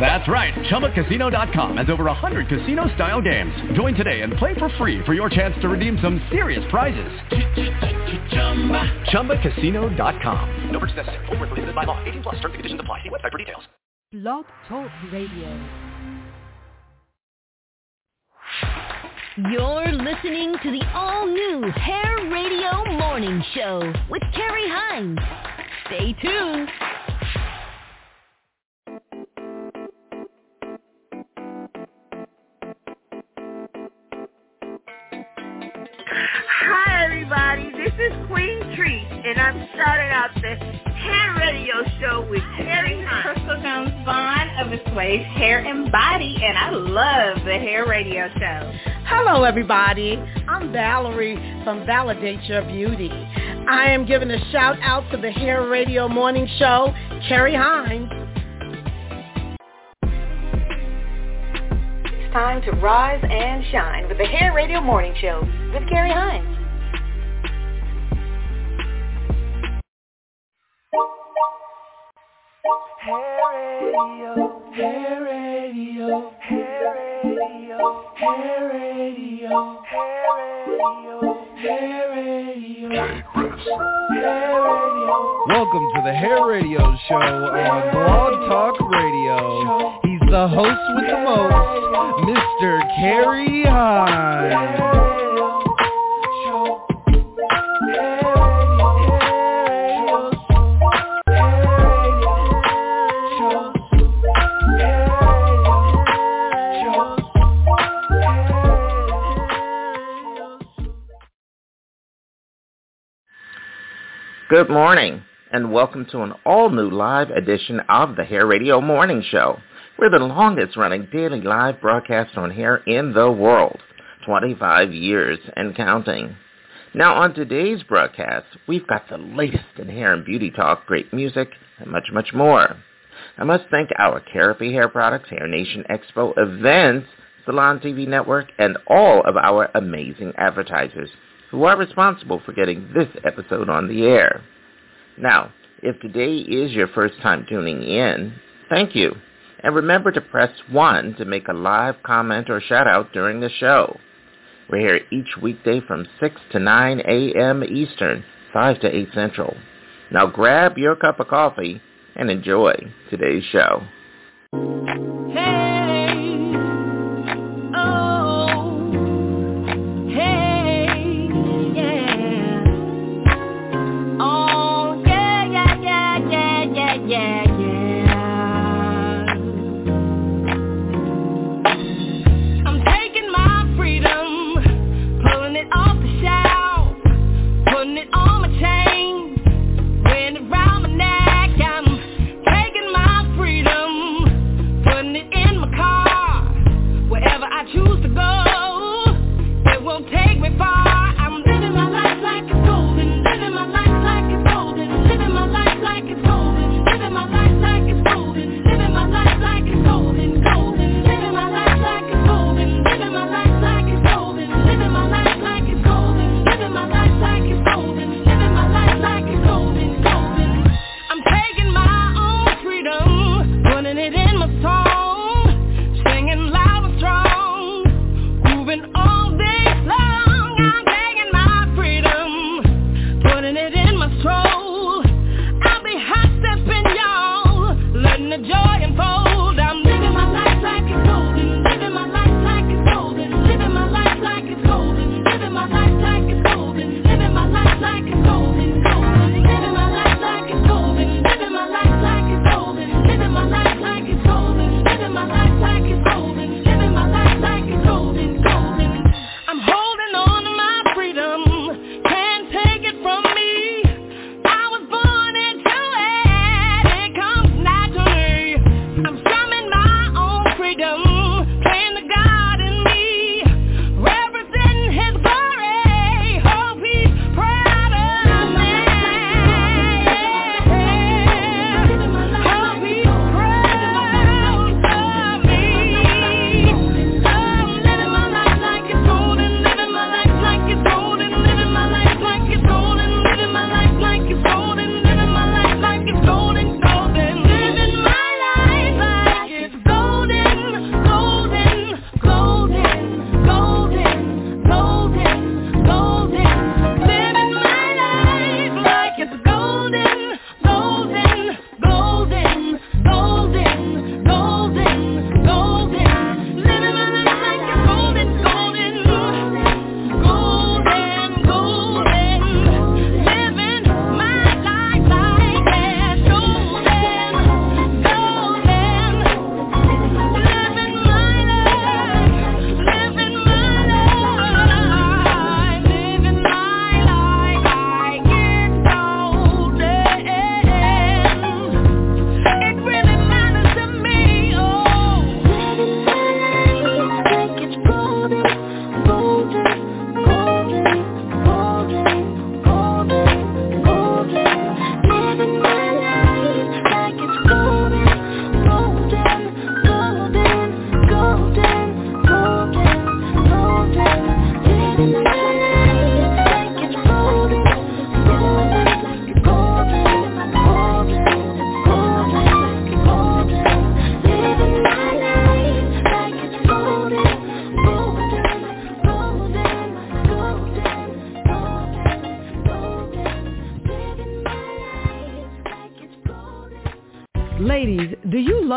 That's right. ChumbaCasino.com has over 100 casino-style games. Join today and play for free for your chance to redeem some serious prizes. ChumbaCasino.com. No purchase necessary. Void were prohibited by law. 18 plus. Terms and conditions apply. See website for details. Blog Talk Radio. You're listening to the all-new Hair Radio Morning Show with Carrie Hines. Stay tuned. Everybody. This is Queen Treat, and I'm starting out the Hair Radio Show with Carrie Crystal Jones Vaughn of the Swave Hair and Body, and I love the Hair Radio Show. Hello, everybody. I'm Valerie from Validate Your Beauty. I am giving a shout out to the Hair Radio Morning Show, Carrie Hines. It's time to rise and shine with the Hair Radio Morning Show with Carrie Hines. Welcome to the Hair Radio Show on Blog Talk Radio. He's the host with the most, Mr. Carrie Hines. Good morning, and welcome to an all-new live edition of the Hair Radio Morning Show. We're the longest-running daily live broadcast on hair in the world, 25 years and counting. Now, on today's broadcast, we've got the latest in hair and beauty talk, great music, and much, much more. I must thank our Therapy Hair Products, Hair Nation Expo events, Salon TV Network, and all of our amazing advertisers who are responsible for getting this episode on the air. Now, if today is your first time tuning in, thank you. And remember to press 1 to make a live comment or shout out during the show. We're here each weekday from 6 to 9 a.m. Eastern, 5 to 8 Central. Now grab your cup of coffee and enjoy today's show. Putting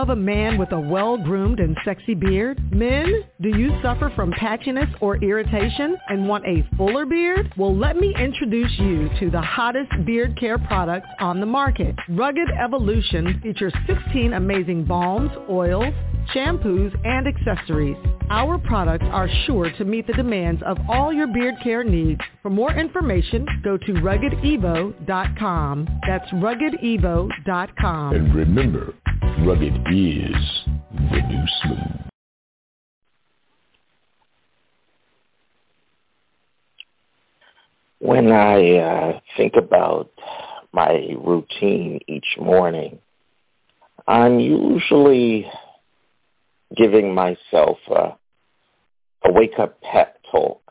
love a man with a well-groomed and sexy beard? Men, do you suffer from patchiness or irritation and want a fuller beard? Well, let me introduce you to the hottest beard care products on the market. Rugged Evolution features 16 amazing balms, oils, shampoos, and accessories. Our products are sure to meet the demands of all your beard care needs. For more information, go to ruggedevo.com. That's ruggedevo.com. And remember, rugged is the new smooth. When I uh, think about my routine each morning, I'm usually giving myself a, a wake-up pep talk.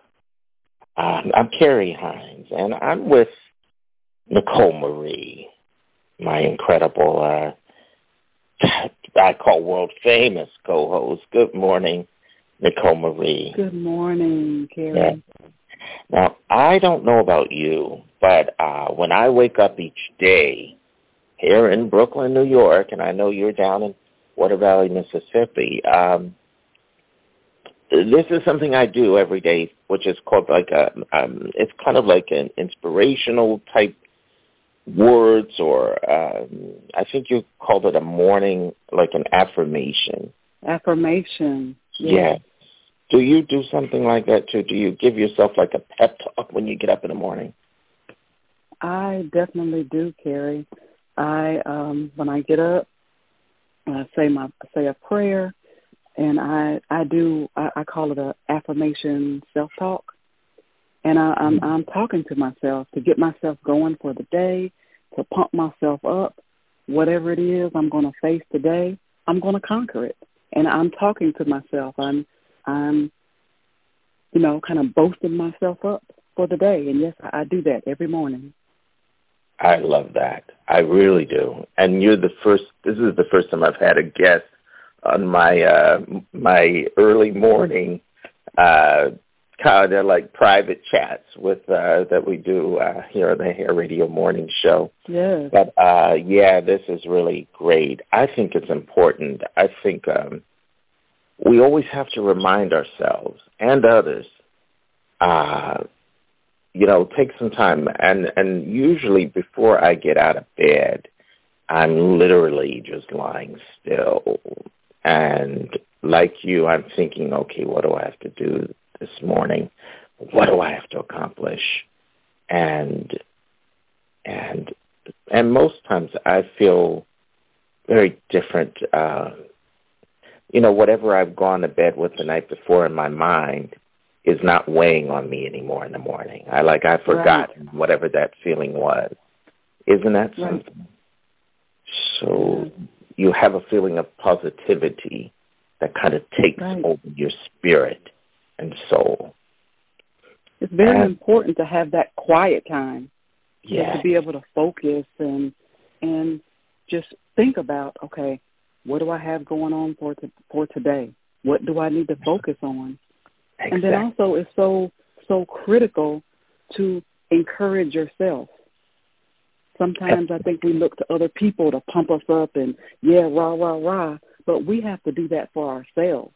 Um, I'm Carrie Hines, and I'm with Nicole Marie, my incredible, uh, I call world famous co-host. Good morning, Nicole Marie. Good morning, Carrie. Yeah. Now, I don't know about you, but uh, when I wake up each day here in Brooklyn, New York, and I know you're down in Water Valley, Mississippi. Um, this is something I do every day, which is called like a, um, it's kind of like an inspirational type words or um, I think you called it a morning, like an affirmation. Affirmation. Yes. Yeah. Do you do something like that too? Do you give yourself like a pep talk when you get up in the morning? I definitely do, Carrie. I um when I get up, I say my I say a prayer, and I I do I, I call it a affirmation self talk, and I, I'm I'm talking to myself to get myself going for the day, to pump myself up. Whatever it is I'm going to face today, I'm going to conquer it, and I'm talking to myself. I'm I'm you know kind of boasting myself up for the day, and yes, I, I do that every morning. I love that. I really do. And you're the first. This is the first time I've had a guest on my uh, my early morning uh, kind of like private chats with uh, that we do uh, here on the Hair Radio Morning Show. Yeah. But uh, yeah, this is really great. I think it's important. I think um, we always have to remind ourselves and others uh, you know, take some time and and usually before I get out of bed, I'm literally just lying still. And like you, I'm thinking, okay, what do I have to do this morning? What do I have to accomplish? And and and most times I feel very different uh you know, whatever I've gone to bed with the night before in my mind is not weighing on me anymore in the morning. I like I forgot right. whatever that feeling was. Isn't that something? Right. So you have a feeling of positivity that kind of takes right. over your spirit and soul. It's very and, important to have that quiet time. Yeah. To be able to focus and and just think about, okay, what do I have going on for to, for today? What do I need to focus on? Exactly. And then also it's so so critical to encourage yourself. Sometimes I think we look to other people to pump us up and yeah, rah rah rah, but we have to do that for ourselves.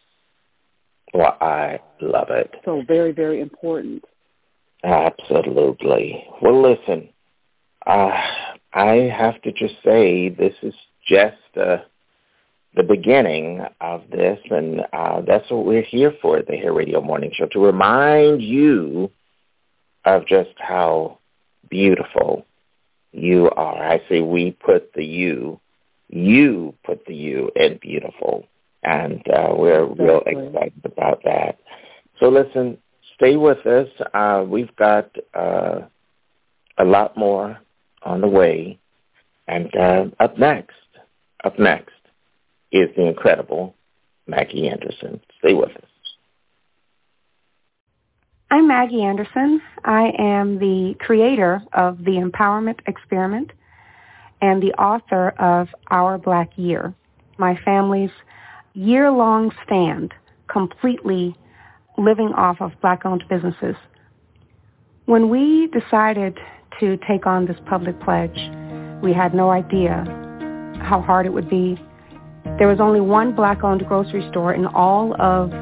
Well, I love it. So very very important. Absolutely. Well, listen, uh, I have to just say this is just uh, the beginning of this, and uh, that's what we're here for at the Hair Radio Morning Show, to remind you of just how beautiful you are. I say we put the you, you put the you in beautiful, and uh, we're exactly. real excited about that. So listen, stay with us. Uh, we've got uh, a lot more on the way, and uh, up next, up next is the incredible Maggie Anderson. Stay with us. I'm Maggie Anderson. I am the creator of the Empowerment Experiment and the author of Our Black Year, my family's year-long stand completely living off of black-owned businesses. When we decided to take on this public pledge, we had no idea how hard it would be. There was only one black-owned grocery store in all of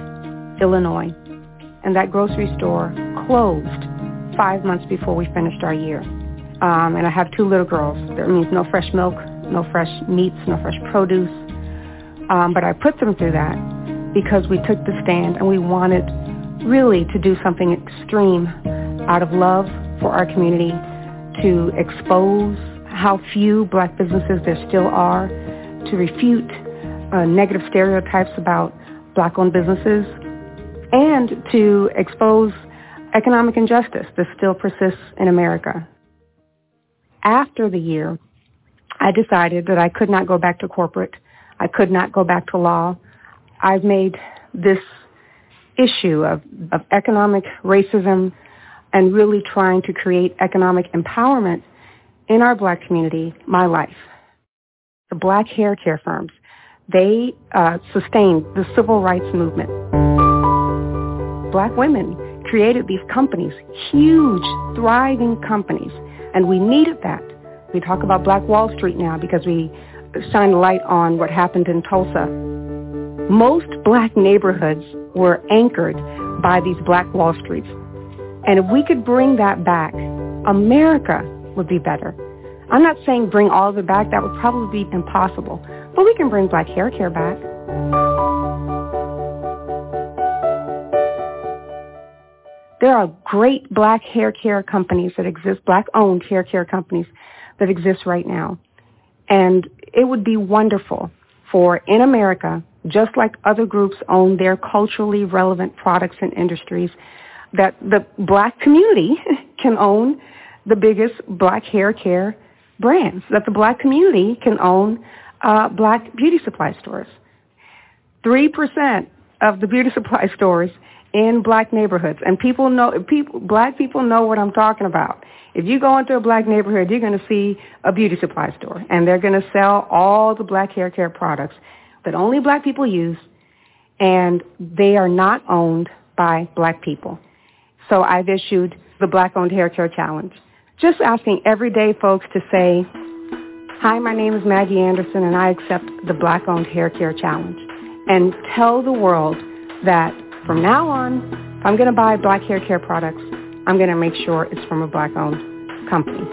Illinois, and that grocery store closed five months before we finished our year. Um, and I have two little girls. That means no fresh milk, no fresh meats, no fresh produce. Um, but I put them through that because we took the stand and we wanted really to do something extreme out of love for our community to expose how few black businesses there still are, to refute uh, negative stereotypes about black-owned businesses, and to expose economic injustice that still persists in America. After the year, I decided that I could not go back to corporate. I could not go back to law. I've made this issue of, of economic racism and really trying to create economic empowerment in our black community my life. The black hair care firms, they uh, sustained the civil rights movement. Black women created these companies, huge, thriving companies, and we needed that. We talk about Black Wall Street now because we shine light on what happened in Tulsa. Most black neighborhoods were anchored by these black Wall Streets. And if we could bring that back, America would be better. I'm not saying bring all of it back. That would probably be impossible. But we can bring black hair care back. There are great black hair care companies that exist, black-owned hair care companies that exist right now. And it would be wonderful for in America, just like other groups own their culturally relevant products and industries, that the black community can own the biggest black hair care brands, that the black community can own uh, black beauty supply stores. 3% of the beauty supply stores in black neighborhoods. And people know, people, black people know what I'm talking about. If you go into a black neighborhood, you're going to see a beauty supply store. And they're going to sell all the black hair care products that only black people use. And they are not owned by black people. So I've issued the Black Owned Hair Care Challenge. Just asking everyday folks to say, Hi, my name is Maggie Anderson and I accept the Black Owned Hair Care Challenge. And tell the world that from now on, if I'm going to buy black hair care products, I'm going to make sure it's from a black-owned company.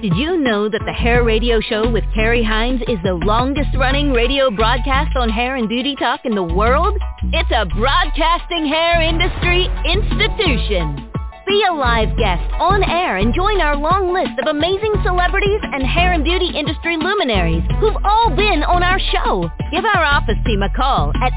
Did you know that the Hair Radio Show with Carrie Hines is the longest running radio broadcast on hair and beauty talk in the world? It's a broadcasting hair industry institution. Be a live guest on air and join our long list of amazing celebrities and hair and beauty industry luminaries who've all been on our show. Give our office team a call at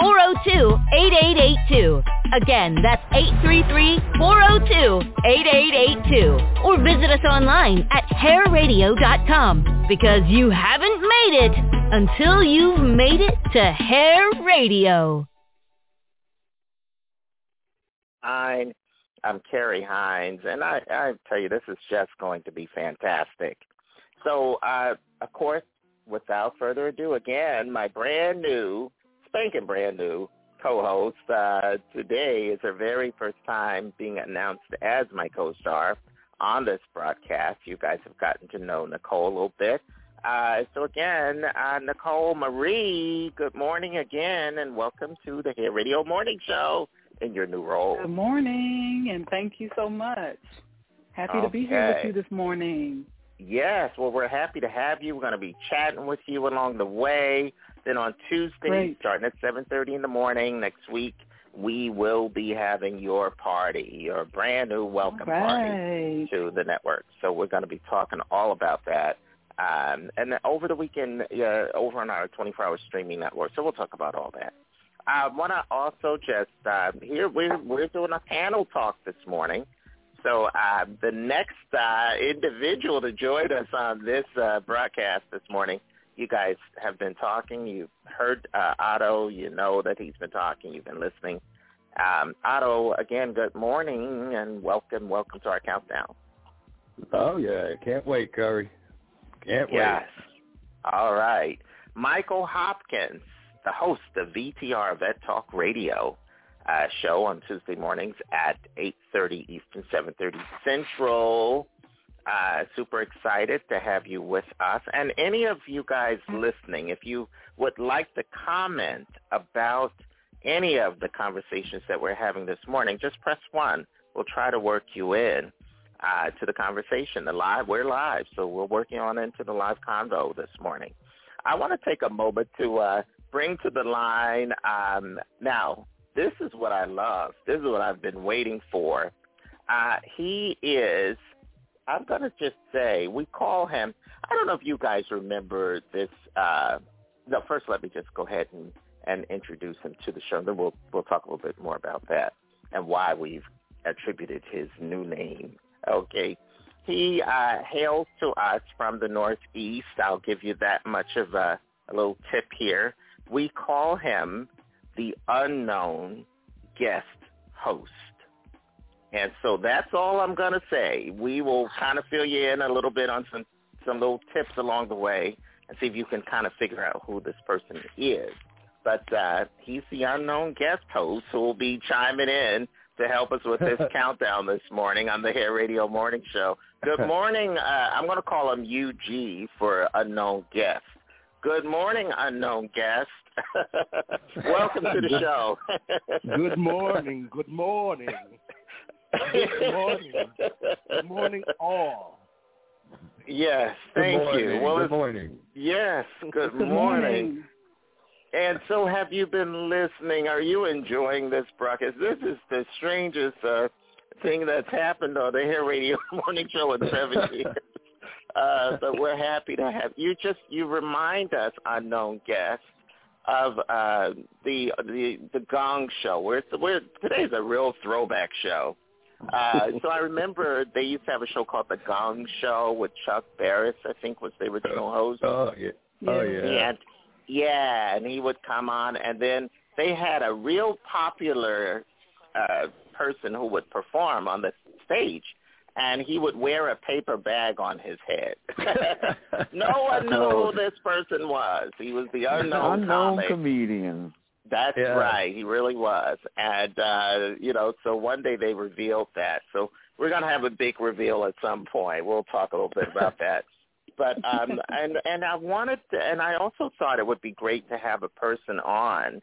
833-402-8882. Again, that's 833-402-8882. Or visit us online at hairradio.com because you haven't made it until you've made it to Hair Radio. I'm I'm Carrie Hines, and I, I tell you, this is just going to be fantastic. So, uh, of course, without further ado, again, my brand new, spanking brand new co-host uh, today is her very first time being announced as my co-star on this broadcast. You guys have gotten to know Nicole a little bit. Uh, so again, uh, Nicole Marie, good morning again, and welcome to the Hair Radio Morning Show in your new role. Good morning, and thank you so much. Happy to be here with you this morning. Yes, well, we're happy to have you. We're going to be chatting with you along the way. Then on Tuesday, Great. starting at 7.30 in the morning next week, we will be having your party, your brand new welcome party to the network. So we're going to be talking all about that. Um, and then over the weekend, uh, over on our 24-hour streaming network. So we'll talk about all that. I want to also just uh, here we're we're doing a panel talk this morning. So uh, the next uh, individual to join us on this uh, broadcast this morning, you guys have been talking. You've heard uh, Otto. You know that he's been talking. You've been listening. Um, Otto, again, good morning and welcome. Welcome to our countdown. Oh yeah, can't wait, Carrie. Can't wait. Yes. All right. Michael Hopkins, the host of VTR Vet Talk Radio uh, show on Tuesday mornings at 8.30 Eastern, 7.30 Central. uh, super excited to have you with us. And any of you guys listening, if you would like to comment about any of the conversations that we're having this morning, just press one. We'll try to work you in uh, to the conversation. The live, we're live, so we're working on into the live convo this morning. I want to take a moment to uh, bring to the line um, now. This is what I love. This is what I've been waiting for. Uh, he is. I'm going to just say we call him. I don't know if you guys remember this. Uh, no, first let me just go ahead and, and introduce him to the show. Then we'll we'll talk a little bit more about that and why we've attributed his new name. Okay. He uh, hails to us from the Northeast. I'll give you that much of a, a little tip here. We call him the unknown guest host. And so that's all I'm going to say. We will kind of fill you in a little bit on some, some little tips along the way and see if you can kind of figure out who this person is. But uh, he's the unknown guest host who will be chiming in to help us with this countdown this morning on the Hair Radio Morning Show. Good morning. Uh, I'm going to call him UG for unknown guest. Good morning, unknown guest. Welcome to the show. good morning. Good morning. Good morning. Good morning, all. Yes, Good thank morning. you. Well, Good morning. Yes, good, Good morning. morning. And so have you been listening? Are you enjoying this broadcast? This is the strangest uh, thing that's happened on the Hair Radio Morning Show in seven years. Uh, but we're happy to have you. Just you remind us, unknown guest, of uh, the the the Gong Show. We're, we're today's a real throwback show. Uh, so I remember they used to have a show called The Gong Show with Chuck Barris, I think was the original host. Oh yeah. Oh yeah. And yeah, and he would come on, and then they had a real popular uh, person who would perform on the stage, and he would wear a paper bag on his head. no one knew who this person was. He was the unknown, Unknown comic. comedian. That's Yeah. right. He really was. And uh, you know, so one day they revealed that. So we're gonna have a big reveal at some point. We'll talk a little bit about that. But um and and I wanted to and I also thought it would be great to have a person on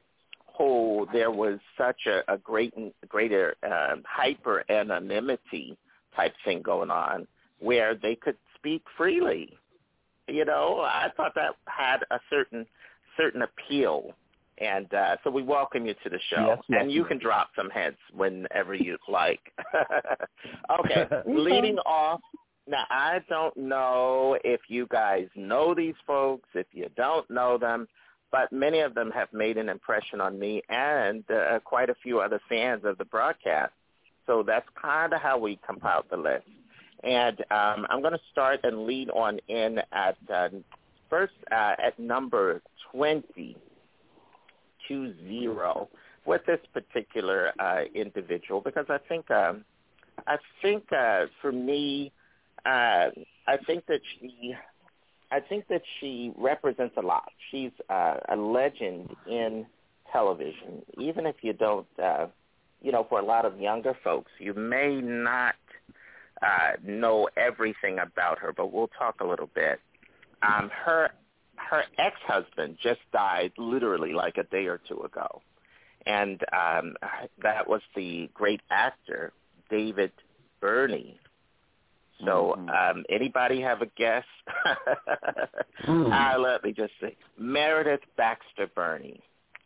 who there was such a, a great greater um, hyper anonymity type thing going on where they could speak freely. You know, I thought that had a certain certain appeal. And uh, so we welcome you to the show. Yes, yes, and you yes. can drop some heads whenever you'd like. okay, leading off. Now, I don't know if you guys know these folks, if you don't know them, but many of them have made an impression on me and uh, quite a few other fans of the broadcast. So that's kind of how we compiled the list. And um, I'm going to start and lead on in at uh, first uh, at number 20, two zero, with this particular uh, individual because I think um, I think uh, for me, uh, I think that she I think that she represents a lot. She's uh, a legend in television, even if you don't, uh, you know, for a lot of younger folks, you may not uh, know everything about her, but we'll talk a little bit. Um, her her ex-husband just died literally like a day or two ago, and um, that was the great actor David Birney. So, um, anybody have a guess? uh, let me just say, Meredith Baxter Birney,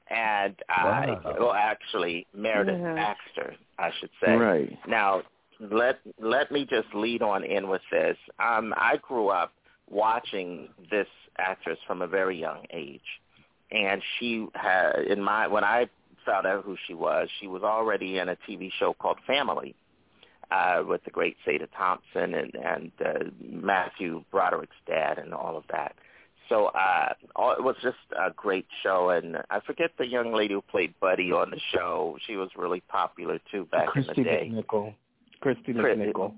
and uh, Wow. well, actually Meredith Yeah. Baxter, I should say. Right. Now, let let me just lead on in with this. Um, I grew up watching this actress from a very young age, and she had in my when I found out who she was, she was already in a TV show called Family uh, with the great Sada Thompson and and uh, Matthew Broderick's dad and all of that. So uh, all, it was just a great show, and I forget the young lady who played Buddy on the show. She was really popular too back in the day. McNichol. Kristy Chris- McNichol.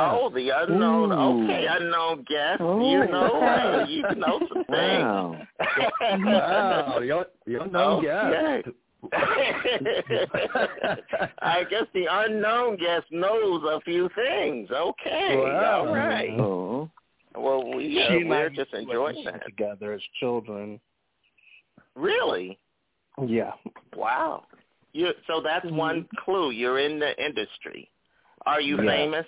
Oh, the unknown. Ooh. Okay, unknown guest. Oh, you know, uh, you know some things. Wow. wow. You don't, you don't Okay. yet. I guess the unknown guest knows a few things. Okay, Wow. all right. Oh. Well, we uh, we're just enjoying that. together as children. Really? Yeah. Wow. You so that's one clue. You're in the industry. Are you Yeah. famous?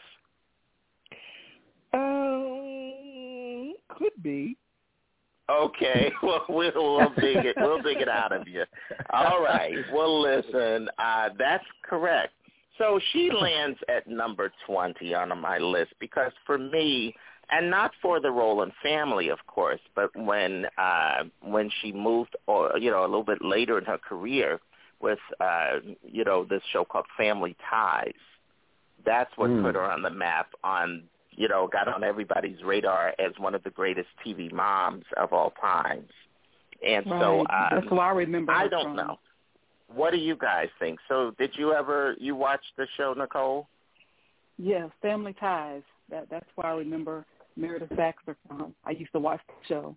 Um, could be. Okay. Well, we'll we'll dig it. We'll dig it out of you. All right. Well, listen. Uh, that's correct. So she lands at number twenty on my list because for me, and not for the role in Family, of course, but when uh, when she moved, or you know, a little bit later in her career with uh, you know this show called Family Ties. That's what Hmm. put her on the map on you know, got on everybody's radar as one of the greatest TV moms of all times. And so um, That's why I remember I don't from. know. What do you guys think? So did you ever you watch the show, Nicole? Yes, Family Ties. That that's where I remember Meredith Baxter from. I used to watch the show.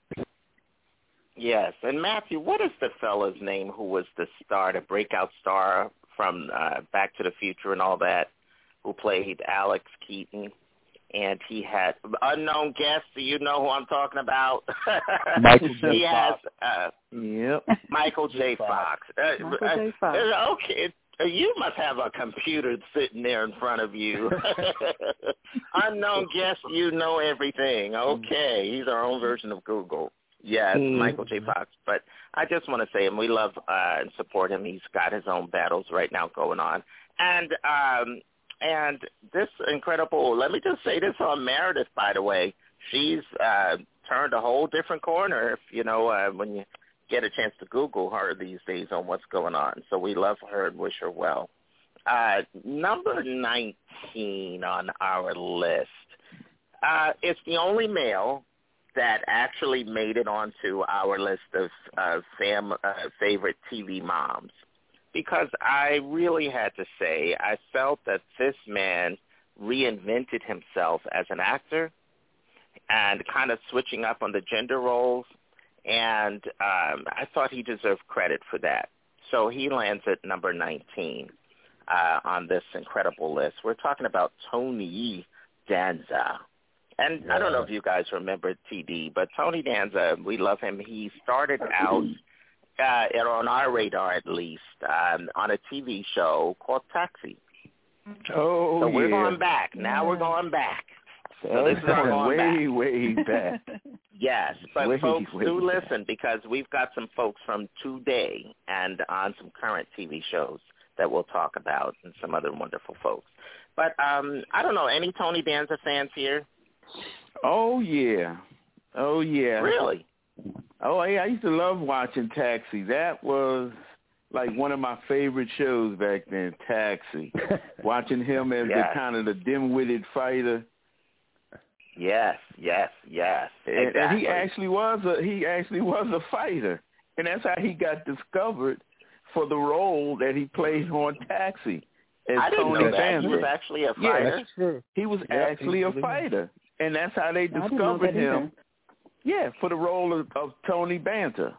Yes. And Matthew, what is the fella's name who was the star, the breakout star from uh, Back to the Future and all that, who played Alex Keaton? And he had unknown guest. Do you know who I'm talking about? Michael J. he has Fox. uh, Yep. Michael J. Fox. Uh, Michael uh, J. Fox. uh, okay. Uh, You must have a computer sitting there in front of you. Unknown guest, you know everything. Okay, he's our own version of Google. Yes, Mhm. Michael J. Fox. But I just want to say and We love uh, and support him. He's got his own battles right now going on, and um, and this incredible. Let me just say this on Meredith. By the way, she's uh, turned a whole different corner. If you know uh, when you get a chance to Google her these days on what's going on. So we love her and wish her well. Uh, number 19 on our list. Uh, it's the only male that actually made it onto our list of uh, fam- uh, favorite TV moms because I really had to say I felt that this man reinvented himself as an actor and kind of switching up on the gender roles and um, I thought he deserved credit for that. So he lands at number 19 uh, on this incredible list. We're talking about Tony Danza. And I don't know if you guys remember TD, but Tony Danza, we love him. He started out uh, on our radar at least um, on a TV show called Taxi. Oh, so we're yeah. going back. Now we're going back. So this is going way, way back. Yes, but Way, folks way do back. listen because we've got some folks from today and on some current TV shows that we'll talk about and some other wonderful folks. But um I don't know, any Tony Danza fans here? Oh yeah. Oh yeah. Really? Oh yeah, I used to love watching Taxi. That was like one of my favorite shows back then, Taxi. watching him as Yes. the kind of the dim-witted fighter. Yes, yes, yes. And, exactly. and he actually was a he actually was a fighter. And that's how he got discovered for the role that he played on Taxi. As I didn't Tony know that. He was actually a Yeah, fighter. that's true. He was Yeah, actually a he- fighter, and that's how they discovered that either. him. Yeah, for the role of, of Tony Banta.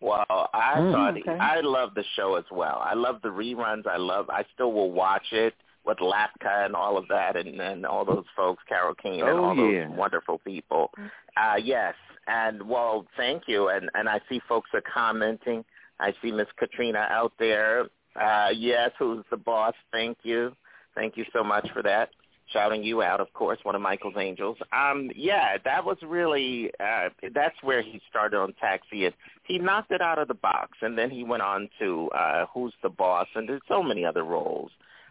Well, I Mm. thought Okay. I love the show as well. I love the reruns. I love. I still will watch it with Latka and all of that, and and all those folks, Carol Kane, and Oh, all yeah. those wonderful people. Uh, yes, and well, thank you. And and I see folks are commenting. I see Miss Katrina out there. Uh, yes, who's the boss? Thank you. Thank you so much for that. Shouting you out, of course, one of Michael's angels. Um, yeah, that was really uh, that's where he started on Taxi, and he knocked it out of the box, and then he went on to uh, Who's the Boss, and there's so many other roles.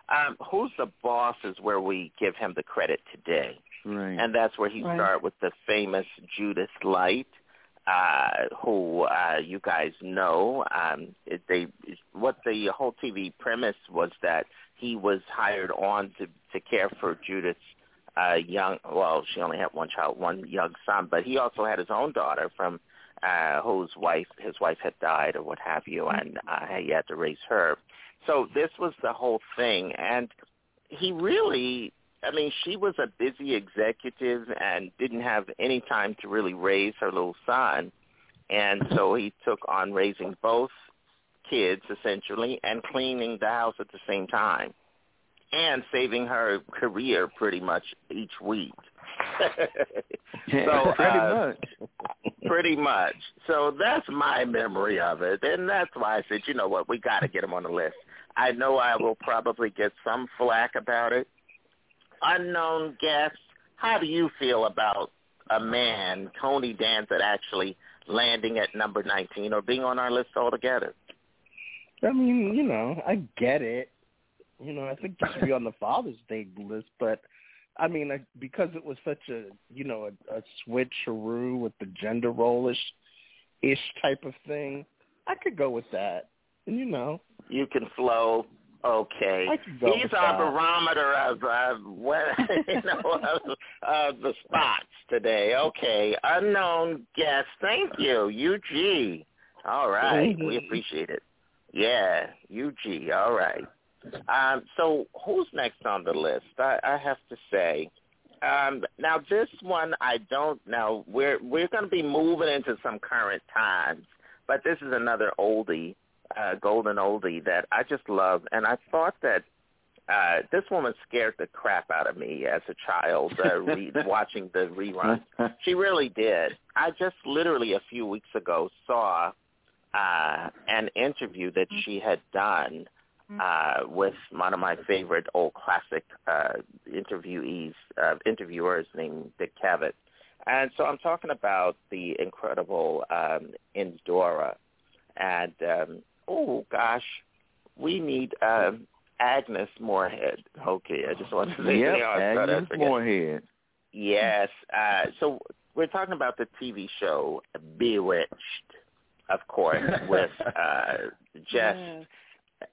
Um, Who's the Boss is where we give him the credit today, Right. and that's where he Right. started with the famous Judith Light, uh, who uh, you guys know. Um, it, they what the whole TV premise was that he was hired on to to care for Judith's uh, young. Well, she only had one child, one young son, but he also had his own daughter from uh, whose wife his wife had died or what have you, and uh, he had to raise her. So this was the whole thing, and he really I mean, she was a busy executive and didn't have any time to really raise her little son. And so he took on raising both kids essentially and cleaning the house at the same time and saving her career pretty much each week. so pretty uh, much. pretty much. So that's my memory of it, and that's why I said, you know what, we got to get him on the list. I know I will probably get some flack about it. Unknown guest, how do you feel about a man, Tony Danza, actually landing at number 19 or being on our list altogether? I mean, you know, I get it. You know, I think it should be on the Father's Day list, but I mean, I, because it was such a, you know, a, a switcheroo with the gender role-ish ish type of thing, I could go with that. And you know, You can flow. Okay. I could go He's our that. barometer of, what, you know, of, of the spots today. Okay. Unknown guest. Thank you. UG. All right. We appreciate it. Yeah. UG. All right. Um, so who's next on the list? I, I have to say. Um, now this one I don't know. We're we're going to be moving into some current times, but this is another oldie, uh, golden oldie that I just love, and I thought that uh, this woman scared the crap out of me as a child uh, re- watching the rerun. She really did. I just literally a few weeks ago saw uh, an interview that she had done uh, with one of my favorite old classic uh, interviewees, uh, interviewers named Dick Cavett. And so I'm talking about the incredible um, Endora. And, um, oh, gosh, we need um, Agnes Moorehead. Okay, I just wanted to say Yep, you know, I thought I'd Agnes forget. Moorehead. Yes. Uh, so we're talking about the TV show Bewitched, of course, with uh, Jess.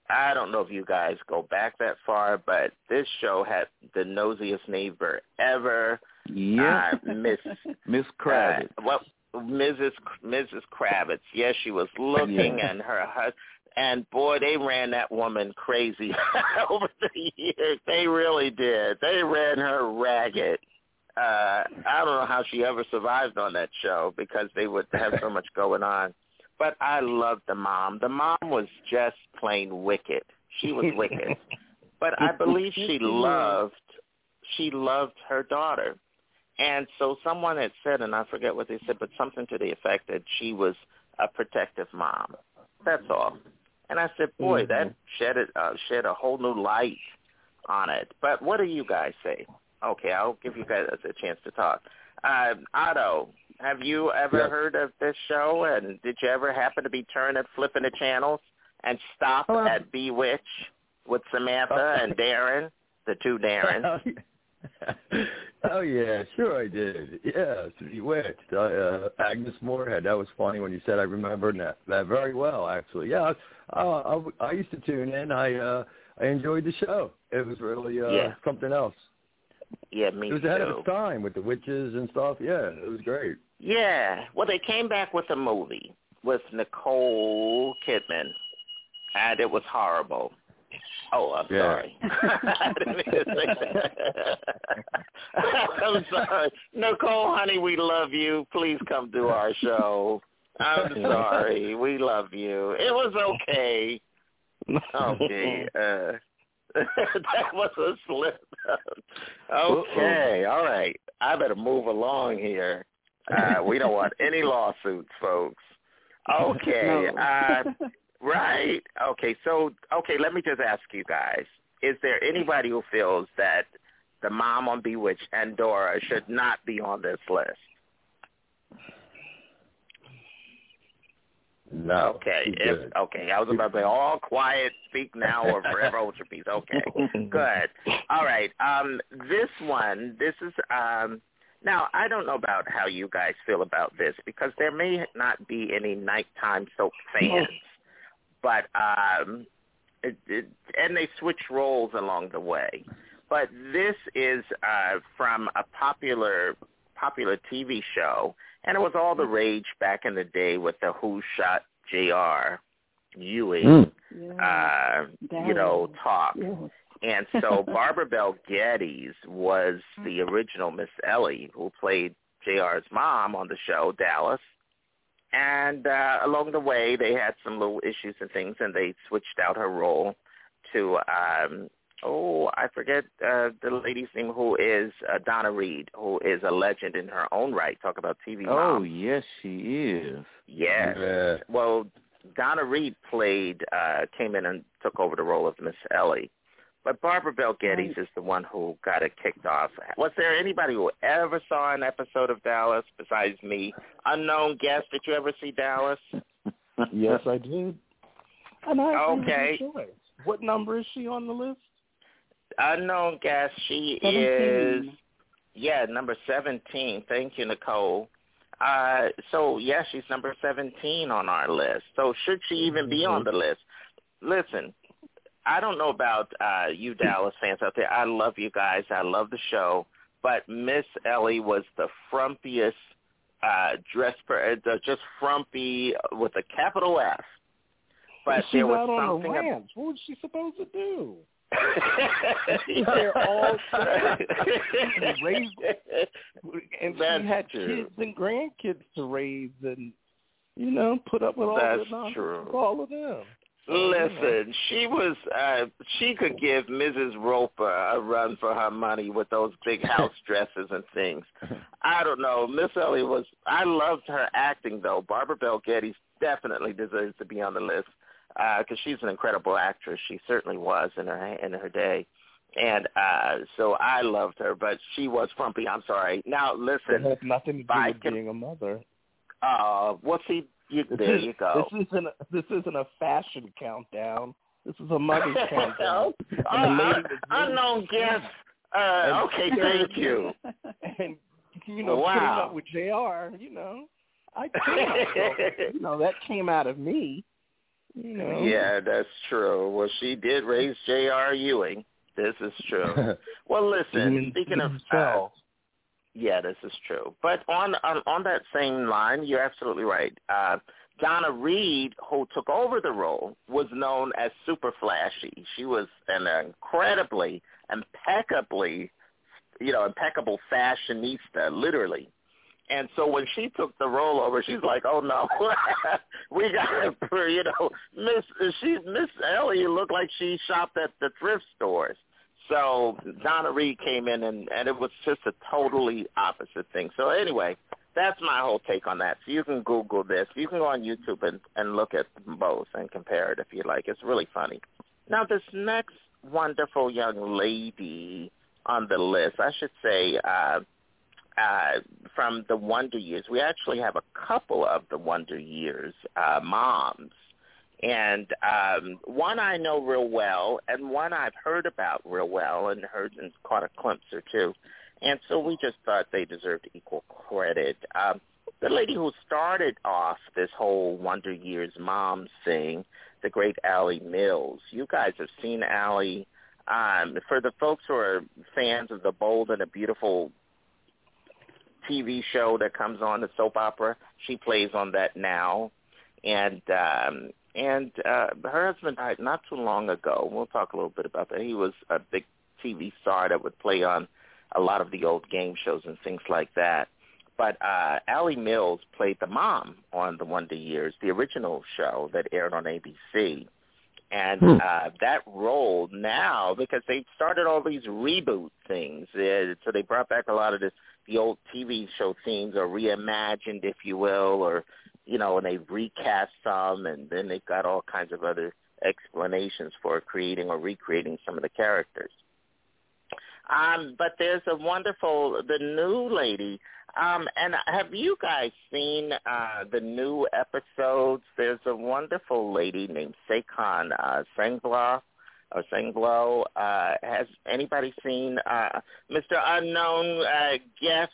I don't know if you guys go back that far, but this show had the nosiest neighbor ever. Yeah. Uh, Miss Miss Kravitz. Uh, well, Mrs. Mrs. Kravitz. Yes, she was looking, Yeah. and her husband. And boy, they ran that woman crazy over the years. They really did. They ran her ragged. Uh, I don't know how she ever survived on that show because they would have so much going on. But I loved the mom. The mom was just plain wicked. She was wicked. but I believe she loved she loved her daughter. And so someone had said, and I forget what they said, but something to the effect that she was a protective mom. That's all. And I said, boy, that shed it, uh, shed a whole new light on it. But what do you guys say? Okay, I'll give you guys a chance to talk. Uh, Otto, have you ever Yes. heard of this show? And did you ever happen to be turning, flipping the channels and stop Oh, at Bewitch with Samantha and Darrin, the two Darrins? oh yeah, sure I did. Yeah, it's Bewitched. I, uh, Agnes Moorehead. That was funny when you said. I remembered that that very well. Actually, yeah. I, I, I used to tune in. I uh, I enjoyed the show. It was really uh, Yeah. something else. Yeah, me too. it was too. ahead of its time with the witches and stuff. Yeah, it was great. Yeah. Well, they came back with a movie with Nicole Kidman, and it was horrible. Oh, I'm Yeah. sorry. I didn't mean to say that. I'm sorry. Nicole, honey, we love you. Please come to our show. I'm sorry. We love you. It was okay. Okay. Uh, that was a slip. okay. All right. I better move along here. Uh, we don't want any lawsuits, folks. Okay. Uh, right. Okay. So, okay, let me just ask you guys. Is there anybody who feels that the mom on Bewitched Endora should not be on this list? No. Okay. If, okay. I was about to say all quiet, speak now or forever hold your peace. Okay. Good. All right. Um, this one, this is um, now I don't know about how you guys feel about this because there may not be any nighttime soap fans, but um, it, it, and they switch roles along the way. But this is uh, from a popular popular TV show, and it was all the rage back in the day with the Who Shot J.R. Ewing, uh, you know, talk. And so Barbara Bel Geddes was the original Miss Ellie who played JR's mom on the show, Dallas. And uh, along the way, they had some little issues and things, and they switched out her role to um, oh, I forget uh, the lady's name who is uh, Donna Reed, who is a legend in her own right. Talk about TV mom. Oh yes, she is. Yes. Yeah. Well, Donna Reed played, uh, came in and took over the role of Miss Ellie. But Barbara Bel Geddes is the one who got it kicked off. Was there anybody who ever saw an episode of Dallas besides me? Unknown guest, did you ever see Dallas? yes, I did. And I agree Okay. What number is she on the list? Unknown guest, she is, yeah, number 17. Thank you, Nicole. Uh, so, yeah, she's number 17 on our list. So should she even be on the list? Listen, I don't know about uh, you Dallas fans out there. I love you guys. I love the show. But Miss Ellie was the frumpiest uh, dress, per, uh, just frumpy with a capital F. But She's there was out on something the ab- What was she supposed to do? They're all raised, and That's she had true. kids and grandkids to raise, and you know, put up with all That's the nonsense true. with all of them. So, you know. Listen, she was uh she could give Mrs. Roper a run for her money with those big house dresses and things. I don't know. Miss Ellie was I loved her acting though. Barbara Bel Geddes definitely deserves to be on the list because she's an incredible actress. She certainly was in her in her day. And uh so I loved her, but she was frumpy. I'm sorry. Now It listen, has nothing to do with being a mother. uh what's he you, This you go. This isn't a, this isn't a fashion countdown. This is a mother's countdown. Uh, And the lady was unknown guest. Uh, okay, thank you. and you know, Wow. putting up with J.R. You know, I you know that came out of me. You know. Yeah, that's true. Well, she did raise J.R. Ewing. This is true. Well, listen, speaking of uh. Yeah, this is true. But on on, on that same line, you're absolutely right. Uh, Donna Reed, who took over the role, was known as super flashy. She was an incredibly, impeccably, you know, impeccable fashionista, literally. And so when she took the role over, she's like, "Oh no, we got to, you know, Miss she Miss Ellie looked like she shopped at the thrift stores." So Donna Reed came in, and and it was just a totally opposite thing. So anyway, that's my whole take on that. So you can Google this. You can go on YouTube and and look at both and compare it if you like. It's really funny. Now this next wonderful young lady on the list, I should say. uh uh, from the Wonder Years. We actually have a couple of the Wonder Years uh, moms. And um, one I know real well, and one I've heard about real well, and heard and caught a glimpse or two. And so we just thought they deserved equal credit. Um, the lady who started off this whole Wonder Years Mom thing, the great Alley Mills. You guys have seen Alley. Um, for the folks who are fans of the Bold and the Beautiful TV show that comes on the soap opera. She plays on that now, and um, and uh, her husband died not too long ago. We'll talk a little bit about that. He was a big TV star that would play on a lot of the old game shows and things like that. But uh, Alley Mills played the mom on the Wonder Years, the original show that aired on ABC. And Hmm. uh, that role now, because they started all these reboot things, uh, so they brought back a lot of this, the old TV show themes, or reimagined, if you will, or you know, and they recast some, and then they've got all kinds of other explanations for creating or recreating some of the characters. Um, but there's a wonderful, the new lady. Um, and have you guys seen uh, the new episodes? There's a wonderful lady named Saycon uh, Sengla or Senglo. Uh, has anybody seen uh, Mr. Unknown uh, Guest?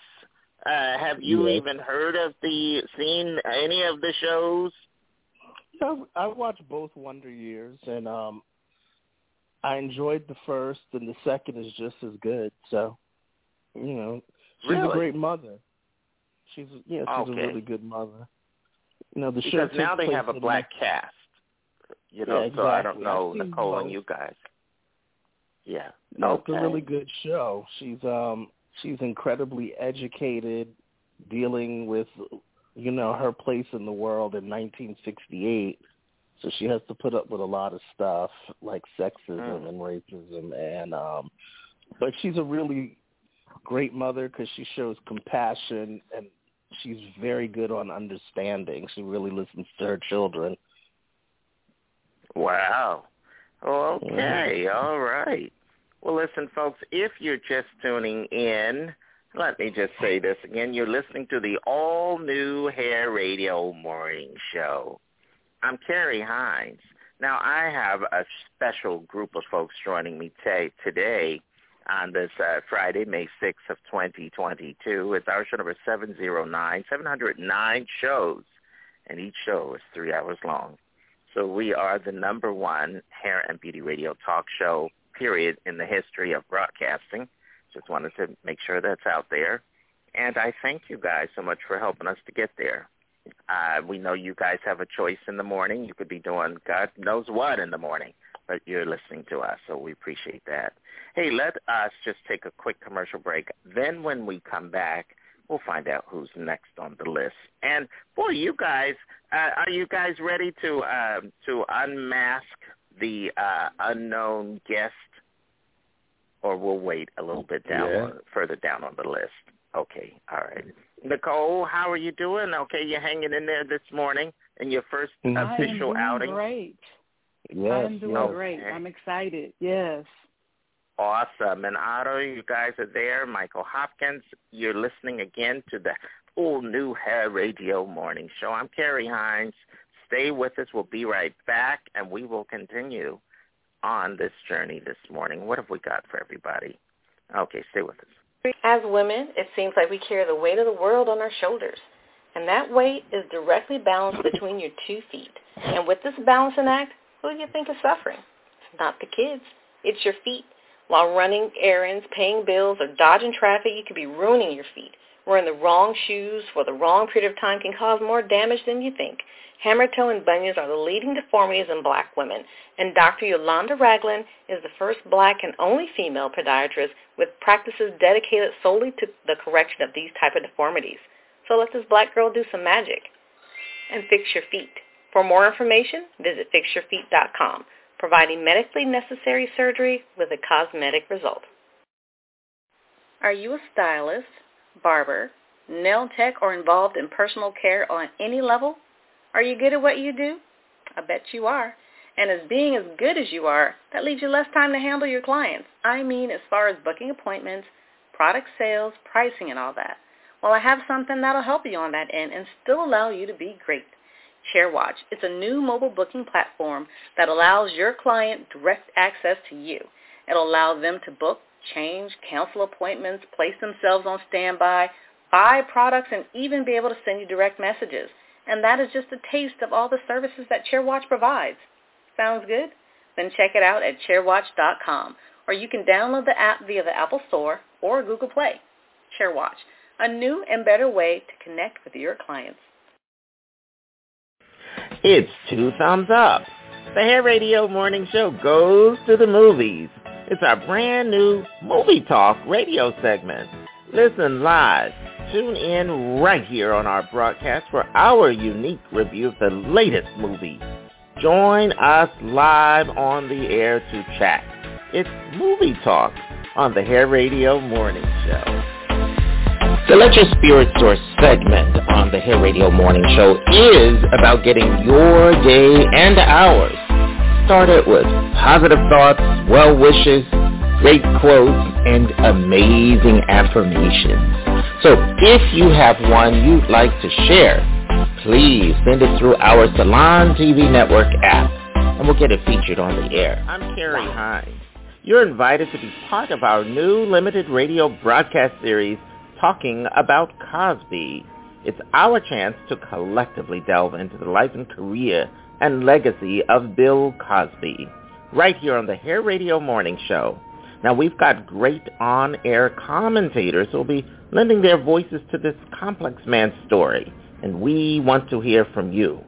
Uh, have you Yes. even heard of the seen any of the shows? Yeah, I watched both Wonder Years, and um, I enjoyed the first, and the second is just as good. So, you know, she's Really? a great mother. She's yeah, she's Okay. a really good mother. You know, the show Because now takes they have a black cast. You know, Yeah, so I don't know Nicole and you guys. Yeah. No, okay. it's a really good show. She's um she's incredibly educated, dealing with you know, her place in the world in 1968. So she has to put up with a lot of stuff like sexism Mm. and racism, and um, but she's a really great mother because she shows compassion and she's very good on understanding. She really listens to her children. Wow. Okay. All right. Well, listen, folks, if you're just tuning in, let me just say this again. You're listening to the all-new Hair Radio Morning Show. I'm Carrie Hines. Now, I have a special group of folks joining me t- today on this uh, Friday, May 6th of 2022. It's our show number 709, 709 shows, and each show is three hours long. So we are the number one hair and beauty radio talk show, period, in the history of broadcasting. Just wanted to make sure that's out there. And I thank you guys so much for helping us to get there. Uh, we know you guys have a choice in the morning. You could be doing God knows what in the morning, but you're listening to us, so we appreciate that. Hey, let us just take a quick commercial break. Then when we come back, we'll find out who's next on the list. And boy, you guys, uh, are you guys ready to uh, to unmask the uh, unknown guest, or we'll wait a little bit down Yeah. on, further down on the list? Okay, all right. Nicole, how are you doing? Okay, you're hanging in there this morning in your first I am official doing outing. great. Yes, I'm doing yes. great. I'm excited. Yes. Awesome. And Otto, you guys are there. Michael Hopkins, you're listening again to the all new Hair Radio Morning Show. I'm Carrie Hines. Stay with us. We'll be right back, and we will continue on this journey this morning. What have we got for everybody? Okay, stay with us. As women, it seems like we carry the weight of the world on our shoulders. And that weight is directly balanced between your two feet. And with this balancing act, who do you think is suffering? It's not the kids. It's your feet. While running errands, paying bills, or dodging traffic, you could be ruining your feet. Wearing the wrong shoes for the wrong period of time can cause more damage than you think. Hammer toe and bunions are the leading deformities in black women, and Dr. Yolanda Ragland is the first black and only female podiatrist with practices dedicated solely to the correction of these type of deformities. So let this black girl do some magic and fix your feet. For more information, visit fixyourfeet.com, providing medically necessary surgery with a cosmetic result. Are you a stylist, barber, nail tech, or involved in personal care on any level? Are you good at what you do? I bet you are. And as being as good as you are, that leaves you less time to handle your clients. I mean as far as booking appointments, product sales, pricing, and all that. Well, I have something that'll help you on that end and still allow you to be great. ShareWatch. It's a new mobile booking platform that allows your client direct access to you. It'll allow them to book, change, cancel appointments, place themselves on standby, buy products, and even be able to send you direct messages. And that is just a taste of all the services that ShareWatch provides. Sounds good? Then check it out at sharewatch.com, or you can download the app via the Apple Store or Google Play. ShareWatch, a new and better way to connect with your clients. It's two thumbs up. The Hair Radio Morning Show goes to the movies. It's our brand new Movie Talk radio segment. Listen live. Tune in right here on our broadcast for our unique review of the latest movie. Join us live on the air to chat. It's Movie Talk on the Hair Radio Morning Show. The Let Your Spirit Source segment on the Hair Radio Morning Show is about getting your day and ours started with positive thoughts, well wishes, great quotes, and amazing affirmations. So if you have one you'd like to share, please send it through our Salon TV Network app, and we'll get it featured on the air. I'm Carrie Hines. You're invited to be part of our new limited radio broadcast series, Talking About Cosby. It's our chance to collectively delve into the life and career and legacy of Bill Cosby, right here on the Hair Radio Morning Show. Now, we've got great on-air commentators who will be lending their voices to this complex man's story, and we want to hear from you.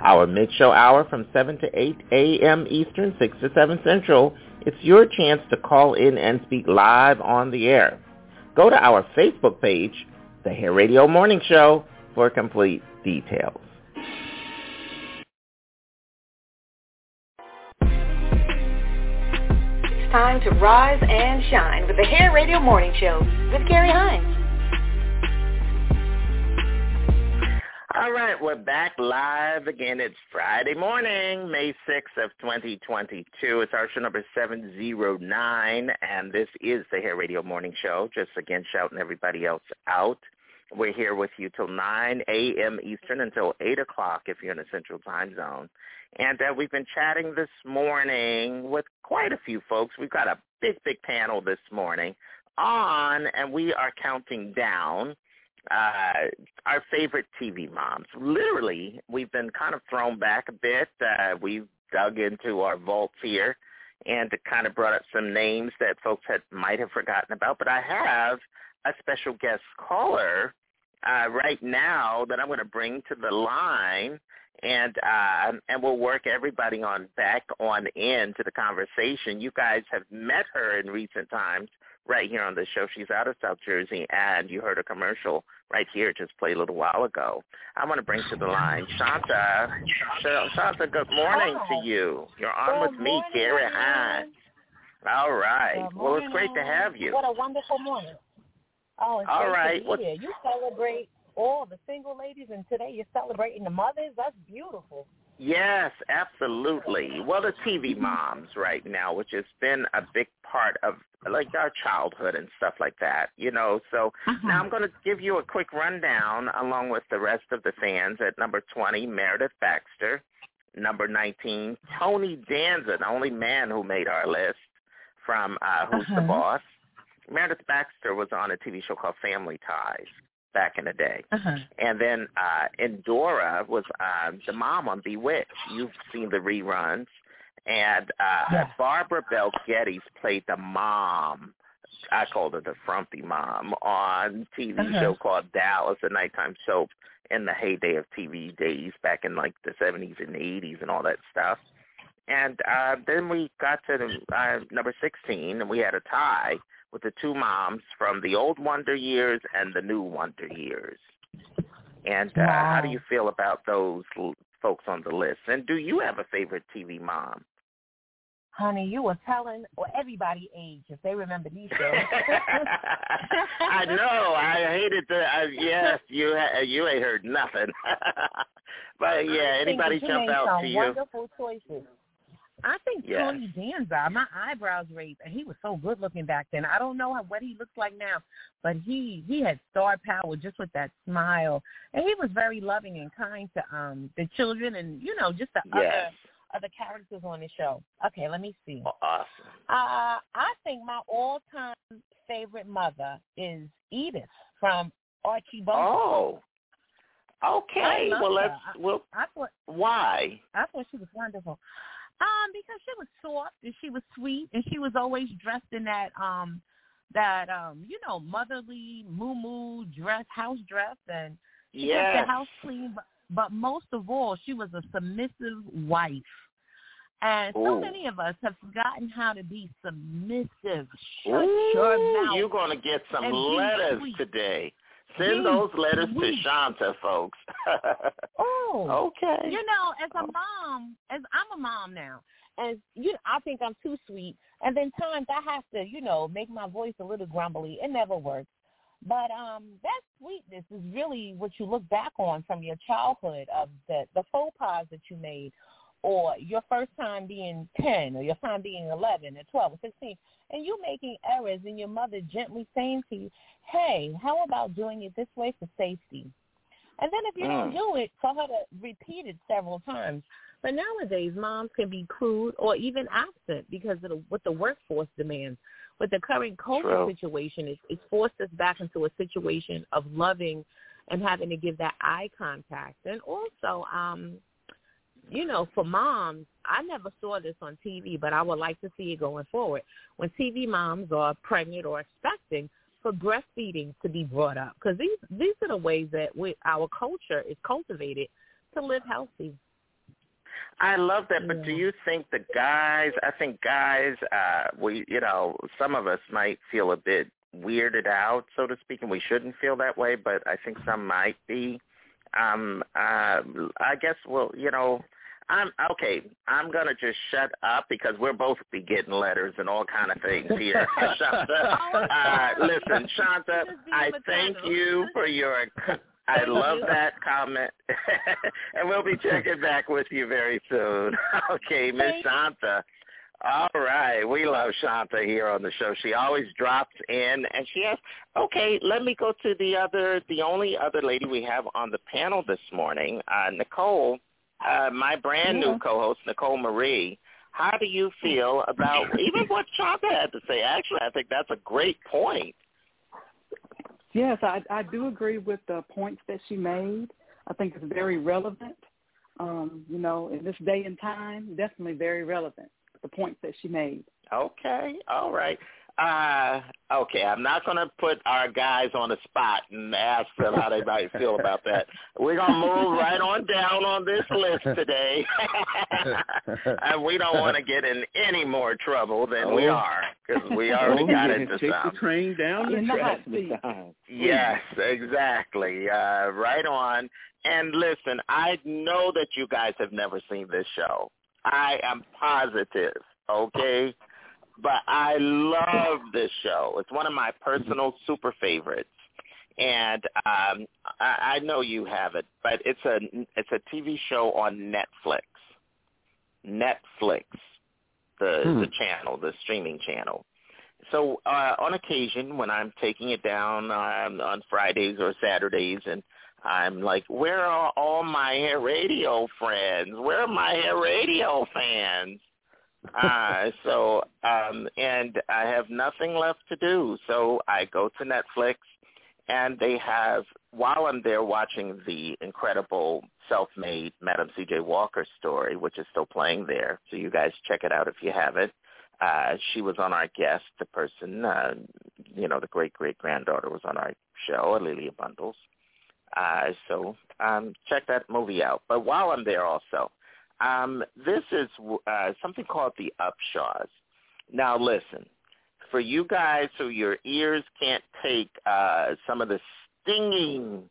Our mid-show hour from 7 to 8 a.m. Eastern, 6 to 7 Central, it's your chance to call in and speak live on the air. Go to our Facebook page, The Hair Radio Morning Show, for complete details. Time to rise and shine with the Hair Radio Morning Show with Carrie Hines. All right, we're back live again. It's Friday morning, May 6th of 2022. It's our show number 709, and this is the Hair Radio Morning Show. Just again shouting everybody else out. We're here with you till 9 a.m. Eastern until 8 o'clock if you're in the Central Time Zone. And uh, we've been chatting this morning with quite a few folks. We've got a big, big panel this morning on, and we are counting down uh, our favorite TV moms. Literally, we've been kind of thrown back a bit. Uh, we've dug into our vaults here and kind of brought up some names that folks had might have forgotten about. But I have a special guest caller uh, right now that I'm going to bring to the line, and uh, and we'll work everybody on back on in to the conversation. You guys have met her in recent times right here on the show. She's out of South Jersey, and you heard a commercial right here just play a little while ago. I want to bring to the line Shanta. Shanta, good morning Hi. to you. You're on Good with me. Carrie Hines. All right. Well, it's great to have you. What a wonderful morning. Oh, it's All great right. to be here. You celebrate all the single ladies, and today you're celebrating the mothers. That's beautiful. Yes, absolutely. Well, the TV moms right now, which has been a big part of like our childhood and stuff like that, you know. So now I'm going to give you a quick rundown along with the rest of the fans. At number 20, Meredith Baxter. Number 19, Tony Danza, the only man who made our list from uh, Who's the Uh-huh. Boss. Meredith Baxter was on a TV show called Family Ties back in the day. Uh-huh. And then uh Endora was um the mom on Bewitched. You've seen the reruns. And uh Yes. Barbara Bel Geddes played the mom. I called her the frumpy mom on TV Uh-huh. show called Dallas, a nighttime soap in the heyday of TV days back in like the seventies and eighties and all that stuff. And uh then we got to the, uh, number sixteen and we had a tie with the two moms from the old Wonder Years and the new Wonder Years. And uh, how do you feel about those l- folks on the list? And do you have a favorite TV mom? Honey, you were telling well, everybody age if they remember these shows. I know. I hated the. Uh, yes, you ha- you ain't heard nothing. but yeah, anybody jump out to you? Wonderful choices. I think Yes. Tony Danza, my eyebrows raised, and he was so good looking back then. I don't know how, what he looks like now, but he he had star power just with that smile, and he was very loving and kind to um the children and you know just the Yes. other other characters on the show. Okay, let me see. Awesome. Uh, I think my all-time favorite mother is Edith from Archie Bunker. Oh. Okay. Well, her. let's. I- Well, I thought why? I thought she was wonderful. Um, because she was soft and she was sweet and she was always dressed in that um that um, you know, motherly moo moo dress, house dress and she kept the house clean but, but most of all she was a submissive wife. And so many of us have forgotten how to be submissive. Shut Ooh, your mouth. you're going to get some letters sweet. today. Send those letters to Shanta, folks. Oh, Okay. You know, as a mom, as I'm a mom now, as you, I think I'm too sweet, and then times I have to, you know, make my voice a little grumbly. It never works. But um, that sweetness is really what you look back on from your childhood of the the faux pas that you made, or your first time being ten, or your time being eleven, or twelve, or sixteen, and you making errors, and your mother gently saying to you, "Hey, how about doing it this way for safety?" And then if you don't Mm. do it, for her to repeat it several times. But nowadays, moms can be crude or even absent because of the, what the workforce demands. With the current COVID True. situation, is it's forced us back into a situation of loving and having to give that eye contact. And also, um, you know, for moms, I never saw this on TV, but I would like to see it going forward. When TV moms are pregnant or expecting, for breastfeeding to be brought up because these these are the ways that we, our culture is cultivated to live healthy. I love that, but do you think the guys? I think guys, uh, we, you know, some of us might feel a bit weirded out, so to speak, and we shouldn't feel that way. But I think some might be Um, uh, I guess. Well, you know, I'm okay. I'm gonna just shut up because we're both be getting letters and all kind of things here. Shanta, uh, listen, Shanta, I thank you for your. I love that comment, and we'll be checking back with you very soon. Okay, Miss Shanta. All right, we love Shanta here on the show. She always drops in, and she has. Okay, let me go to the other, the only other lady we have on the panel this morning, uh, Nicole uh, my brand new co-host, Nicole Marie. How do you feel about even what Chaka had to say? Actually, I think that's a great point. Yes, I, I do agree with the points that she made. I think it's very relevant. Um, you know, in this day and time, definitely very relevant. The points that she made. Okay, all right. Uh, okay, I'm not going to put our guys on the spot and ask them how they might feel about that. We're going to move right on down on this list today. and we don't want to get in any more trouble than oh. we are because we already oh, got yeah, into take some. the train down the track. Yes, exactly. Uh, right on. And listen, I know that you guys have never seen this show. I am positive, okay? But I love this show. It's one of my personal super favorites, and um, I, I know you have it, but it's a it's a TV show on Netflix. Netflix, the Hmm. the channel, the streaming channel. So uh, on occasion, when I'm taking it down um, on Fridays or Saturdays, and I'm like, where are all my hair radio friends? Where are my hair radio fans? Uh, so um, and I have nothing left to do, so I go to Netflix, and they have while I'm there watching the incredible self-made Madam C.J. Walker story, which is still playing there. So you guys check it out if you haven't. Uh, she was on our guest, the person, uh, you know, the great great granddaughter was on our show, A'Lelia Bundles. Uh, so um, check that movie out. But while I'm there, also, um, this is uh, something called the Upshaws. Now, listen, for you guys who your ears can't take uh, some of the stinging,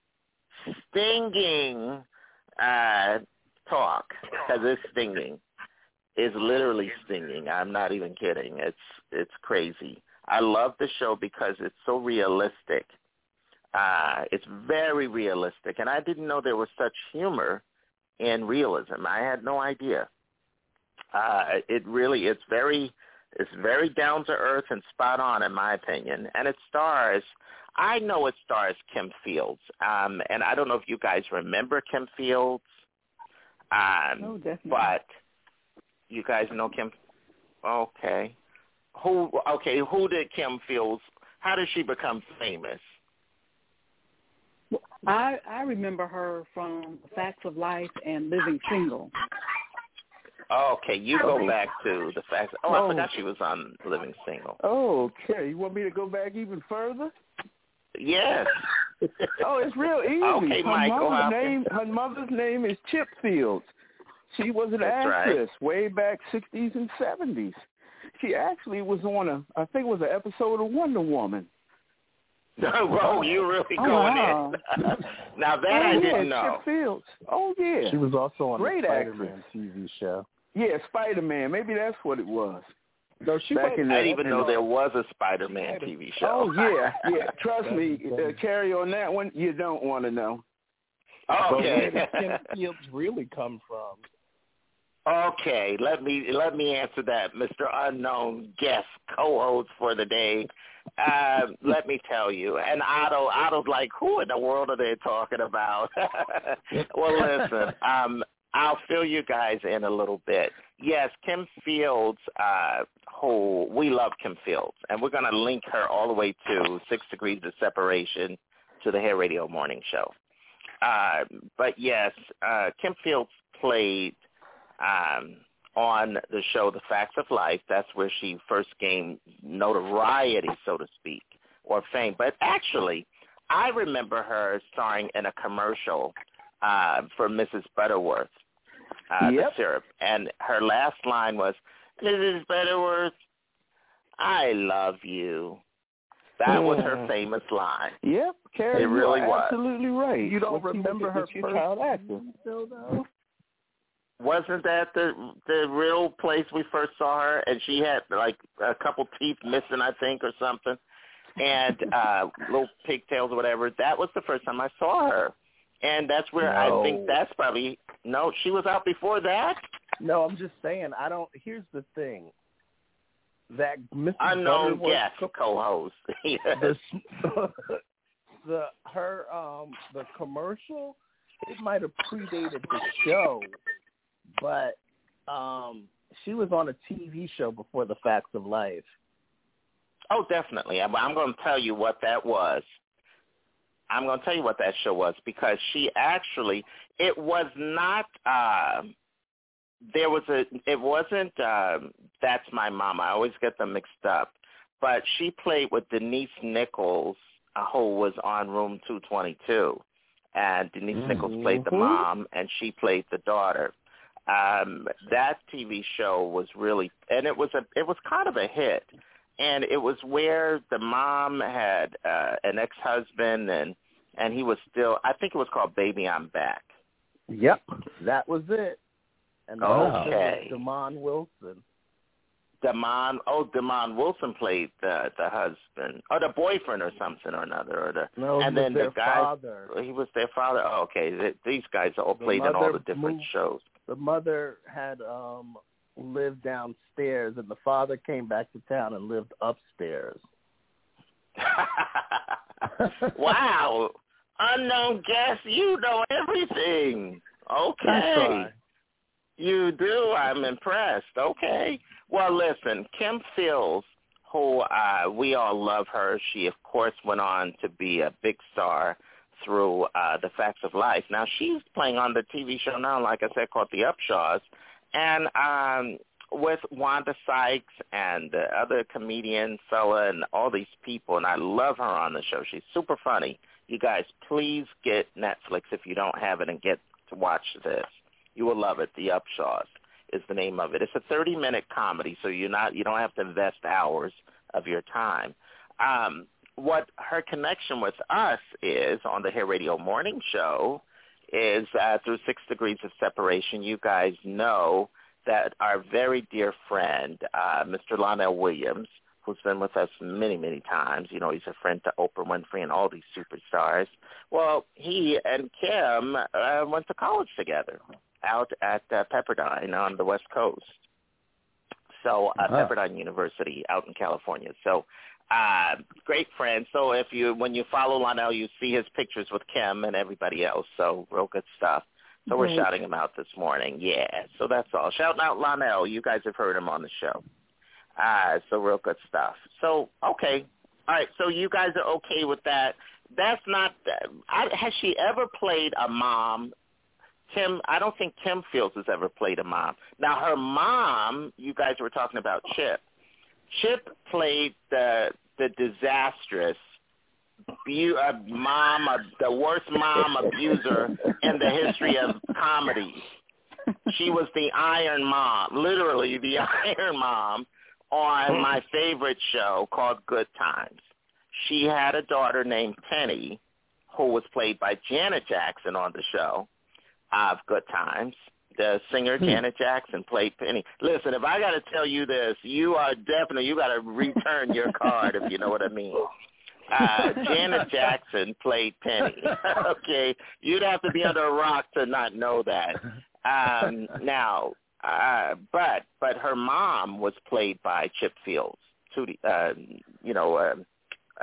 stinging uh, talk, because it's stinging, is literally stinging. I'm not even kidding. It's it's crazy. I love the show because it's so realistic. Uh, it's very realistic, and I didn't know there was such humor in realism. I had no idea. Uh, it really, it's very, it's very down to earth and spot on in my opinion. And it stars, I know it stars Kim Fields. Um, and I don't know if you guys remember Kim Fields. Um, Oh, definitely. but you guys know Kim. Okay. Who? Okay. Who did Kim Fields? How did she become famous? I I remember her from Facts of Life and Living Single. Okay, you go back to the facts. Oh, I forgot she was on Living Single. Okay, you want me to go back even further? Yes. oh, it's real easy. Okay, her Michael mother's name, her mother's name is Chip Fields. She was an That's right. actress way back '60s and '70s. She actually was on a, I think it was an episode of Wonder Woman. Whoa, you really Oh, going wow. in. now that I Oh, didn't yeah, know. Chip Fields. Oh yeah. She was also on Great the. Spider-Man TV show. Yeah, Spider Man. Maybe that's what it was. No, she Back went- in I didn't even know there was a Spider-Man TV show. Oh yeah, yeah. Trust me, uh, carry on that one. You don't want to know. But Okay. where did Kim Fields really come from? Okay, let me let me answer that, Mr. Unknown guest co-host for the day. Uh, let me tell you, and Otto, Otto's like, who in the world are they talking about? well, listen, um, I'll fill you guys in a little bit. Yes, Kim Fields, uh, who we love Kim Fields, and we're going to link her all the way to Six Degrees of Separation to the Hair Radio Morning Show. Uh, but yes, uh, Kim Fields played um, on the show The Facts of Life. That's where she first gained notoriety, so to speak, or fame. But actually, I remember her starring in a commercial uh, for Mrs. Butterworth, uh, Yep. the syrup. And her last line was, Mrs. Butterworth, I love you. That was her famous line. Yep, Carrie, It really you're was. absolutely right. You don't When she was remember a- her when she was first child actor. show, though? Wasn't that the the real place we first saw her? And she had like a couple teeth missing, I think, or something, and uh little pigtails or whatever. That was the first time I saw her, and that's where I think that's probably no. She was out before that. No, I'm just saying. I don't. Here's the thing. That Mrs. Unknown guest co-host. yes. the the her um the commercial it might have predated the show, but um she was on a TV show before the Facts of Life. Oh, definitely. I'm, I'm going to tell you what that was. I'm going to tell you what that show was because she actually, it was not, um, there was a, it wasn't, um, That's My Mama. I always get them mixed up. But she played with Denise Nicholas, uh, who was on Room 222. And Denise Nicholas played the Mhm. mom, and she played the daughter. Um, that TV show was really, and it was a, it was kind of a hit and it was where the mom had uh, an ex-husband and and he was still I think it was called Baby I'm Back. Yep, that was it. And the Okay. husband Demond Wilson. Demond oh Demond Wilson played the the husband or the boyfriend or something or another or the No, and then their the guy father. he was their father. Oh, okay, these guys all The played in all the different moved- shows. The mother had um lived downstairs, and the father came back to town and lived upstairs. wow, unknown guest, you know everything. Okay. You do. I'm impressed. Okay. Well, listen, Kim Fields, who uh, we all love her. She, of course, went on to be a big star through uh, The Facts of Life. Now, she's playing on the TV show now, like I said, called The Upshaws. And um, with Wanda Sykes and the other comedian fella and all these people, and I love her on the show. She's super funny. You guys, please get Netflix if you don't have it and get to watch this. You will love it. The Upshaws is the name of it. It's a 30-minute comedy, so you're not you don't have to invest hours of your time. Um, what her connection with us is on the Hair Radio Morning Show is uh, through Six Degrees of Separation. You guys know that our very dear friend, uh, Mr. Lionel Williams, who's been with us many, many times. You know, he's a friend to Oprah Winfrey and all these superstars. Well, he and Kim uh, went to college together out at uh, Pepperdine on the West Coast. So uh, Uh-huh. Pepperdine University out in California. So uh, great friend. So if you when you follow Lionel, you see his pictures with Kim and everybody else. So real good stuff. So we're shouting him out this morning. Yeah. So that's all. Shouting out Lionel. You guys have heard him on the show. Uh, so real good stuff. So okay. All right. So you guys are okay with that. That's not. I, has she ever played a mom Tim, I don't think Tim Fields has ever played a mom. Now her mom, you guys were talking about Chip. Chip played the the disastrous bu- uh, mom, uh, the worst mom abuser in the history of comedy. She was the Iron Mom, literally the Iron Mom, on my favorite show called Good Times. She had a daughter named Penny, who was played by Janet Jackson on the show of Good Times. The singer Hmm. Janet Jackson played Penny. Listen, if I got to tell you this, you are definitely you got to return your card if you know what I mean. Uh, Janet Jackson played Penny. okay, you'd have to be under a rock to not know that. Um, now, uh, but but her mom was played by Chip Fields. Tootie, uh, you know, uh,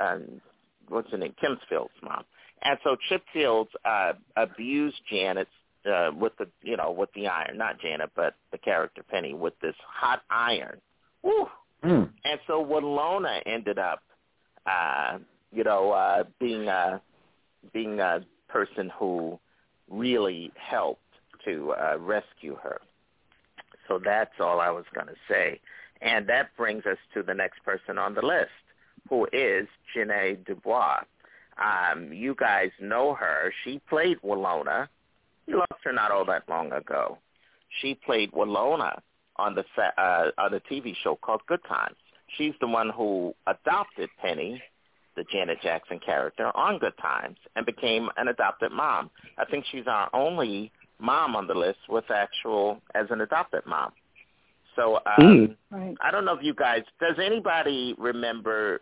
um, what's her name? Kim Fields' mom. And so Chip Fields uh, abused Janet uh, with the you know with the iron, not Janet, but the character Penny with this hot iron. Woo. Mm. And so Willona ended up, uh, you know, uh, being a being a person who really helped to uh, rescue her. So that's all I was going to say. And that brings us to the next person on the list, who is Ja'Net DuBois. Um, you guys know her. She played Willona. You lost her not all that long ago. She played Willona on the fa- uh, on the TV show called Good Times. She's the one who adopted Penny the Janet Jackson character on Good Times and became an adopted mom. I think she's our only mom on the list with actual as an adopted mom. So um, Right. I don't know if you guys. Does anybody remember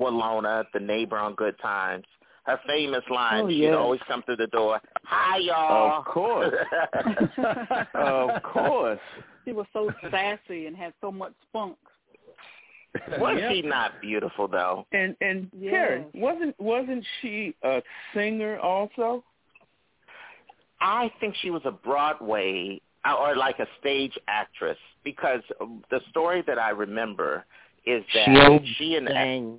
Willona, the neighbor on Good Times? Her famous line. Oh, she'd always come through the door. Hi, y'all. Of course. of course. She was so sassy and had so much spunk. Was Yep. she not beautiful though? And and Yes. Karen, wasn't wasn't she a singer also? I think she was a Broadway uh, or like a stage actress because the story that I remember is that She she and sang.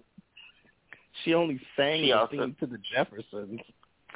She only sang She the also- to the Jeffersons.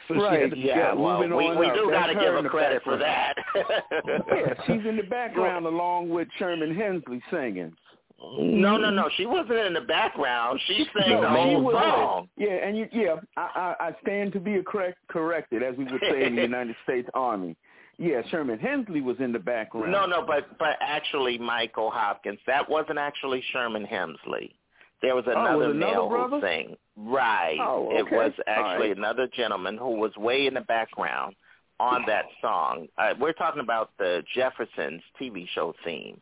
So Right, She had to yeah, well, moving we, we do got to give her credit for that. yeah, she's in the background along with Sherman Hemsley singing. No, no, no. She wasn't in the background. She sang No, the whole was song. Yeah, and you, yeah, I, I, I stand to be a correct, corrected, as we would say in the United States Army. Yeah, Sherman Hemsley was in the background. No, no, but but actually, Michael Hopkins, that wasn't actually Sherman Hemsley. There was Oh, another was another male brother? who sang. Right. Oh, It was actually right. another gentleman who was way in the background on that song. Uh, we're talking about the Jeffersons TV show theme.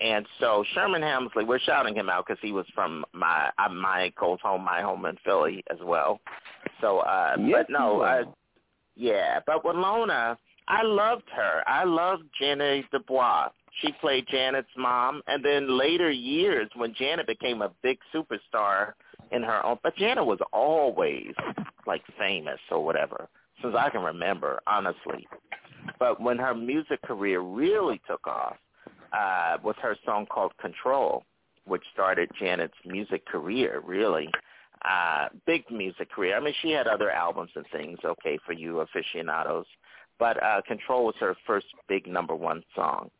And so Sherman Hemsley, we're shouting him out because he was from my uh, my Cole's home, my home in Philly as well. So, uh, Yes, but no, uh, yeah, but Willona, I loved her. I loved Ja'Net DuBois. She played Janet's mom, and then later years when Janet became a big superstar in her own. But Janet was always like famous or whatever since I can remember, honestly. But when her music career really took off, uh, was her song called Control, which started Janet's music career, really. Uh, big music career. I mean, she had other albums and things, okay, for you aficionados. But uh, Control was her first big number one song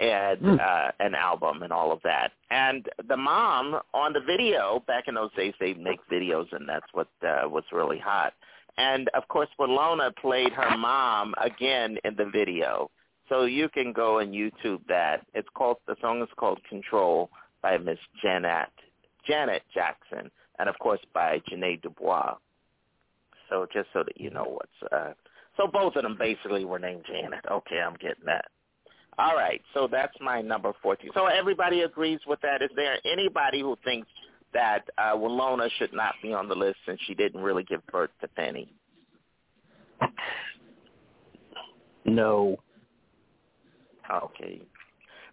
and uh, an album and all of that. And the mom on the video, back in those days, they make videos, and that's what uh, was really hot. And of course, Willona played her mom again in the video, so you can go and YouTube that. It's called the song is called Control by Miss Janet Janet Jackson, and of course by Ja'Net DuBois. So just so that you know what's uh, so both of them basically were named Janet. Okay, I'm getting that. All right, so that's my number 14. So everybody agrees with that. Is there anybody who thinks that uh, Willona should not be on the list since she didn't really give birth to Penny? No. Okay.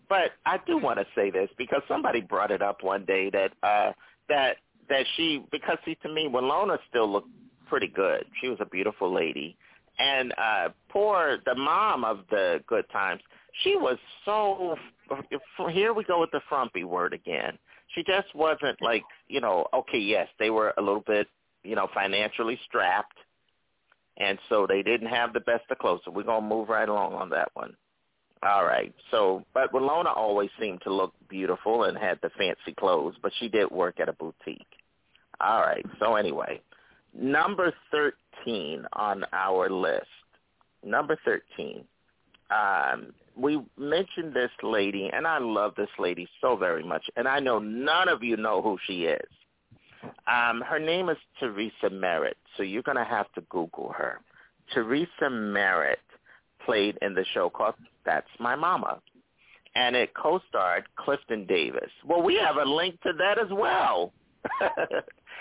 But I do want to say this because somebody brought it up one day that uh that that she because see to me Willona still looked pretty good. She was a beautiful lady. And uh poor the mom of the good times, she was so here we go with the frumpy word again. She just wasn't like, you know, okay, yes, they were a little bit, you know, financially strapped and so they didn't have the best of clothes. So we're gonna move right along on that one. All right. So, but Willona always seemed to look beautiful and had the fancy clothes, but she did work at a boutique. All right. So anyway, number 13 on our list. Number 13. Um, we mentioned this lady, and I love this lady so very much, and I know none of you know who she is. Um, her name is Teresa Merritt, so you're going to have to Google her. Teresa Merritt played in the show called That's My Mama. And it co-starred Clifton Davis. Well, we have a link to that as well.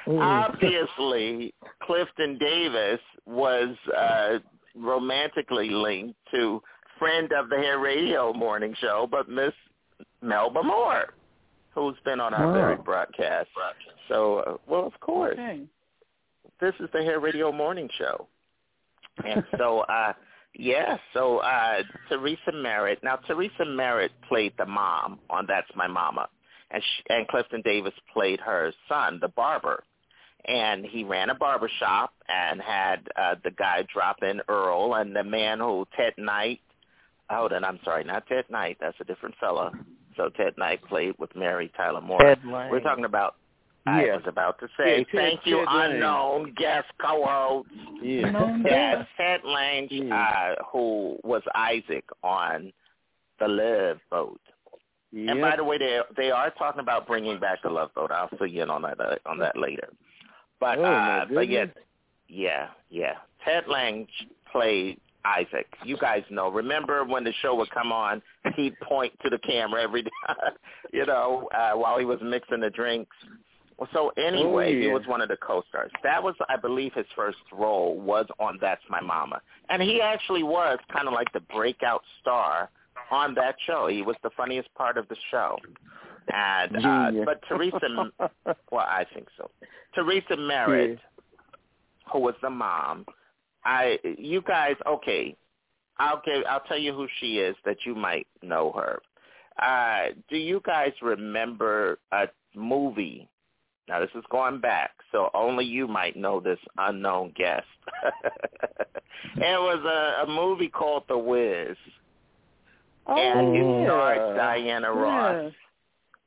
Obviously, Clifton Davis was uh, romantically linked to friend of the Hair Radio morning show, but Miss Melba Moore, who's been on our Wow. very broadcast. So, uh, well, of course, Okay. this is the Hair Radio morning show. And so, uh, yeah, so uh, Teresa Merritt. Now, Teresa Merritt played the mom on That's My Mama, and she, and Clifton Davis played her son, the barber. And he ran a barber shop and had uh, the guy drop in Earl and the man who Ted Knight. Hold on, I'm sorry, not Ted Knight. That's a different fella. So Ted Knight played with Mary Tyler Moore. Ted Lange. We're talking about. I was about to say, Yeah, Ted- thank you, Ted Lange. unknown guest co-host. Yeah. Known Yes. Ted Lange, uh, who was Isaac on the Love Boat. And by the way, they they are talking about bringing back the Love Boat. I'll fill you in on that uh, on that later. But Oh, uh, but yeah, yeah, yeah. Ted Lange played Isaac. You guys know. Remember when the show would come on, he'd point to the camera every time, you know, uh, while he was mixing the drinks. So anyway, Oh, he was one of the co-stars. That was, I believe, his first role was on That's My Mama, and he actually was kind of like the breakout star on that show. He was the funniest part of the show. And uh, but Teresa, well, I think so. Teresa Merritt, who was the mom, I you guys okay? I'll give I'll tell you who she is that you might know her. Uh, do you guys remember a movie? Now this is going back, so only you might know this unknown guest. it was a, a movie called The Wiz, and it yeah. starred Diana Ross. Yeah.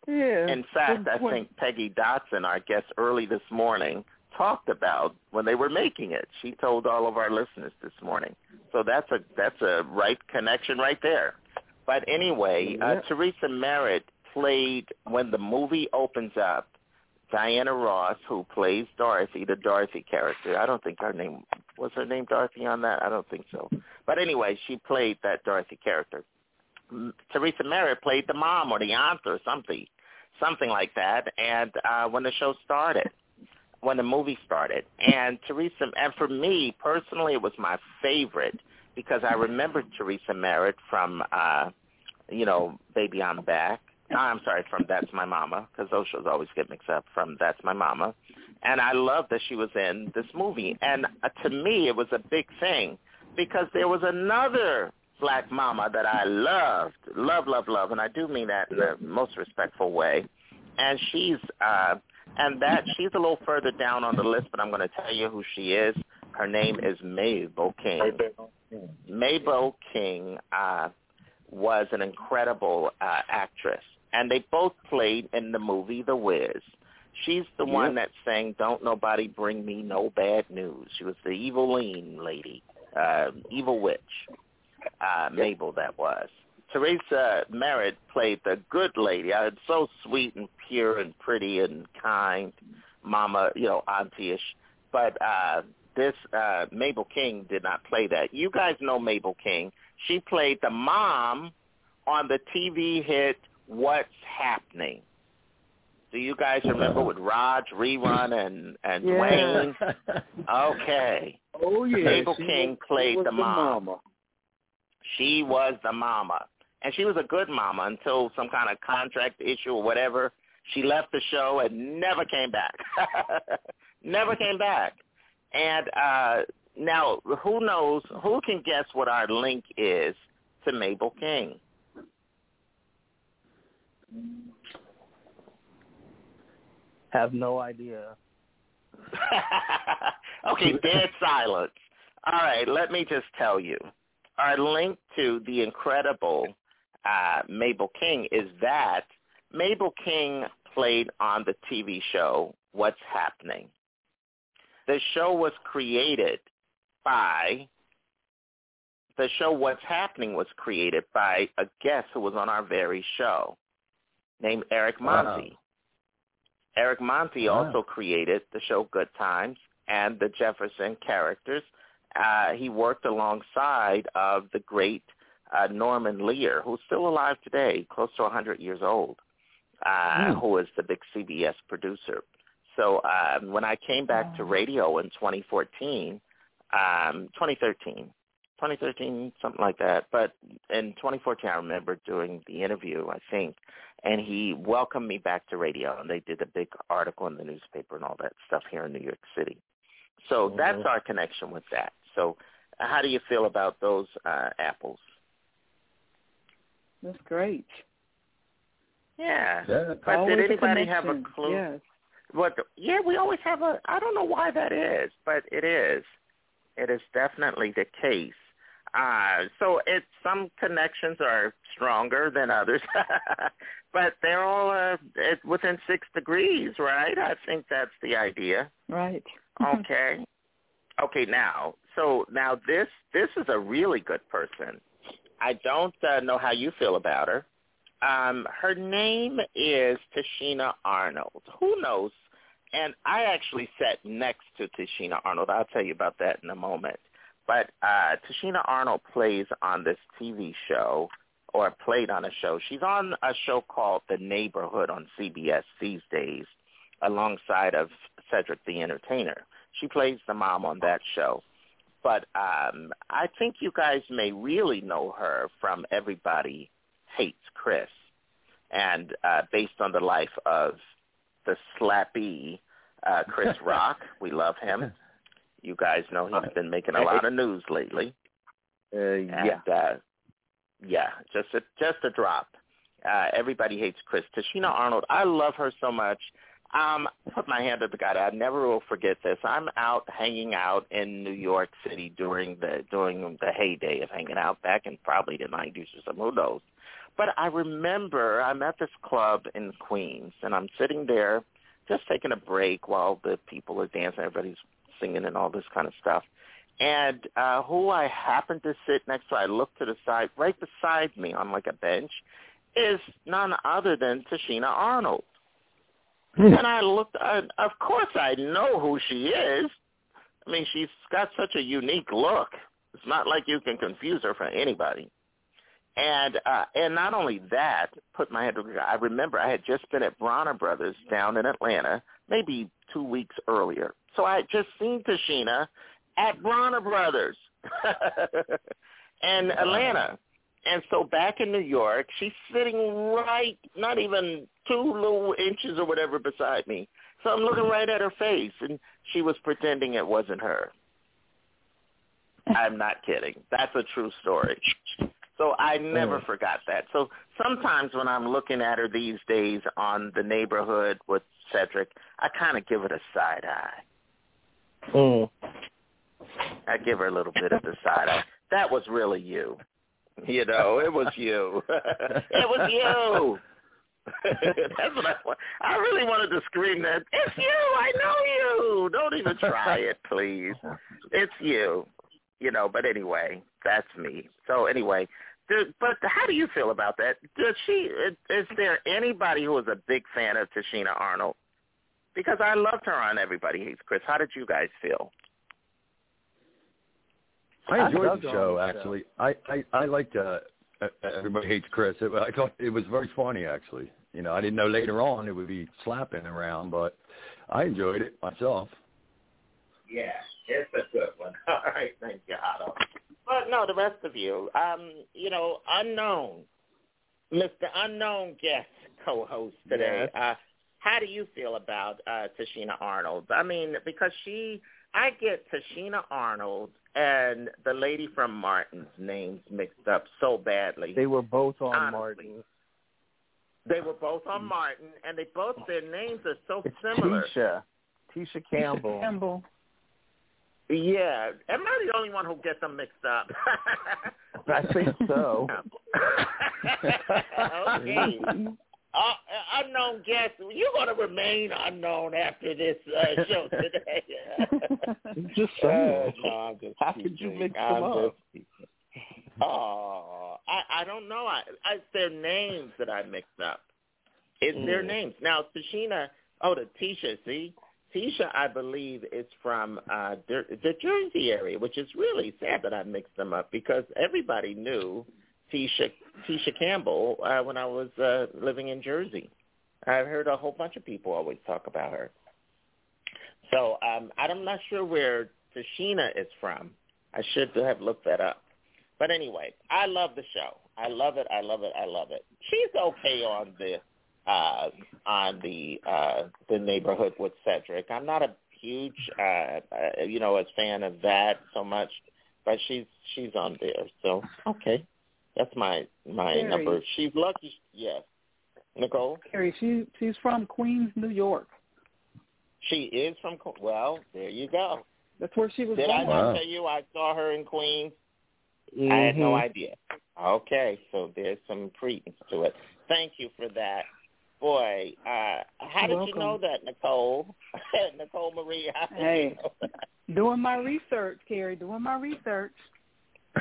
Yeah. In fact, I think Peggy Dotson, our guest early this morning, talked about when they were making it. She told all of our listeners this morning. So that's a that's a right connection right there. But anyway, uh, Teresa Merritt played when the movie opens up. Diana Ross, who plays Dorothy, the Dorothy character. I don't think her name was her name Dorothy on that. I don't think so. But anyway, she played that Dorothy character. Teresa Merritt played the mom or the aunt or something, something like that. And uh, when the show started, when the movie started, and Teresa, and for me personally, it was my favorite because I remember Teresa Merritt from, uh, you know, Baby I'm Back. I'm sorry, from That's My Mama, because those shows always get mixed up. From That's My Mama, and I love that she was in this movie. And uh, to me, it was a big thing because there was another black mama that I loved, love, love, love, and I do mean that in the most respectful way. And she's uh, and that she's a little further down on the list, but I'm going to tell you who she is. Her name is Mabel King. Mabel King uh, was an incredible uh, actress, and they both played in the movie The Wiz. She's the one that sang "Don't Nobody Bring Me No Bad News." She was the evil lean lady, uh, evil witch. Uh, Mabel, that was. Teresa Merritt played the good lady. Uh, so sweet and pure and pretty and kind, mama, you know, auntie-ish. But uh, this uh, Mabel King did not play that. You guys know Mabel King. She played the mom on the TV hit What's Happening. Do you guys remember with Raj, Rerun, and and Yeah. Dwayne? Okay. Oh yeah. Mabel she King was- played was the mom. mama. She was the mama. And she was a good mama until some kind of contract issue or whatever. She left the show and never came back. never came back. And uh now who knows who can guess what our link is to Mabel King? Have no idea. okay, dead silence. All right, let me just tell you. Our link to the incredible uh, Mabel King is that Mabel King played on the TV show What's Happening. The show was created by the show What's Happening was created by a guest who was on our very show named Eric Wow. Monte. Eric Monte Wow. also created the show Good Times and the Jefferson characters. Uh, he worked alongside of the great uh, Norman Lear, who's still alive today, close to 100 years old, uh, Hmm. who is the big CBS producer. So um, when I came back to radio in 2014, um, 2013, 2013, something like that. But in 2014, I remember doing the interview, I think, and he welcomed me back to radio, and they did a big article in the newspaper and all that stuff here in New York City. So that's our connection with that. So how do you feel about those uh, apples? That's great. Yeah. Yeah. But Always did a anybody have a clue? Yes. What? Yeah, we always have a. I don't know why that is, but it is. It is definitely the case. Uh, so it some connections are stronger than others, but they're all uh, it, within six degrees, right? I think that's the idea. Right. Okay. okay, now, so now this this is a really good person. I don't uh, know how you feel about her. Um, her name is Tichina Arnold. Who knows? And I actually sat next to Tichina Arnold. I'll tell you about that in a moment. But uh, Tichina Arnold plays on this TV show, or played on a show. She's on a show called The Neighborhood on CBS these days, alongside of Cedric the Entertainer. She plays the mom on that show. But um, I think you guys may really know her from Everybody Hates Chris, and uh, based on the life of the slappy uh, Chris Rock. We love him. You guys know he's been making a lot of news lately. Uh, And, yeah. uh, yeah, just a just a drop. Uh, everybody hates Chris. Tichina Arnold, I love her so much. Um, put my hand up to God. I never will forget this. I'm out hanging out in New York City during the during the heyday of hanging out back in probably the nineties or something. Who knows? But I remember I'm at this club in Queens and I'm sitting there just taking a break while the people are dancing, everybody's singing and all this kind of stuff. And uh who I happen to sit next to, I look to the side, right beside me on like a bench, is none other than Tichina Arnold. And I looked, I, of course I know who she is. I mean, she's got such a unique look. It's not like you can confuse her for anybody. And uh, and not only that, put my head. together, I remember I had just been at Bronner Brothers down in Atlanta, maybe two weeks earlier. So I had just seen Tichina at Bronner Brothers in Atlanta. And so back in New York, she's sitting right, not even two little inches or whatever beside me. So I'm looking right at her face, and she was pretending it wasn't her. I'm not kidding. That's a true story. So I never Mm. forgot that. So sometimes when I'm looking at her these days on the neighborhood with Cedric, I kind of give it a side eye. Mm. I give her a little bit of the side eye. That was really you. You know, it was you. it was you. That's what I want. I really wanted to scream that. It's you. I know you. Don't even try it, please. It's you. You know, but anyway, that's me. So anyway, do, but how do you feel about that? Does she? Is there anybody who is a big fan of Tichina Arnold? Because I loved her on Everybody Hates Chris. How did you guys feel? I enjoyed dug the show the actually. I I I liked uh, uh, everybody hates Chris. It, I thought it was very funny actually. You know, I didn't know later on it would be slapping around, but I enjoyed it myself. Yeah, it's a good one. All right, thank you, Otto. But no, the rest of you, um, you know, unknown, Mr. Unknown guest co-host today. Uh, how do you feel about uh, Tichina Arnold? I mean, because she, I get Tichina Arnold and the lady from Martin's names mixed up so badly. They were both on Honestly. Martin. They were both on Martin, and they both their names are so similar. Tisha. Tisha Campbell. Campbell. Yeah, am I the only one who gets them mixed up? I think so. okay. Uh, unknown guest, you're going to remain unknown after this uh, show today. Just Uh, saying. no, I'm just How could you teasing. mix I'm them up? just. Oh, I, I don't know. I, I, it's their names that I mixed up. It's their Mm. names. Now, Tichina, oh, the Tisha, see? Tisha, I believe, is from uh, the, the Jersey area, which is really sad that I mixed them up because everybody knew Tisha Tisha Campbell uh, when I was uh, living in Jersey. I've heard a whole bunch of people always talk about her. So um, I'm not sure where Tichina is from. I should have looked that up. But anyway, I love the show. I love it. I love it. I love it. She's okay on the uh on the uh the neighborhood with Cedric. I'm not a huge uh, uh you know, a fan of that so much, but she's she's on there. So okay. That's my my Carrie. number. She's lucky. Yes. Nicole? Carrie, she she's from Queens, New York. She is from Que- well, there you go. That's where she was Did I born. not tell you I saw her in Queens? I had no Mhm. idea. Okay, so there's some credence to it. Thank you for that. Boy, uh, how You're did you know that, Nicole? Nicole Marie, how did Hey. you know that? Doing my research, Carrie. Doing my research.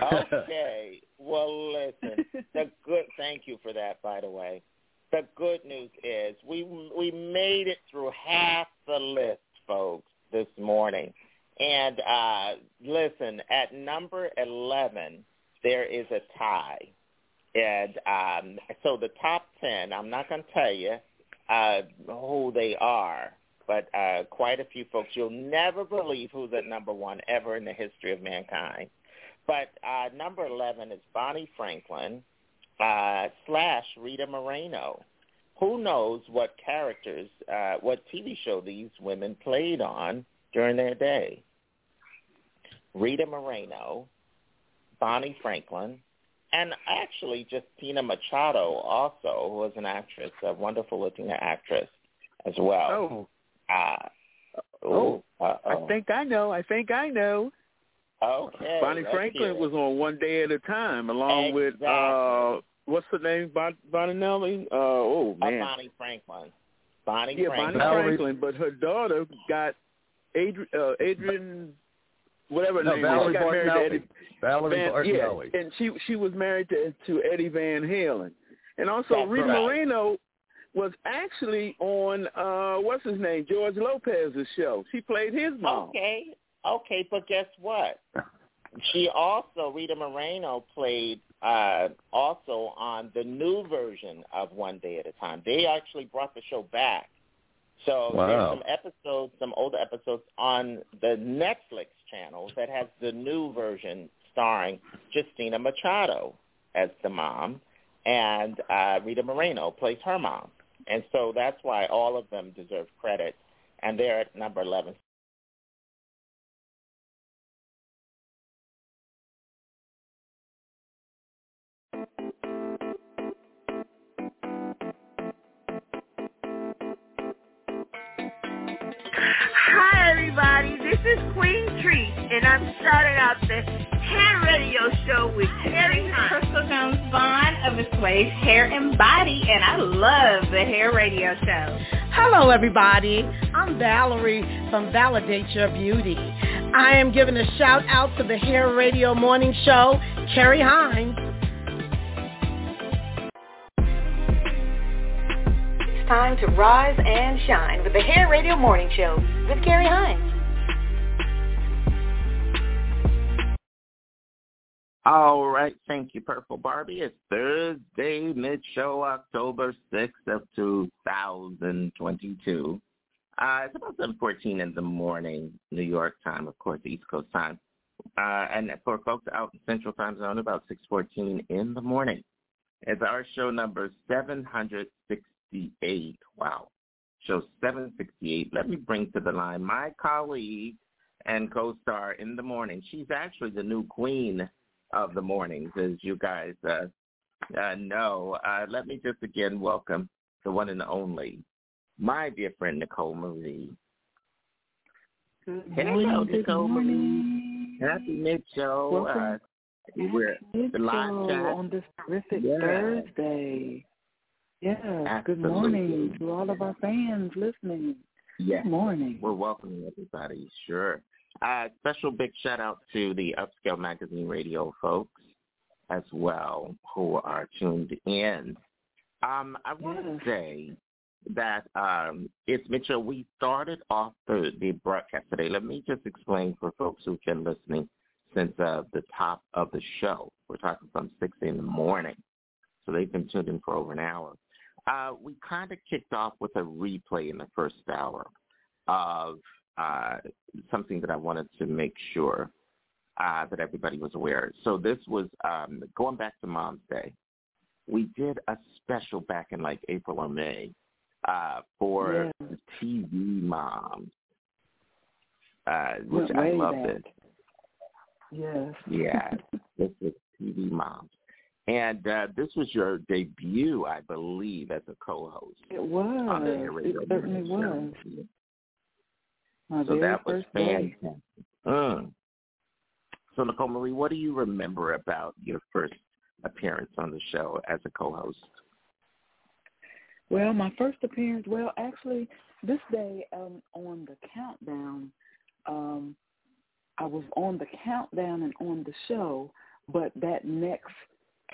Okay. Well, listen. The good. Thank you for that, by the way. The good news is we we made it through half the list, folks, this morning. And uh listen, at number eleven, there is a tie. And um so the top ten, I'm not going to tell you uh who they are, but uh quite a few folks. You'll never believe who's at number one ever in the history of mankind. But uh, number 11 is Bonnie Franklin uh, slash Rita Moreno. Who knows what characters, uh, what TV show these women played on during their day? Rita Moreno, Bonnie Franklin, and actually just Tina Machado also, who was an actress, a wonderful Latina actress as well. Oh. Uh, Oh, uh-oh. I think I know. I think I know. Okay. Bonnie Franklin was on One Day at a Time, along with uh, what's her name? Bon- Bonnie Uh, oh Uh, man, Bonnie Franklin. Bonnie yeah, Franklin. Bonnie Franklin. But her daughter got Adrian, uh, Adrian, whatever her No, name. Valerie is. She got married to Eddie. Valerie Van, Bertinelli. Yeah, and she she was married to to Eddie Van Halen, and also That's Rita right. Moreno was actually on uh what's his name George Lopez's show. She played his mom. Okay. Okay, but guess what? She also Rita Moreno played uh also on the new version of One Day at a Time. They actually brought the show back. So Wow. there's some episodes, some older episodes on the Netflix channel that has the new version starring Justina Machado as the mom and uh Rita Moreno plays her mom. And so that's why all of them deserve credit and they're at number 11. And I'm starting out the hair radio show with Terry Hunt. Crystal Jones Vaughn of Assuage Hair and Body, and I love the hair radio show. Hello, everybody. I'm Valerie from Validate Your Beauty. I am giving a shout out to the Hair Radio Morning Show, Carrie Hines. It's time to rise and shine with the Hair Radio Morning Show with Carrie Hines. All right, thank you, Purple Barbie. It's Thursday, mid-show, October 6th of 2022. Uh, it's about 7.14 in the morning, New York time, of course, East Coast time. Uh, and for folks out in Central Time Zone, about 6.14 in the morning. It's our show number 768. Wow. Show 768. Let me bring to the line my colleague and co-star in the morning. She's actually the new queen of the mornings, as you guys uh, uh, know. Uh, let me just again welcome the one and only, my dear friend Nicole Marie. Good Hello, morning. Good Nicole morning. Happy mid show. Welcome. Uh, we're Good the live chat. on this terrific Yeah. Thursday. Yes. Good morning to all of our fans listening. Yes. Good morning. We're welcoming everybody, sure. Uh, special big shout out to the Upscale Magazine radio folks as well who are tuned in. Um, I want to say that um, it's Mitchell. We started off the, the broadcast today. Let me just explain for folks who've been listening since uh, the top of the show. We're talking from 6 in the morning. So they've been tuned in for over an hour. Uh, we kind of kicked off with a replay in the first hour of uh, something that I wanted to make sure uh, that everybody was aware. So this was um, going back to Mom's Day. We did a special back in like April or May uh, for Yeah. TV moms, uh, which I loved back. it. Yes. Yeah, this was TV moms. And uh, this was your debut, I believe, as a co-host. It was. on the Hair It certainly was. My So that was fantastic. Mm. So Nicole Marie, what do you remember about your first appearance on the show as a co-host? Well, my first appearance, well, actually, this day um, on the countdown, um, I was on the countdown and on the show, but that next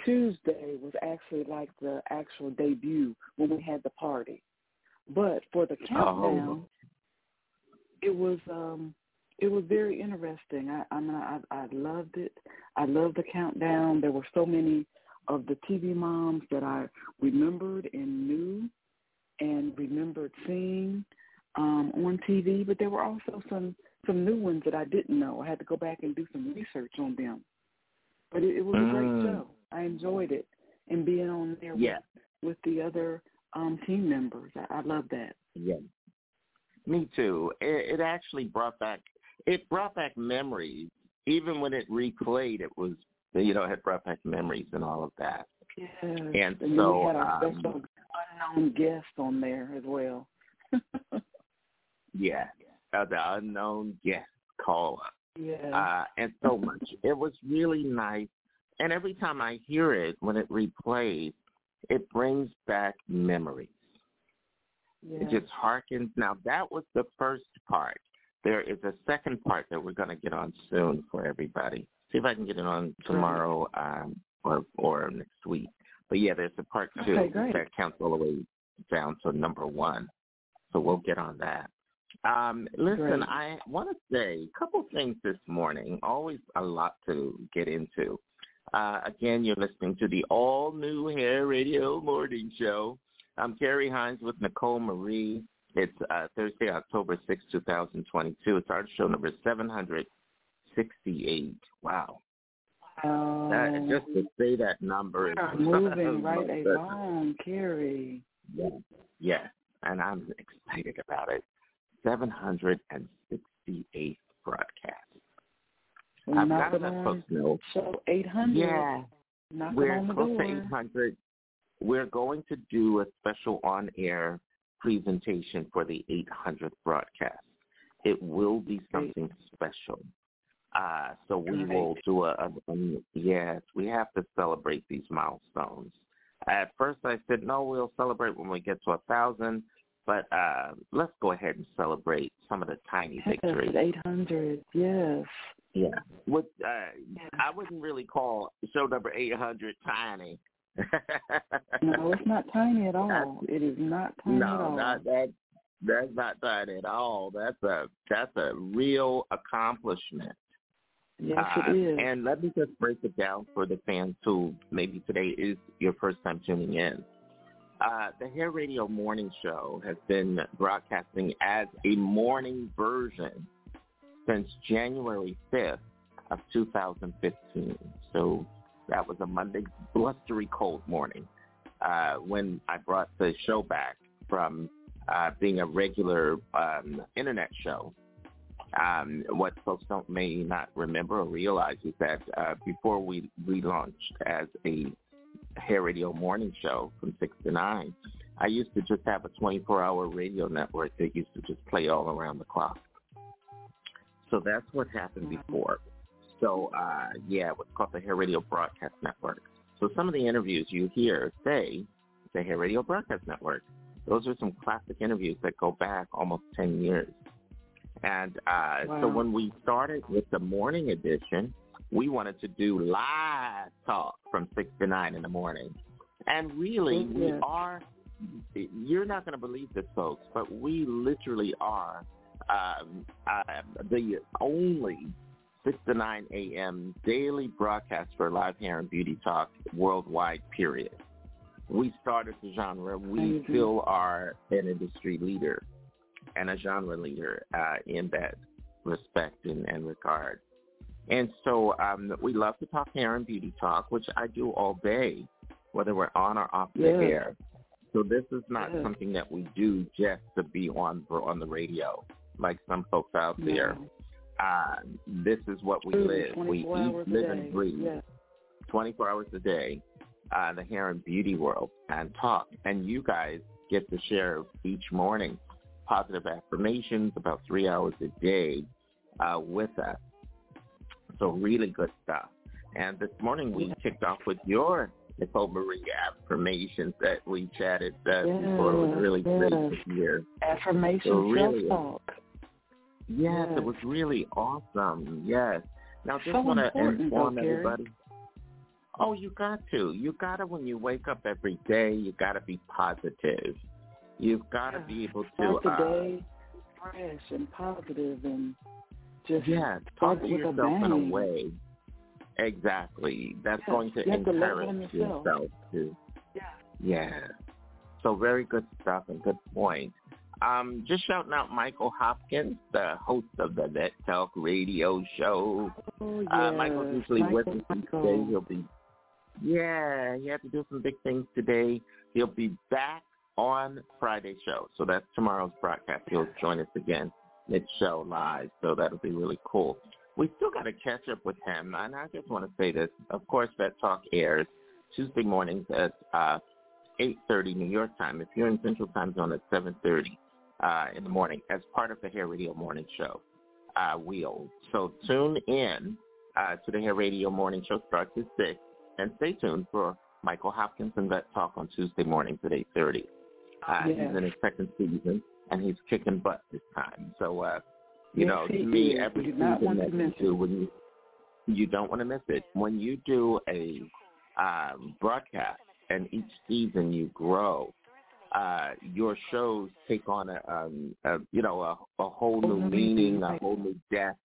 Tuesday was actually like the actual debut when we had the party. But for the countdown, Oh. It was um it was very interesting. I I mean I I loved it. I loved the countdown. There were so many of the TV moms that I remembered and knew and remembered seeing um on TV, but there were also some some new ones that I didn't know. I had to go back and do some research on them. But it, it was a great Mm. show. I enjoyed it and being on there Yeah. with, with the other um team members. I, I love that. Yeah. Me too. It, it actually brought back it brought back memories. Even when it replayed, it was you know it had brought back memories and all of that. Yes. And and so, we had our um, special unknown guest on there as well. Yeah, uh, the unknown guest caller. yeah. uh, and so much. It was really nice. And every time I hear it, when it replays, it brings back memories. Yeah. It just harkens. Now that was the first part. There is a second part that we're going to get on soon for everybody. See if I can get it on tomorrow um, or or next week. But yeah, there's a part two Okay, that counts all the way down to number one. So we'll get on that. Um, listen, Great. I want to say a couple things this morning. Always a lot to get into. Uh, again, you're listening to the all new Hair Radio Morning Show. I'm Carrie Hines with Nicole Marie. It's uh, Thursday, October sixth, two 2022. It's our show number 768. Wow. Um, That, just to say that number is moving right along, Carrie. Yeah. yeah, and I'm excited about it. 768th broadcast. We I've got to let folks know. show eight hundred. Yeah, Knock it we're close to 800. We're going to do a special on-air presentation for the 800th broadcast. It will be something special. Uh, so we will do a, a, um, yes, we have to celebrate these milestones. At first I said, no, we'll celebrate when we get to a thousand, but uh, let's go ahead and celebrate some of the tiny victories. Yes, eight hundred. Yes. Yeah. What uh, I wouldn't really call show number 800 tiny. No, it's not tiny at all. It is not tiny at all. no, not that. That's not tiny at all. That's a that's a real accomplishment. Yes, Uh, it is. And let me just break it down for the fans who maybe today is your first time tuning in. Uh, the Hair Radio Morning Show has been broadcasting as a morning version since January 5th of 2015. So that was a Monday blustery cold morning uh, when I brought the show back from uh, being a regular um, internet show. Um, what folks don't may not remember or realize is that uh, before we relaunched as a hair radio morning show from 6 to 9, I used to just have a 24-hour radio network that used to just play all around the clock. So that's what happened before. So, uh, yeah, what's called the Hair Radio Broadcast Network. So some of the interviews you hear say the Hair Radio Broadcast Network. Those are some classic interviews that go back almost 10 years. And uh, so when we started with the morning edition, we wanted to do live talk from 6 to 9 in the morning. And really, we are, you're not going to believe this, folks, but we literally are um, uh, the only 6 to 9 a.m. daily broadcast for live hair and beauty talk worldwide, period. We started the genre. We Amazing. still are an industry leader and a genre leader uh, in that respect and, and regard. And so um, we love to talk hair and beauty talk, which I do all day, whether we're on or off the air. So this is not Yes. something that we do just to be on on the radio, like some folks out there. No. Uh, this is what we live. We eat, live, and breathe. Yes. 24 hours a day, uh, the hair and beauty world, and talk. And you guys get to share each morning positive affirmations about three hours a day uh, with us. So really good stuff. And this morning we kicked off with your Nicole Marie affirmations that we chatted uh, before. It was really great yes. to hear. Affirmation So really- self-talk. Yes, Yes. it was really awesome. Yes. Now, just So want to inform though, everybody. Oh, you got to. You got to when you wake up every day. You got to be positive. You've got to be able to. Start the uh, day fresh and positive and just yeah, talk to with a yourself in a way. Exactly. That's Yeah, going to you have to yourself. yourself to. Yeah. So very good stuff and good point. Um, just shouting out Michael Hopkins, the host of the Net Talk Radio Show. Oh, Uh, yes. Michael's usually with Michael, us Michael. today. He'll be, yeah, he had to do some big things today. He'll be back on Friday show. So that's tomorrow's broadcast. He'll join us again mid-show live. So that'll be really cool. We still got to catch up with him. And I just want to say this. Of course, that talk airs Tuesday mornings at uh, 8.30 New York time. If you're in Central Time Zone at 7.30 uh, in the morning as part of the Hair Radio Morning Show uh, wheel. So tune in uh, to the Hair Radio Morning Show starts at 6 and stay tuned for Michael Hopkins and Vet Talk on Tuesday mornings at 8.30. Uh, Yes. He's in his second season and he's kicking butt this time. So, uh, you Yes, know, to me, is. every You season that to you do, when you, you don't want to miss it. When you do a um, broadcast and each season you grow, uh, your shows take on a, um, a you know, a, a whole new meaning, a whole new depth.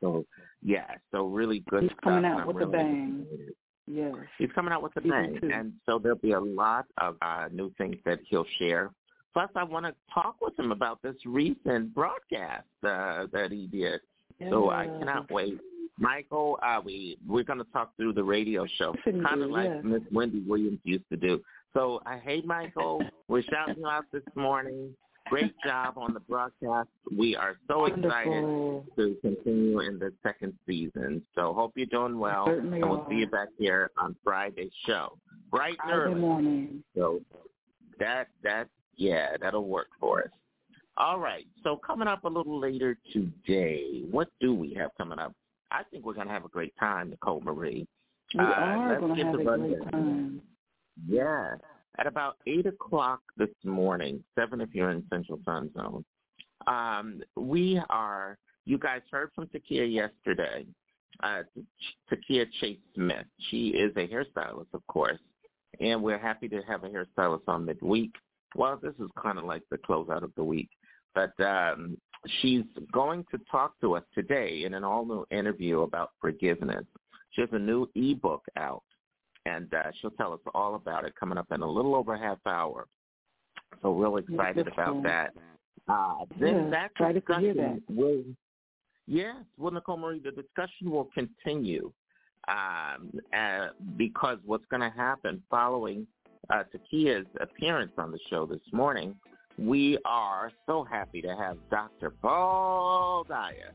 So, yeah, so really good He's stuff. coming out I'm with a bang. looking forward to it. Yes. He's coming out with a bang, and so there'll be a lot of uh, new things that he'll share. Plus, I want to talk with him about this recent broadcast uh, that he did. So I cannot wait. Michael, uh, we we're going to talk through the radio show, kind of like yes. Miss Wendy Williams used to do. So, uh, hey, Michael, we're shouting you out this morning. Great job on the broadcast. We are so excited to continue in the second season. So hope you're doing well. Certainly and we'll are. see you back here on Friday's show. Bright and early. morning. So that that yeah, that'll work for us. All right. So coming up a little later today, what do we have coming up? I think we're gonna have a great time, Nicole Marie. We Uh, are let's going to get have the a great time. Yeah. At about eight o'clock this morning, seven if you're in Central Time Zone. Um, we are you guys heard from Takia yesterday. Uh Takia Chase Smith. She is a hairstylist, of course. And we're happy to have a hairstylist on midweek. Well, this is kind of like the closeout of the week. But um, she's going to talk to us today in an all-new interview about forgiveness. She has a new ebook out, and uh, she'll tell us all about it coming up in a little over a half hour. So real excited about that. Uh, then Yeah, that excited to hear discussion will, yes, well, Nicole Marie, the discussion will continue um, uh, because what's going to happen following uh, Takia's appearance on the show this morning, we are so happy to have Dr. Paul Dyer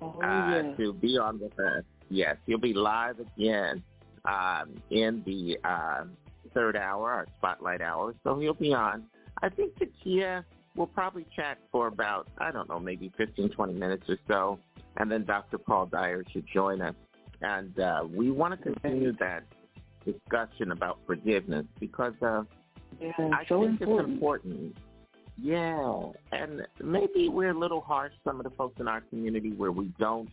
Oh, uh, yes. to be on with us. Yes, he'll be live again um, in the uh, third hour, our spotlight hour. So he'll be on. I think Takia will probably chat for about, I don't know, maybe 15, 20 minutes or so. And then Dr. Paul Dyer should join us. And uh, we want to continue that discussion about forgiveness because uh, Yeah, I so think important. it's important. Yeah, and maybe we're a little harsh, some of the folks in our community, where we don't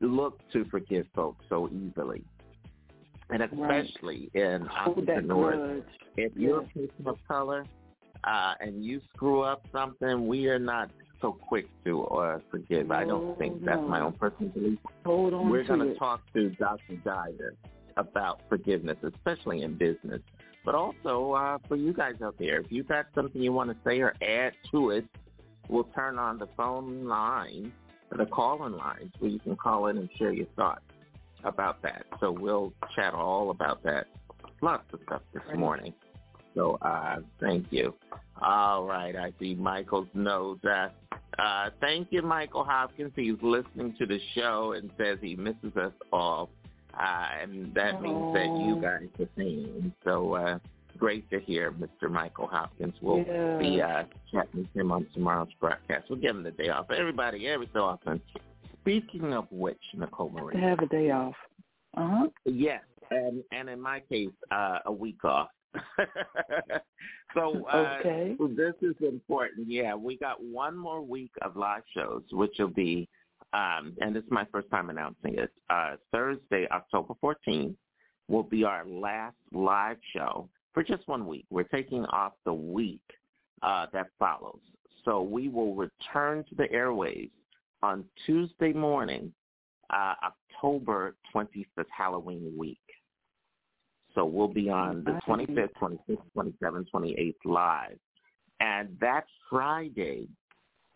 look to forgive folks so easily. And Right. especially in Hold that entrepreneurs. If you're a person of color uh, and you screw up something, we are not so quick to uh, forgive. I don't think that's my own personal belief. Hold on We're going to talk to Dr. Dyer about forgiveness, especially in business, but also uh, for you guys out there. If you've got something you want to say or add to it, we'll turn on the phone line, the call-in lines, where you can call in and share your thoughts about that. So we'll chat all about that. Lots of stuff this morning. So uh, thank you. All right, I see Michael's nose. Uh, uh, thank you, Michael Hopkins. He's listening to the show and says he misses us all. Uh, and that means that you guys are singing. So uh, great to hear, Mr. Michael Hopkins. We'll Yeah. be uh, chatting with him on tomorrow's broadcast. We'll give him the day off. Everybody, every so often. Speaking of which, Nicole Marie, To have a day off. Uh huh. Yes, and and in my case, uh, a week off. so uh, Okay. this is important. Yeah, we got one more week of live shows, which will be um, and this is my first time announcing it. Uh, Thursday, October 14th, will be our last live show for just one week. We're taking off the week uh, that follows. So we will return to the airwaves on Tuesday morning, uh, October 25th, Halloween week. So we'll be on the 25th, 26th, 27th, 28th live. And that Friday,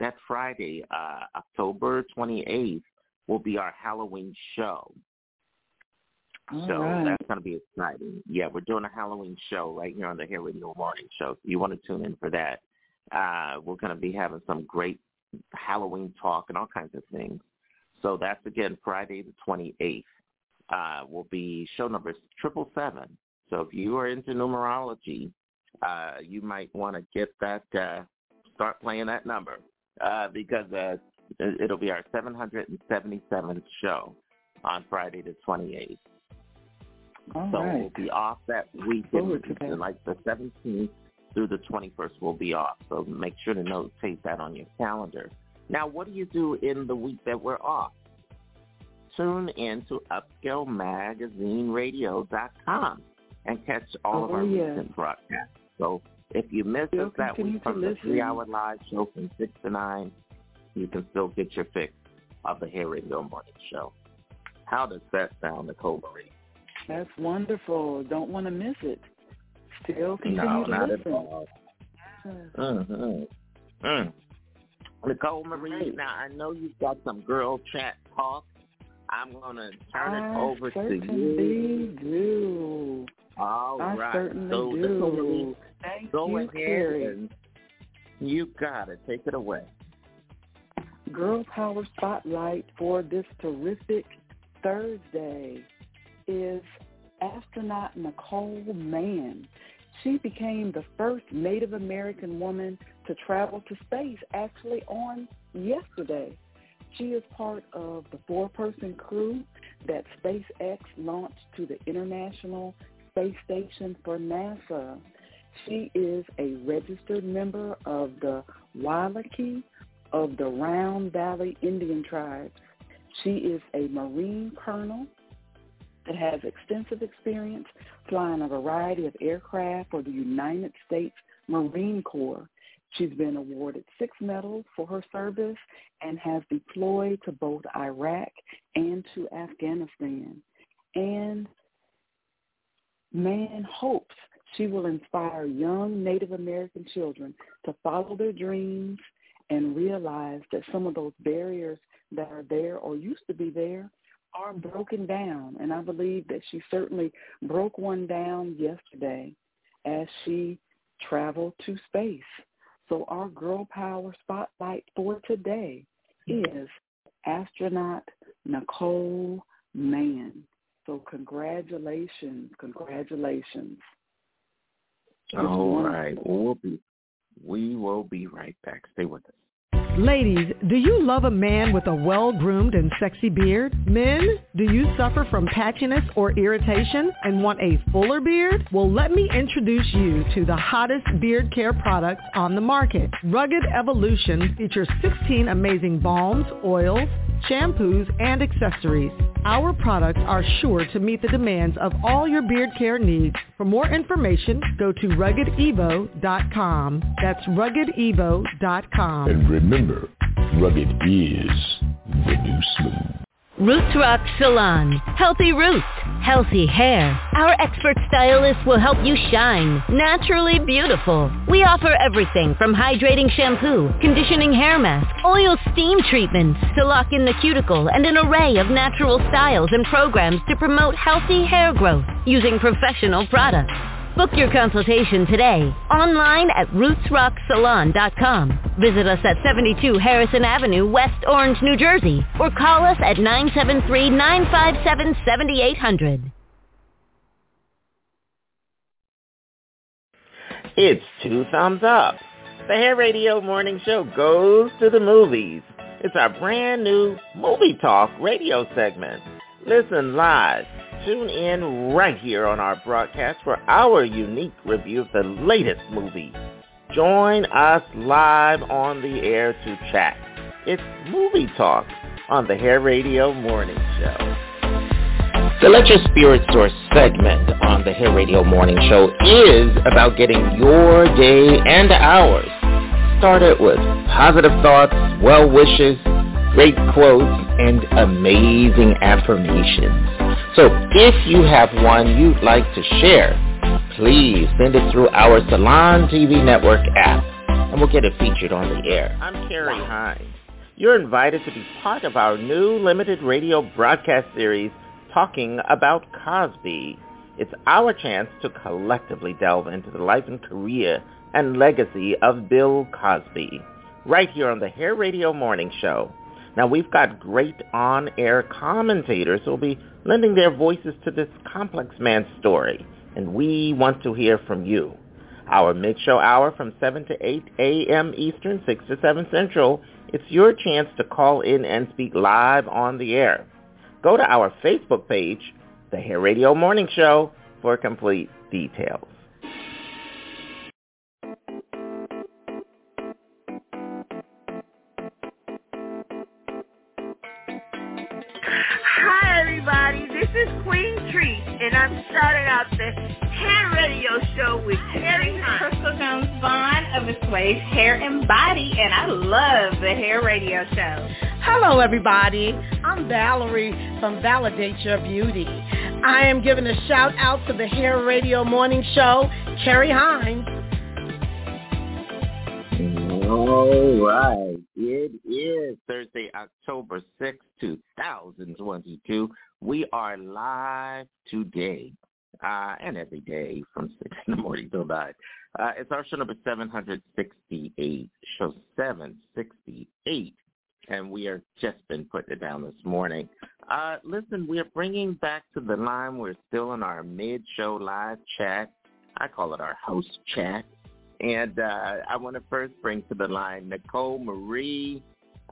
that Friday, uh, October 28th, will be our Halloween show. All so right. that's going to be exciting. Yeah, we're doing a Halloween show right here on the Hair Radio Morning Show. So you want to tune in for that. Uh, we're going to be having some great Halloween talk and all kinds of things. So that's again Friday the 28th. Uh, will be show number triple seven. So if you are into numerology, uh, you might want to get that, uh, start playing that number uh, because uh, it- it'll be our 777th show on Friday the 28th. All so right. we'll be off that weekend, Forward to that. like the 17th through the 21st. We'll be off, so make sure to notate that on your calendar. Now, what do you do in the week that we're off? Tune in to UpscaleMagazineRadio.com and catch all of Oh, our yes. recent broadcasts. So if you missed us that week from the three-hour live show from 6 to 9, you can still get your fix of the Hair Radio Morning Show. How does that sound, Nicole Marie? That's wonderful. Don't want to miss it. Still continue No, to not at listen. all. Mm-hmm. Mm. Nicole Marie, now I know you've got some girl chat talk. I'm going to turn it over to you. do. All I right. certainly so, do. Nicole Marie, Thank go you, ahead Carrie. you got it. Take it away. Girl Power Spotlight for this terrific Thursday is astronaut Nicole Mann. She became the first Native American woman to travel to space actually on yesterday. She is part of the four-person crew that SpaceX launched to the International Space Station for NASA. She is a registered member of the Wailaki of the Round Valley Indian tribes. She is a Marine colonel that has extensive experience flying a variety of aircraft for the United States Marine Corps. She's been awarded six medals for her service and has deployed to both Iraq and to Afghanistan. And Mann hopes she will inspire young Native American children to follow their dreams and realize that some of those barriers that are there or used to be there are broken down. And I believe that she certainly broke one down yesterday as she traveled to space. So our Girl Power Spotlight for today is astronaut Nicole Mann. So congratulations, congratulations. All right. We'll be, we will be right back. Stay with us. Ladies, do you love a man with a well-groomed and sexy beard? Men, do you suffer from patchiness or irritation and want a fuller beard? Well, let me introduce you to the hottest beard care products on the market. Rugged Evolution features 16 amazing balms, oils, shampoos, and accessories. Our products are sure to meet the demands of all your beard care needs. For more information, go to ruggedevo.com. That's ruggedevo.com. And remember, rugged is the new smooth. Roots Rock Salon. Healthy roots, healthy hair. Our expert stylists will help you shine. Naturally beautiful. We offer everything from hydrating shampoo, conditioning hair mask, oil steam treatments to lock in the cuticle and an array of natural styles and programs to promote healthy hair growth using professional products. Book your consultation today online at rootsrocksalon.com. Visit us at 72 Harrison Avenue, West Orange, New Jersey, or call us at 973-957-7800. It's two thumbs up. The Hair Radio Morning Show goes to the movies. It's our brand new Movie Talk radio segment. Listen live. Tune in right here on our broadcast for our unique review of the latest movie. Join us live on the air to chat. It's Movie Talk. on the Hair Radio Morning Show. The Let Your Spirit Soar segment on the Hair Radio Morning Show is about getting your day and ours started with positive thoughts, well wishes, great quotes, and amazing affirmations. So if you have one you'd like to share, please send it through our Salon TV Network app, and we'll get it featured on the air. I'm Carrie Hines. You're invited to be part of our new limited radio broadcast series, Talking About Cosby. It's our chance to collectively delve into the life and career and legacy of Bill Cosby, right here on the Hair Radio Morning Show. Now, we've got great on-air commentators who will be lending their voices to this complex man's story and we want to hear from you. Our mid-show hour from 7 to 8 a.m. Eastern, 6 to 7 Central, it's your chance to call in and speak live on the air. Go to our Facebook page, The Hair Radio Morning Show, for complete details. Everybody. This is Queen Treat, and I'm starting out the hair radio show with Terry Hunt. Crystal Jones Vaughn of Assuage Hair and Body, and I love the hair radio show. Hello, everybody. I'm Valerie from Validate Your Beauty. I am giving a shout out to the Hair Radio Morning Show, Carrie Hines. All right. It is Thursday, October sixth, two 2022. We are live today uh, and every day from 6 in the morning till 9. Uh, it's our show number 768, show 768, and we are just been putting it down this morning. Uh, listen, we are bringing back to the line. We're still in our mid-show live chat. I call it our host chat. And uh, I want to first bring to the line Nicole Marie.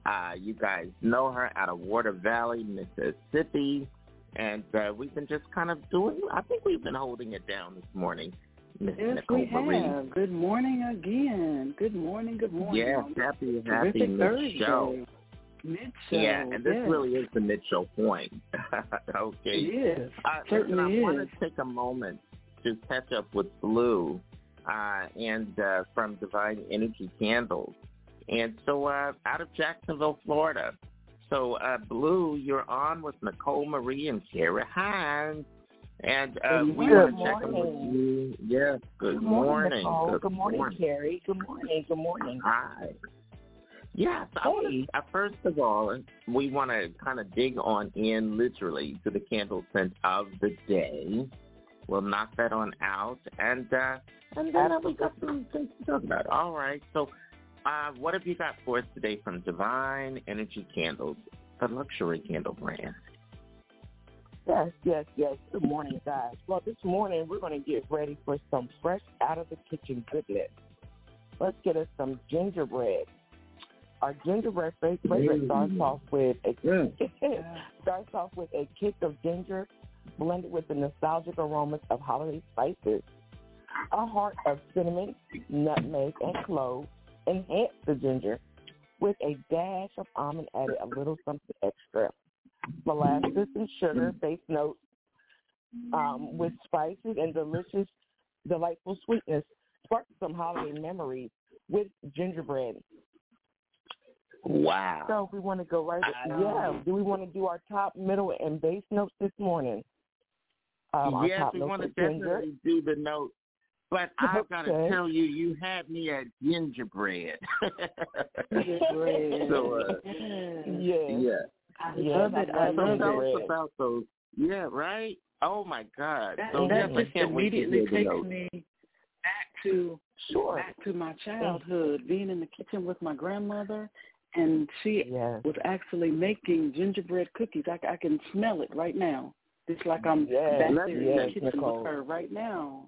Uh, you guys know her out of Water Valley, Mississippi. And uh, we've been just kind of doing, I think we've been holding it down this morning. Miss Yes, Nicole we Marie. have. Good morning again. Good morning. Good morning. Yes, happy, happy mid-show. Mid-show. Yeah, and this yes. really is the mid-show point. okay. It is. Uh, Certainly listen, I want to take a moment to catch up with Blue uh, and uh, from Divine Energy Candles. And so uh, out of Jacksonville, Florida. So uh, Blue, you're on with Nicole Marie and Carrie Hines. And uh, Good we morning. want to check in with you. Yes, good, Good morning, morning. Good, Good morning, Carrie. Good morning. Good morning. Hi. Yes, I wanna, uh, first of all, we want to kind of dig on in literally to the candle scent of the day. We'll knock that on out, and uh, and then we got some things to talk about. All right, so uh, what have you got for us today from Divine Energy Candles, the luxury candle brand? Yes, yes, yes. Good morning, guys. Well, this morning we're going to get ready for some fresh out of the kitchen goodness. Let's get us some gingerbread. Our gingerbread fa- favorite starts off with a starts off with a kick of ginger blended with the nostalgic aromas of holiday spices. A heart of cinnamon, nutmeg, and cloves enhance the ginger with a dash of almond added a little something extra. Molasses and sugar base notes um, with spices and delicious, delightful sweetness spark some holiday memories with gingerbread. Wow. So we want to go right. yeah. Do we want to do our top, middle, and base notes this morning? Um, yes, we want to are ginger. definitely do the note. But I've got to Okay. tell you, you had me at gingerbread. Gingerbread. so, uh, Yeah. yeah. I Yeah, love it. I love So love tell it. about those. Yeah, right? Oh, my God. That, so, that yes, just can't wait to immediately takes me back to Sure. back to my childhood, being in the kitchen with my grandmother, and she Yes. was actually making gingerbread cookies. I, I can smell it right now. It's like I'm Yes, back yes, there in the kitchen Nicole. with her right now.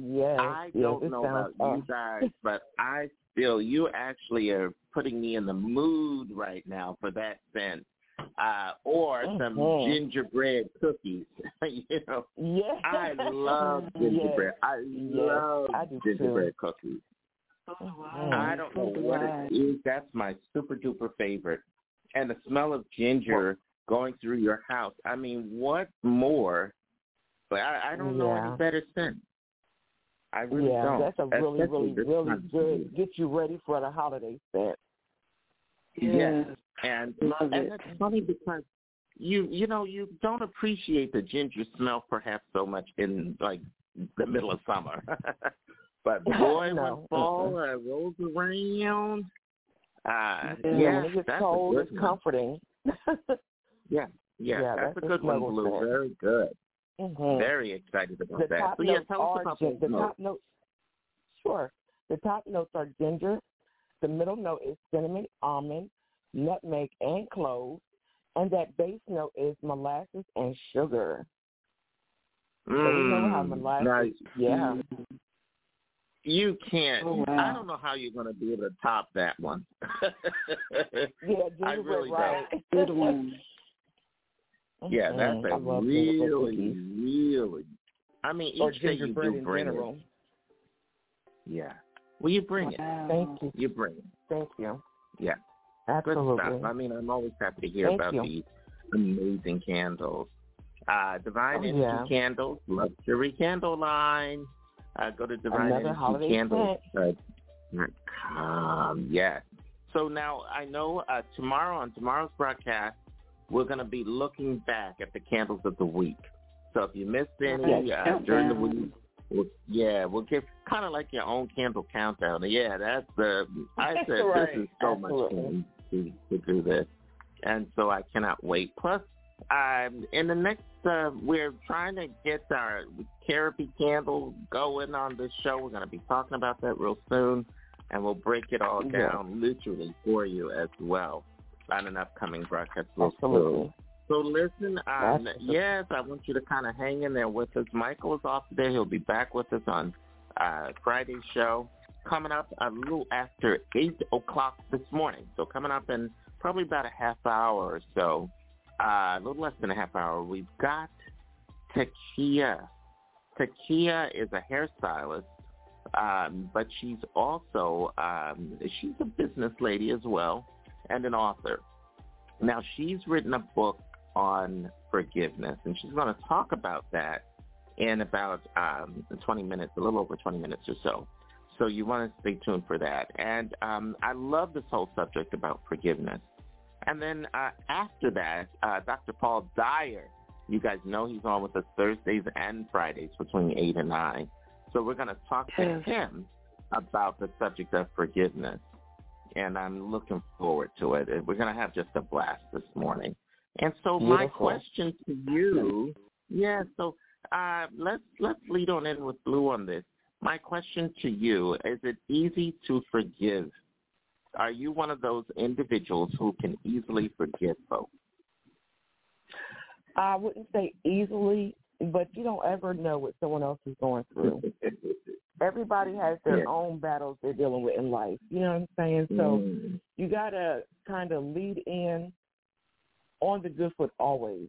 Yes. I yes, don't it know sounds, about you uh, guys, but I feel you actually are putting me in the mood right now for that scent. Uh, or some Mhm. gingerbread cookies. you know, Yeah. I love gingerbread. I love I do gingerbread too. cookies. Mhm. I don't know So what it is. That's my super duper favorite. and the smell of ginger going through your house. I mean, what more? But I, I don't know any better scent. I really yeah, don't. that's a really, Especially really, really good. Get you ready for the holiday set. Yes. And Love and it. it's funny because you you know you don't appreciate the ginger smell perhaps so much in like the middle of summer, but boy No. when fall uh, rolls around, uh, Yeah, yeah, when it that's cold, a it's good one. comforting. Yeah, yeah, Yeah, that's, that's a a good one, Blue. scent. Very good. Mhm. Very excited about the that. top So yeah, tell us about gin- the notes. top notes. Sure, the top notes are ginger. The middle note is cinnamon, almond, nutmeg, and clove, and that base note is molasses and sugar. So we know how Mm, molasses. now, yeah. You can't. Oh, wow. I don't know how you're going to be able to top that one. Yeah, I really right? don't. Good one. Yeah, that's I a love gingerbread really, really. I mean, each day you gingerbread do bring general. it. Yeah. Well, you bring Wow. Thank you. You bring it. Thank you. Yeah. Absolutely. Good stuff. I mean, I'm always happy to hear Thank about you. these amazing candles. Uh, Divine Oh, Energy yeah. Candles, Luxury Candle Line. Uh, go to Divine Another Energy Candles. Uh, com. yes. So now I know uh, tomorrow on tomorrow's broadcast, we're going to be looking back at the candles of the week. So if you missed any Yes, uh, during the week, we'll, yeah, we'll give kind of like your own candle countdown. Yeah, that's the. I said Right. this is so Absolutely. much fun to, to do this, and so I cannot wait. Plus, um, in the next, uh, we're trying to get our therapy candle going on this show. We're going to be talking about that real soon, and we'll break it all Yeah. down literally for you as well on an upcoming broadcast. Absolutely. So listen, um, yes, I want you to kind of hang in there with us. Michael is off today. He'll be back with us on uh, Friday's show. Coming up a little after 8 o'clock this morning. So coming up in probably about a half hour or so, uh, a little less than a half hour, we've got Takia. Takia is a hairstylist, um, but she's also, um, she's a business lady as well and an author. Now, she's written a book on forgiveness, and she's going to talk about that in about um, 20 minutes, a little over 20 minutes or so. So you want to stay tuned for that. And um, I love this whole subject about forgiveness. And then uh, after that, uh, Dr. Paul Dyer, you guys know he's on with us Thursdays and Fridays between 8 and 9. So we're going to talk to him about the subject of forgiveness. And I'm looking forward to it. We're going to have just a blast this morning. And so my question to you, yeah, so uh, let's let's lead on in with Blue on this. My question to you, is it easy to forgive? Are you one of those individuals who can easily forgive folks? I wouldn't say easily, but you don't ever know what someone else is going through. Everybody has their Yeah. own battles they're dealing with in life. You know what I'm saying? So Mm. you gotta kind of lead in on the good foot always.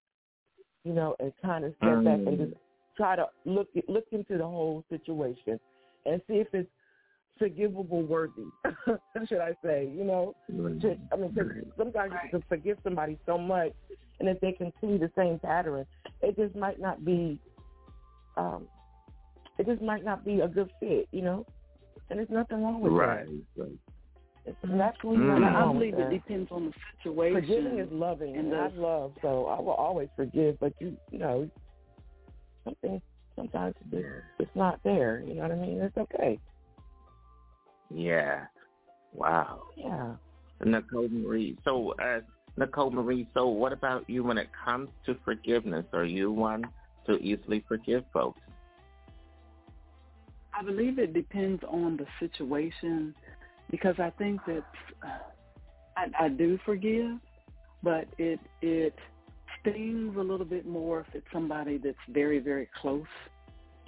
You know, and kind of step back and Mm. just try to look look into the whole situation and see if it's forgivable worthy. should I say? You know, to, I mean, 'cause sometimes you can forgive somebody so much, and if they continue the same pattern, it just might not be. Um, it just might not be a good fit, you know. And there's nothing wrong with right. that. right. It's absolutely Mm. nothing I wrong believe with it that. depends on the situation. Forgiving is loving, and and I love, so I will always forgive. But you, you know, something sometimes it's, it's not there. You know what I mean? It's okay. Yeah. Wow. Yeah. Nicole Marie. So, uh, Nicole Marie, so what about you when it comes to forgiveness? Are you one to easily forgive folks? I believe it depends on the situation because I think that uh, I, I do forgive, but it it stings a little bit more if it's somebody that's very very close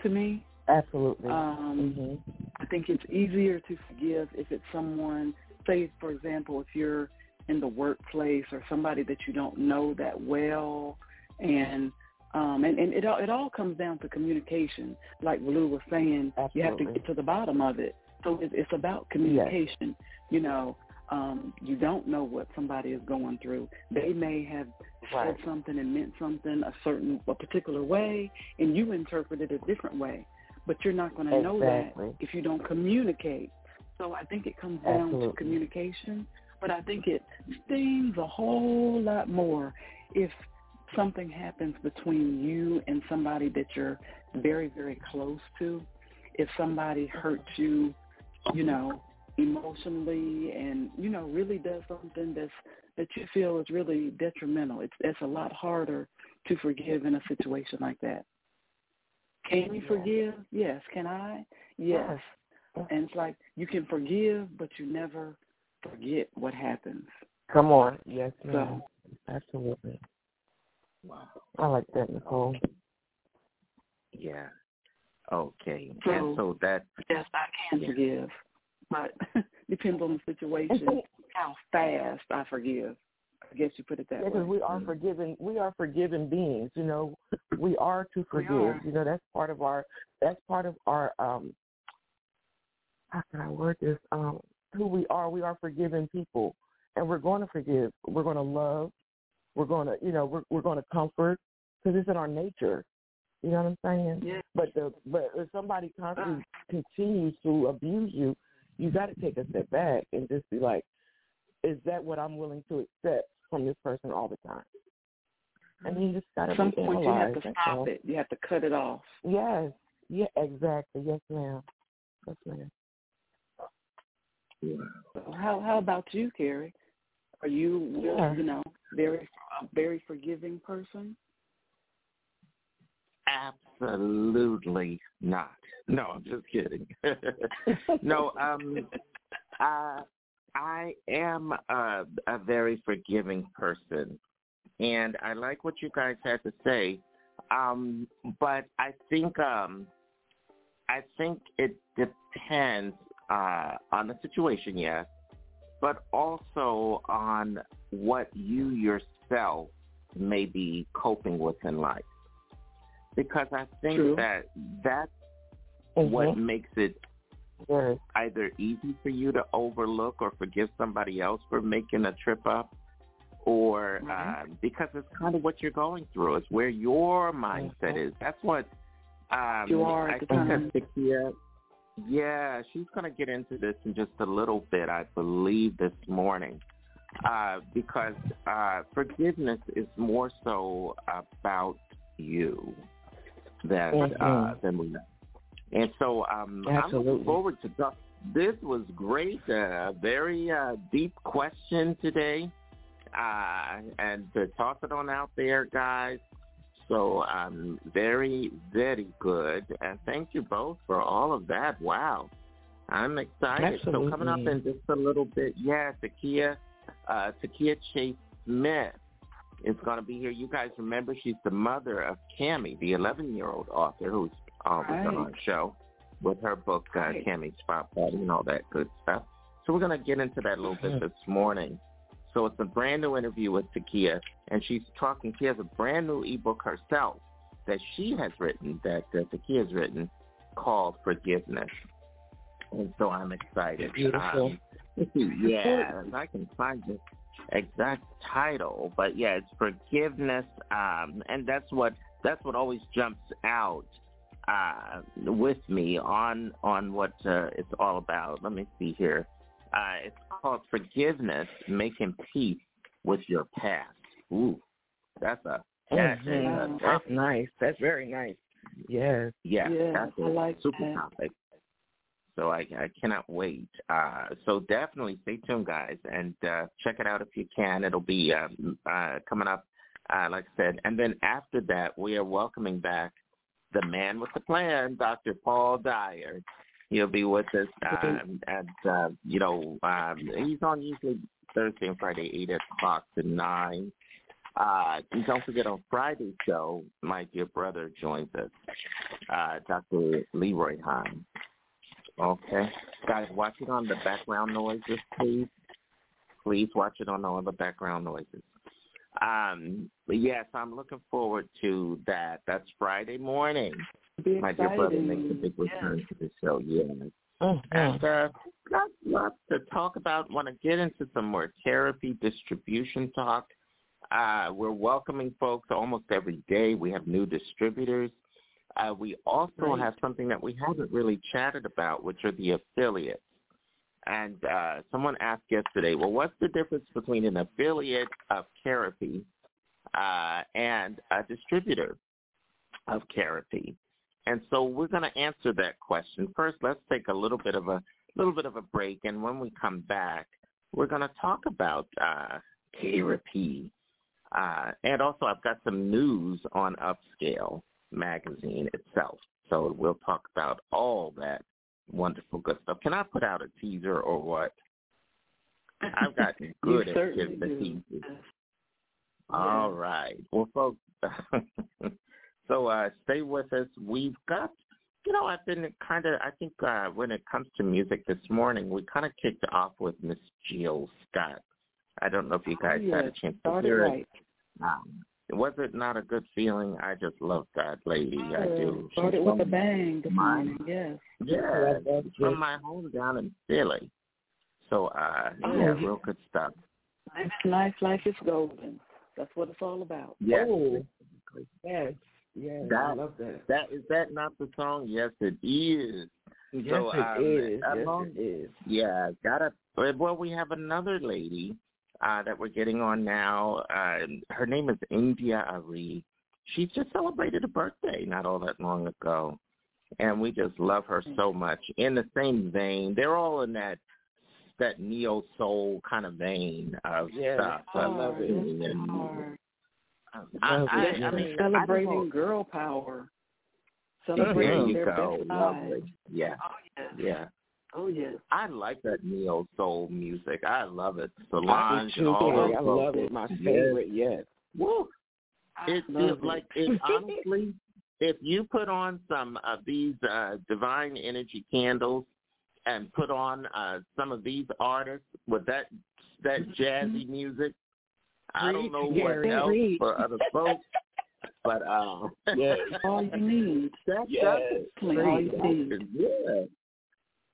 to me. Absolutely. Um, hmm I think it's easier to forgive if it's someone, say for example, if you're in the workplace or somebody that you don't know that well, and um, and, and it all it all comes down to communication. Like Lou was saying, you have to get to the bottom of it. So it's, it's about communication. You know, Um, you don't know what somebody is going through. They may have Right. said something and meant something a certain, a particular way, and you interpret it a different way. But you're not going to know that if you don't communicate. So I think it comes down Absolutely. to communication. But I think it stings a whole lot more if something happens between you and somebody that you're very, very close to. If somebody hurts you, you know, emotionally and, you know, really does something that's that you feel is really detrimental. It's it's a lot harder to forgive in a situation like that. Can you forgive? Yes. Can I? Yes. And it's like you can forgive, but you never forget what happens. Come on. Yes, ma'am. So Absolutely. I like that, Nicole. Yeah. Okay. So- and so that yes, I can Yeah. forgive, but depends on the situation how fast I forgive. I guess you put it that way. Because we are forgiven, we are forgiven beings. You know, we are to forgive. are. You know, that's part of our. That's part of our. um How can I word this? Um, who we are. We are forgiven people, and we're going to forgive. We're going to love. We're going to, you know, we're we're going to comfort because it's in our nature. You know what I'm saying? Yeah. But the but if somebody constantly ah. continues to abuse you, you got to take a step back and just be like, is that what I'm willing to accept from this person all the time? And you just got to At some point you have to stop all. it. You have to cut it off. Yes. Yeah. Exactly. Yes, ma'am. Yes, ma'am. So how how about you, Carrie? Are you Yeah. you know very a very forgiving person? Absolutely not. No, I'm just kidding. no, um, uh, I am a, a very forgiving person, and I like what you guys had to say. Um, but I think um, I think it depends uh, on the situation, yes, but also on what you yourself may be coping with in life because I think True. that that's what Mhm. makes it Yes. either easy for you to overlook or forgive somebody else for making a trip up, or uh, because it's kind of what you're going through. It's where your mindset is. That's what um, You are I think time. that Zakia, yeah, she's going to get into this in just a little bit, I believe, this morning. Uh, because uh, forgiveness is more so about you than uh, Mhm. than we know. And so um, I'm looking forward to. This was great. A very uh, deep question today, uh, and to toss it on out there, guys. So um, very, very good. And thank you both for all of that. Wow. I'm excited. So coming up in just a little bit, yeah, Takia, uh, Takia Chase Smith is going to be here. You guys remember she's the mother of Cammie, the 11-year-old author who's always on our show with her book, uh, Right. Cammie's Spot Party and all that good stuff. So we're going to get into that a little bit this morning. So it's a brand new interview with Takia, and she's talking. She has a brand new ebook herself that she has written, that uh, Takia has written, called Forgiveness. And so I'm excited. Beautiful. Um, yeah, if I can find the exact title, but yeah, it's forgiveness, um, and that's what that's what always jumps out uh, with me on on what uh, it's all about. Let me see here. Uh, it's called Forgiveness, Making Peace with Your Past. Ooh, that's a that's a, Mhm. a That's nice. That's very nice. Yes. yeah, Yes, that's a I like super that. topic. So I, I cannot wait. Uh, so definitely stay tuned, guys, and uh, check it out if you can. It'll be um, uh, coming up, uh, like I said. And then after that, we are welcoming back the man with the plan, Dr. Paul Dyer. He'll be with us um, at, uh, you know, um, he's on usually Thursday and Friday, 8 o'clock to 9. Uh, don't forget on Friday's show, my dear brother joins us, uh, Dr. Leroy Hahn. Okay. Guys, watch it on the background noises, please. Please watch it on all the background noises. Um, yes, I'm looking forward to that. That's Friday morning. Be My dear brother makes a big return to the show. Yeah. Mhm. And uh, got lots to talk about. Want to get into some more therapy distribution talk. Uh, we're welcoming folks almost every day. We have new distributors. Uh, we also Right. have something that we haven't really chatted about, which are the affiliates. And uh, someone asked yesterday, well, what's the difference between an affiliate of Therapy uh, and a distributor of Therapy? And so we're going to answer that question. First, let's take a little bit of a little bit of a break, and when we come back, we're going to talk about uh, therapy. Uh, and also, I've got some news on Upscale magazine itself. So we'll talk about all that wonderful good stuff. Can I put out a teaser or what? I've gotten good at giving the teasers. All right. Well, folks, so uh, stay with us. We've got, you know, I've been kind of, I think uh, when it comes to music this morning, we kind of kicked off with Miss Jill Scott. I don't know if you guys had a chance to hear right. it. Um, was it not a good feeling? I just love that lady. I do. Started with a bang this morning. Yes. Yeah, she's from my home down in Philly. So, uh, Oh, yeah, yeah. real good stuff. Life, life, life is golden. That's what it's all about. Yes. Yes. Yes. That, I love that. That is that not the song? Yes, it is. Yes, so, it um, is. Yes, along- it is. Yeah, got a. Well, we have another lady uh, that we're getting on now. Uh, her name is India Arie. She just celebrated a birthday not all that long ago, and we just love her so much. In the same vein, they're all in that that neo soul kind of vein of Yes, stuff. I love it. And, Hard. I, Love I. I mean, celebrating I don't girl power. There Celebrating you their go. best Lovely. side. Yeah, yeah. Oh yes. I like that neo soul music. I love it. I Solange and all Gary. those I love it. My Yes. favorite yet. Woo. It love feels it. like it honestly if you put on some of these uh divine energy candles and put on uh some of these artists with that that jazzy music, I don't know what else read. for other folks. But um Yes. All you need. that Yes. it. All you need. Yeah.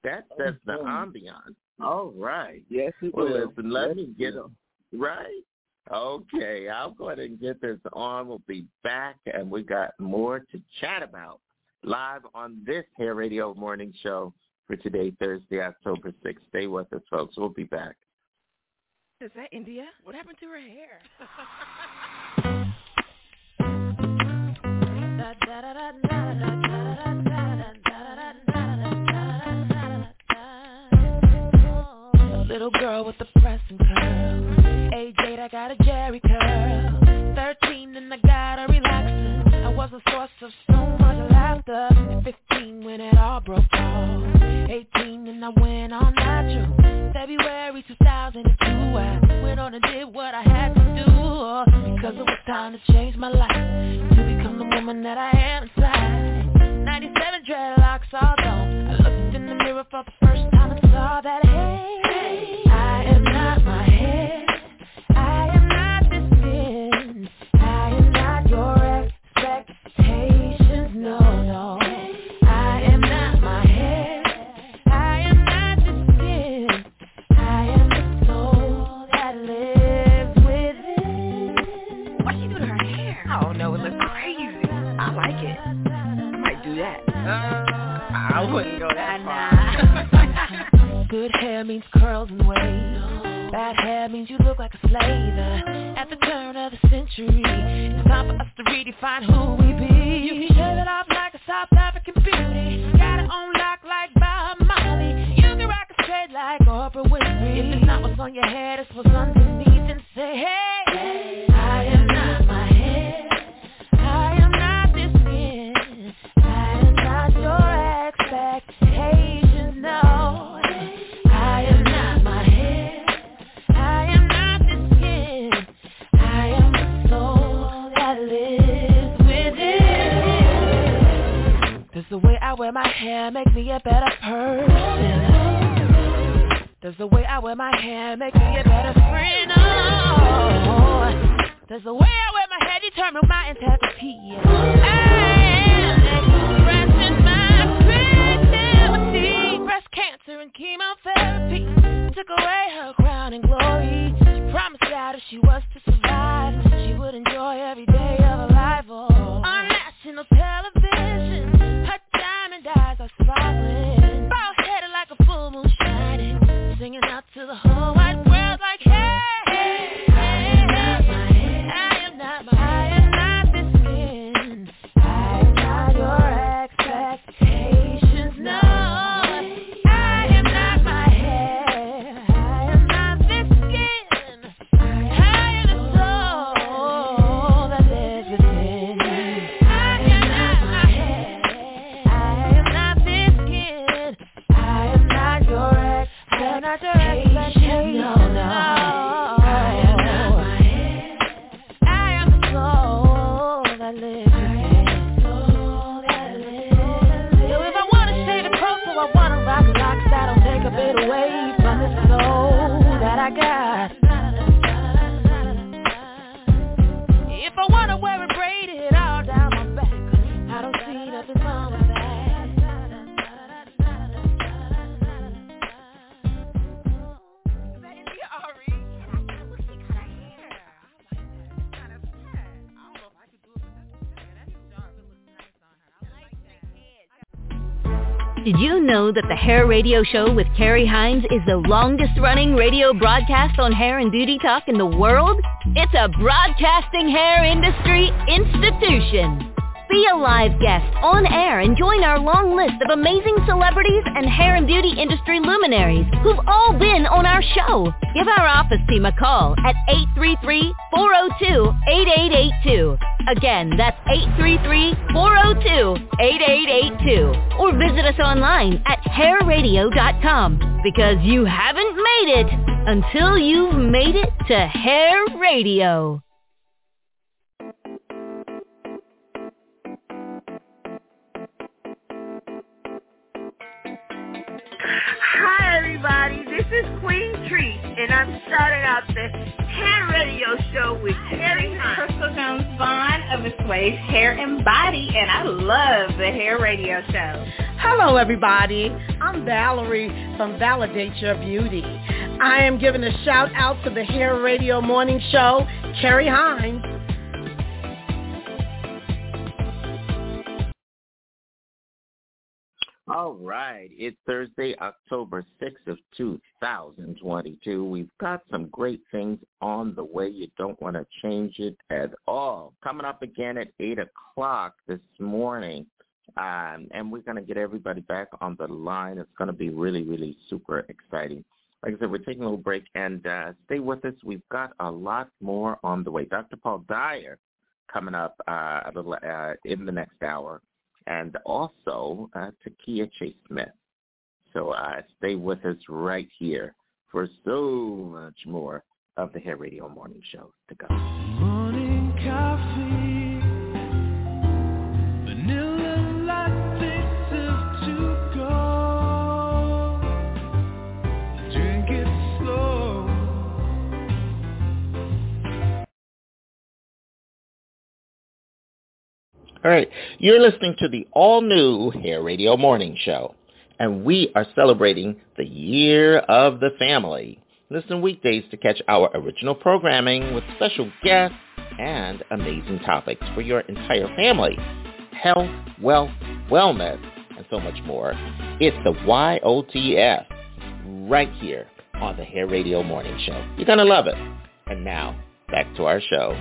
That that's the ambiance. All right. Yes, it Well, will. listen, let Yes, me get them. Right? Okay, I'll go ahead and get this on. We'll be back, and we got more to chat about live on this Hair Radio Morning Show for today, Thursday, October 6th. Stay with us, folks. We'll be back. Is that India? What happened to her hair? Little girl with the pressing curl. Age eight, I got a Jheri curl. Thirteen, and I got a was a source of so much laughter. At Fifteen, when it all broke off. Eighteen, and I went on natural. February 2002, I went on and did what I had to do. Because it was time to change my life. To become the woman that I am inside. 97 dreadlocks all gone. I looked in the mirror for the first time and saw that, hey, I am not my head. Wouldn't go that far. Good hair means curls and waves. Bad hair means you look like a slave. At the turn of the century, it's time for us to redefine who we be. You can shave it off like a South African beauty. Got it on lock like Bob Marley. You can rock it straight like Oprah Winfrey. If it's not what's on your head, it's what's underneath. And say, hey, wear my hair make me a better person? Does the way I wear my hair make me a better friend? Oh, does the way I wear my hair determine my integrity? expressing my creativity. Breast cancer and chemotherapy took away her crown and glory. She promised that if she was to survive, she would enjoy every God. You know that the Hair Radio Show with Carrie Hines is the longest running radio broadcast on hair and beauty talk in the world? It's a broadcasting hair industry institution. Be a live guest on air and join our long list of amazing celebrities and hair and beauty industry luminaries who've all been on our show. Give our office team a call at 833-402-8882. Again, that's 833-402-8882. Or visit us online at hairradio.com because you haven't made it until you've made it to Hair Radio. Hi, everybody. This is Queen Treat, and I'm starting out the Hair Radio Show with Terry Crystal Jones Vaughn of the Swave Hair and Body, and I love the Hair Radio Show. Hello, everybody. I'm Valerie from Validate Your Beauty. I am giving a shout out to the Hair Radio Morning Show, Carrie Hines. All right. It's Thursday, October 6th of 2022. We've got some great things on the way. You don't want to change it at all. Coming up again at 8 o'clock this morning. Um, and we're going to get everybody back on the line. It's going to be really, really super exciting. Like I said, we're taking a little break and uh, stay with us. We've got a lot more on the way. Dr. Paul Dyer coming up uh, a little uh, in the next hour and also uh, Takia Chase Smith. So uh, stay with us right here for so much more of the Hair Radio Morning Show to come. Morning coffee, All right. You're listening to the all-new Hair Radio Morning Show, and we are celebrating the Year of the Family. Listen weekdays to catch our original programming with special guests and amazing topics for your entire family. Health, wealth, wellness, and so much more. It's the YOTF right here on the Hair Radio Morning Show. You're going to love it. And now, back to our show.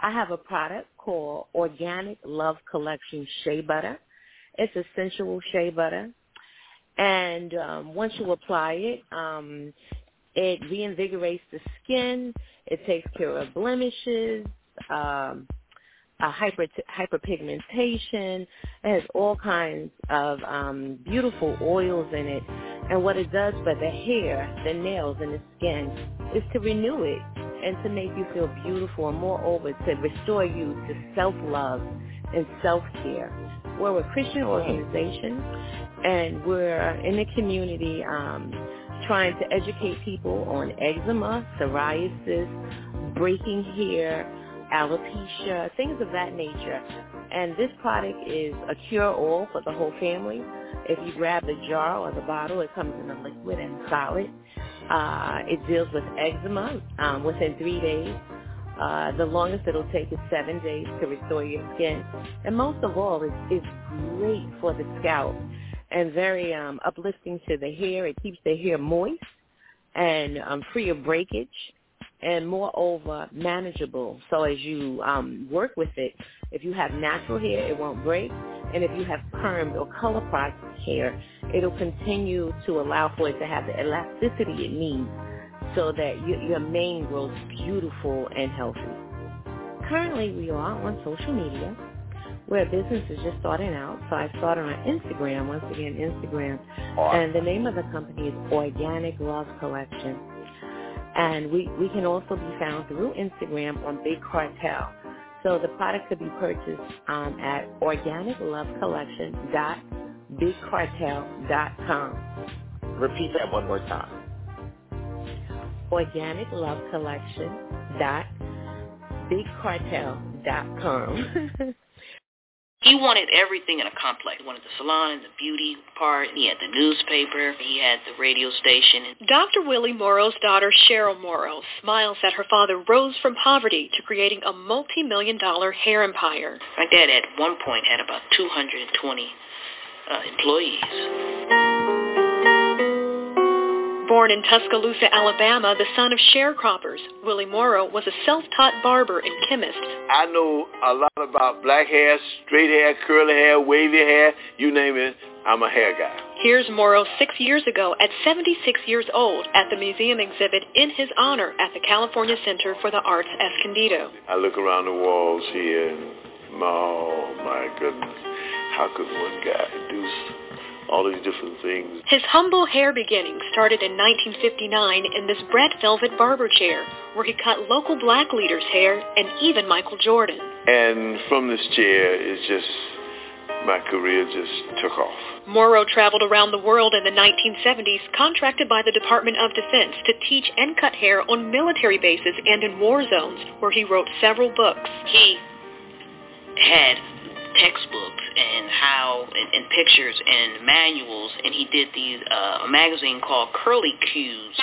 I have a product called Organic Love Collection Shea Butter. It's a sensual shea butter. And um, once you apply it, um, it reinvigorates the skin. It takes care of blemishes, um, uh, hyper hyperpigmentation. It has all kinds of um, beautiful oils in it. And what it does for the hair, the nails, and the skin is to renew it and to make you feel beautiful and moreover to restore you to self-love and self-care. We're a Christian organization and we're in the community um, trying to educate people on eczema, psoriasis, breaking hair, alopecia, things of that nature. And this product is a cure-all for the whole family. If you grab the jar or the bottle, it comes in a liquid and solid. Uh, it deals with eczema um, within three days. Uh, the longest it'll take is seven days to restore your skin. And most of all, it's, it's great for the scalp and very um, uplifting to the hair. It keeps the hair moist and um, free of breakage and moreover manageable. So as you um, work with it, if you have natural hair, it won't break. And if you have permed or color processed hair, it'll continue to allow for it to have the elasticity it needs so that your, your mane grows beautiful and healthy. Currently, we are on social media where business is just starting out. So I started on Instagram, once again, Instagram. And the name of the company is Organic Love Collection. And we, we can also be found through Instagram on Big Cartel. So the product could be purchased um, at organiclovecollection.bigcartel.com. Repeat that one more time. organiclovecollection.bigcartel.com. He wanted everything in a complex. He wanted the salon and the beauty part. He had the newspaper. He had the radio station. Dr. Willie Morrow's daughter, Cheryl Morrow, smiles that her father rose from poverty to creating a multi-million dollar hair empire. My dad at one point had about 220 uh, employees. Born in Tuscaloosa, Alabama, the son of sharecroppers, Willie Morrow was a self-taught barber and chemist. I know a lot about black hair, straight hair, curly hair, wavy hair, you name it. I'm a hair guy. Here's Morrow six years ago at 76 years old at the museum exhibit in his honor at the California Center for the Arts Escondido. I look around the walls here and, oh my goodness, how could one guy do all these different things. His humble hair beginning started in 1959 in this red velvet barber chair, where he cut local black leaders' hair and even Michael Jordan. And from this chair, it's just, my career just took off. Morrow traveled around the world in the 1970s, contracted by the Department of Defense to teach and cut hair on military bases and in war zones, where he wrote several books. He had textbooks and how and, and pictures and manuals and he did these uh, a magazine called Curly Cues.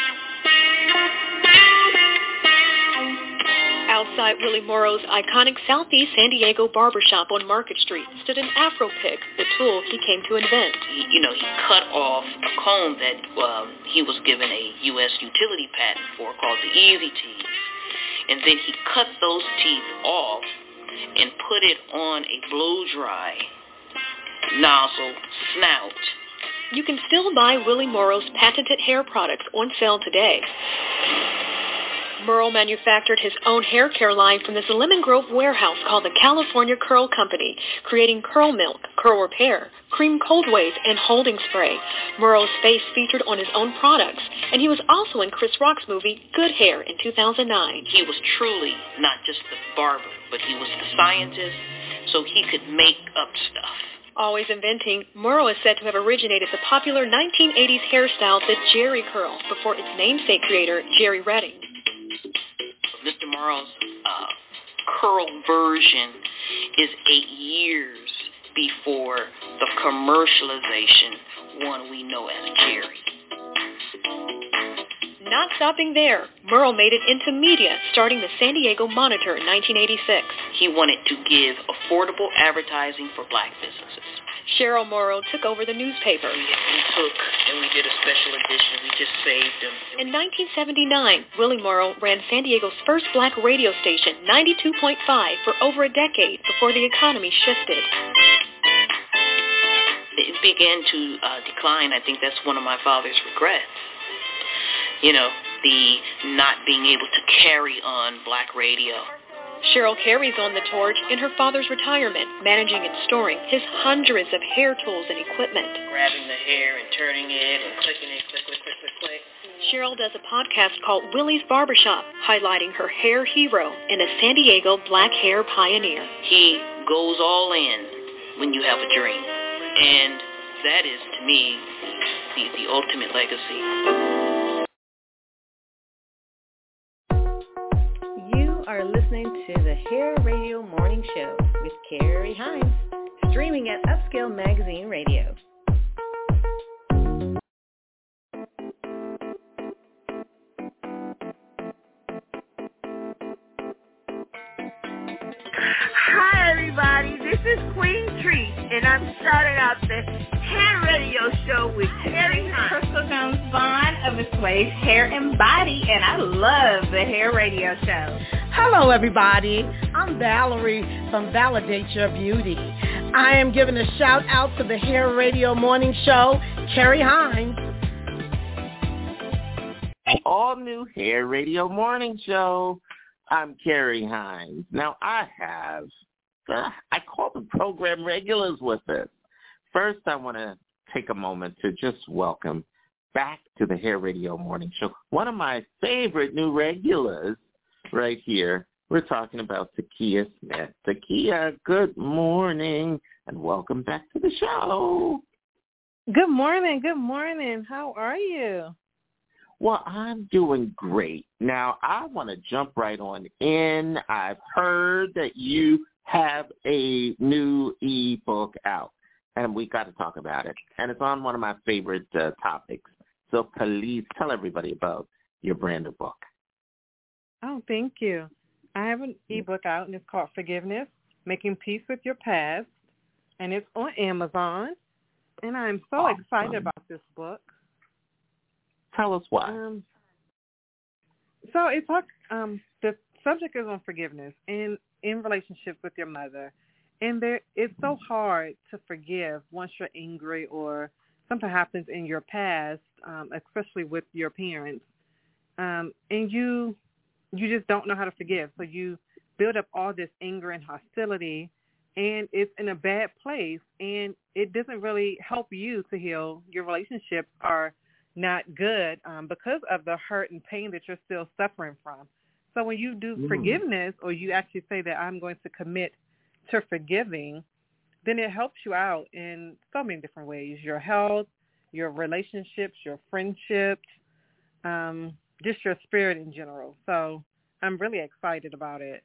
Outside Willie Morrow's iconic Southeast San Diego barbershop on Market Street stood an Afro pick, the tool he came to invent. He, you know, he cut off a comb that um, he was given a U.S. utility patent for called the Easy Tease. And then he cut those teeth off and put it on a blow dry nozzle snout. You can still buy Willie Morrow's patented hair products on sale today. Morrow manufactured his own hair care line from this Lemon Grove warehouse called the California Curl Company, creating curl milk, curl repair, cream cold wave, and holding spray. Morrow's face featured on his own products, and he was also in Chris Rock's movie Good Hair in 2009. He was truly not just the barber, but he was the scientist, so he could make up stuff. Always inventing, Morrow is said to have originated the popular 1980s hairstyle, the Jheri curl, before its namesake creator, Jheri Redding. Mr. Morrow's uh, curl version is eight years before the commercialization one we know as Jheri. Not stopping there, Morrow made it into media, starting the San Diego Monitor in 1986. He wanted to give affordable advertising for black businesses. Cheryl Morrow took over the newspaper. We, we took and we did a special edition. We just saved them. In 1979, Willie Morrow ran San Diego's first black radio station, 92.5, for over a decade before the economy shifted. It began to uh, decline. I think that's one of my father's regrets. You know, the not being able to carry on black radio. Cheryl carries on the torch in her father's retirement, managing and storing his hundreds of hair tools and equipment. Grabbing the hair and turning it and clicking it, click, click, click, click, click. Cheryl does a podcast called Willie's Barbershop, highlighting her hair hero and a San Diego black hair pioneer. He goes all in when you have a dream. And that is, to me, the, the ultimate legacy. Hair Radio Morning Show with Carrie Hines, streaming at Upscale Magazine Radio. Hi, everybody. This is Queen Treat, and I'm starting out the hair radio show with Terry Crystal Jones Vaughn of the Swave Hair and Body, and I love the hair radio show. Hello, everybody. I'm Valerie from Validate Your Beauty. I am giving a shout out to the Hair Radio Morning Show, Carrie Hines. All new Hair Radio Morning Show. I'm Carrie Hines. Now I have, uh, I call the program regulars with us. First, I want to take a moment to just welcome back to the Hair Radio Morning Show one of my favorite new regulars right here. We're talking about Takia Smith. Takia, good morning and welcome back to the show. Good morning. Good morning. How are you? Well, I'm doing great. Now, I want to jump right on in. I've heard that you have a new ebook out, and we got to talk about it. And it's on one of my favorite uh, topics. So please tell everybody about your brand new book. Oh, thank you. I have an ebook out, and it's called Forgiveness, Making Peace with Your Past, and it's on Amazon. and I'm so awesome. excited about this book. Tell us why. Um, so it talks. Um, the subject is on forgiveness and in relationship with your mother, and there it's so hard to forgive once you're angry or something happens in your past, um, especially with your parents, um, and you you just don't know how to forgive. So you build up all this anger and hostility, and it's in a bad place, and it doesn't really help you to heal. Your relationships are not good um, because of the hurt and pain that you're still suffering from. So when you do mm-hmm. forgiveness, or you actually say that I'm going to commit to forgiving, then it helps you out in so many different ways. Your health, your relationships, your friendships, um, just your spirit in general. So I'm really excited about it.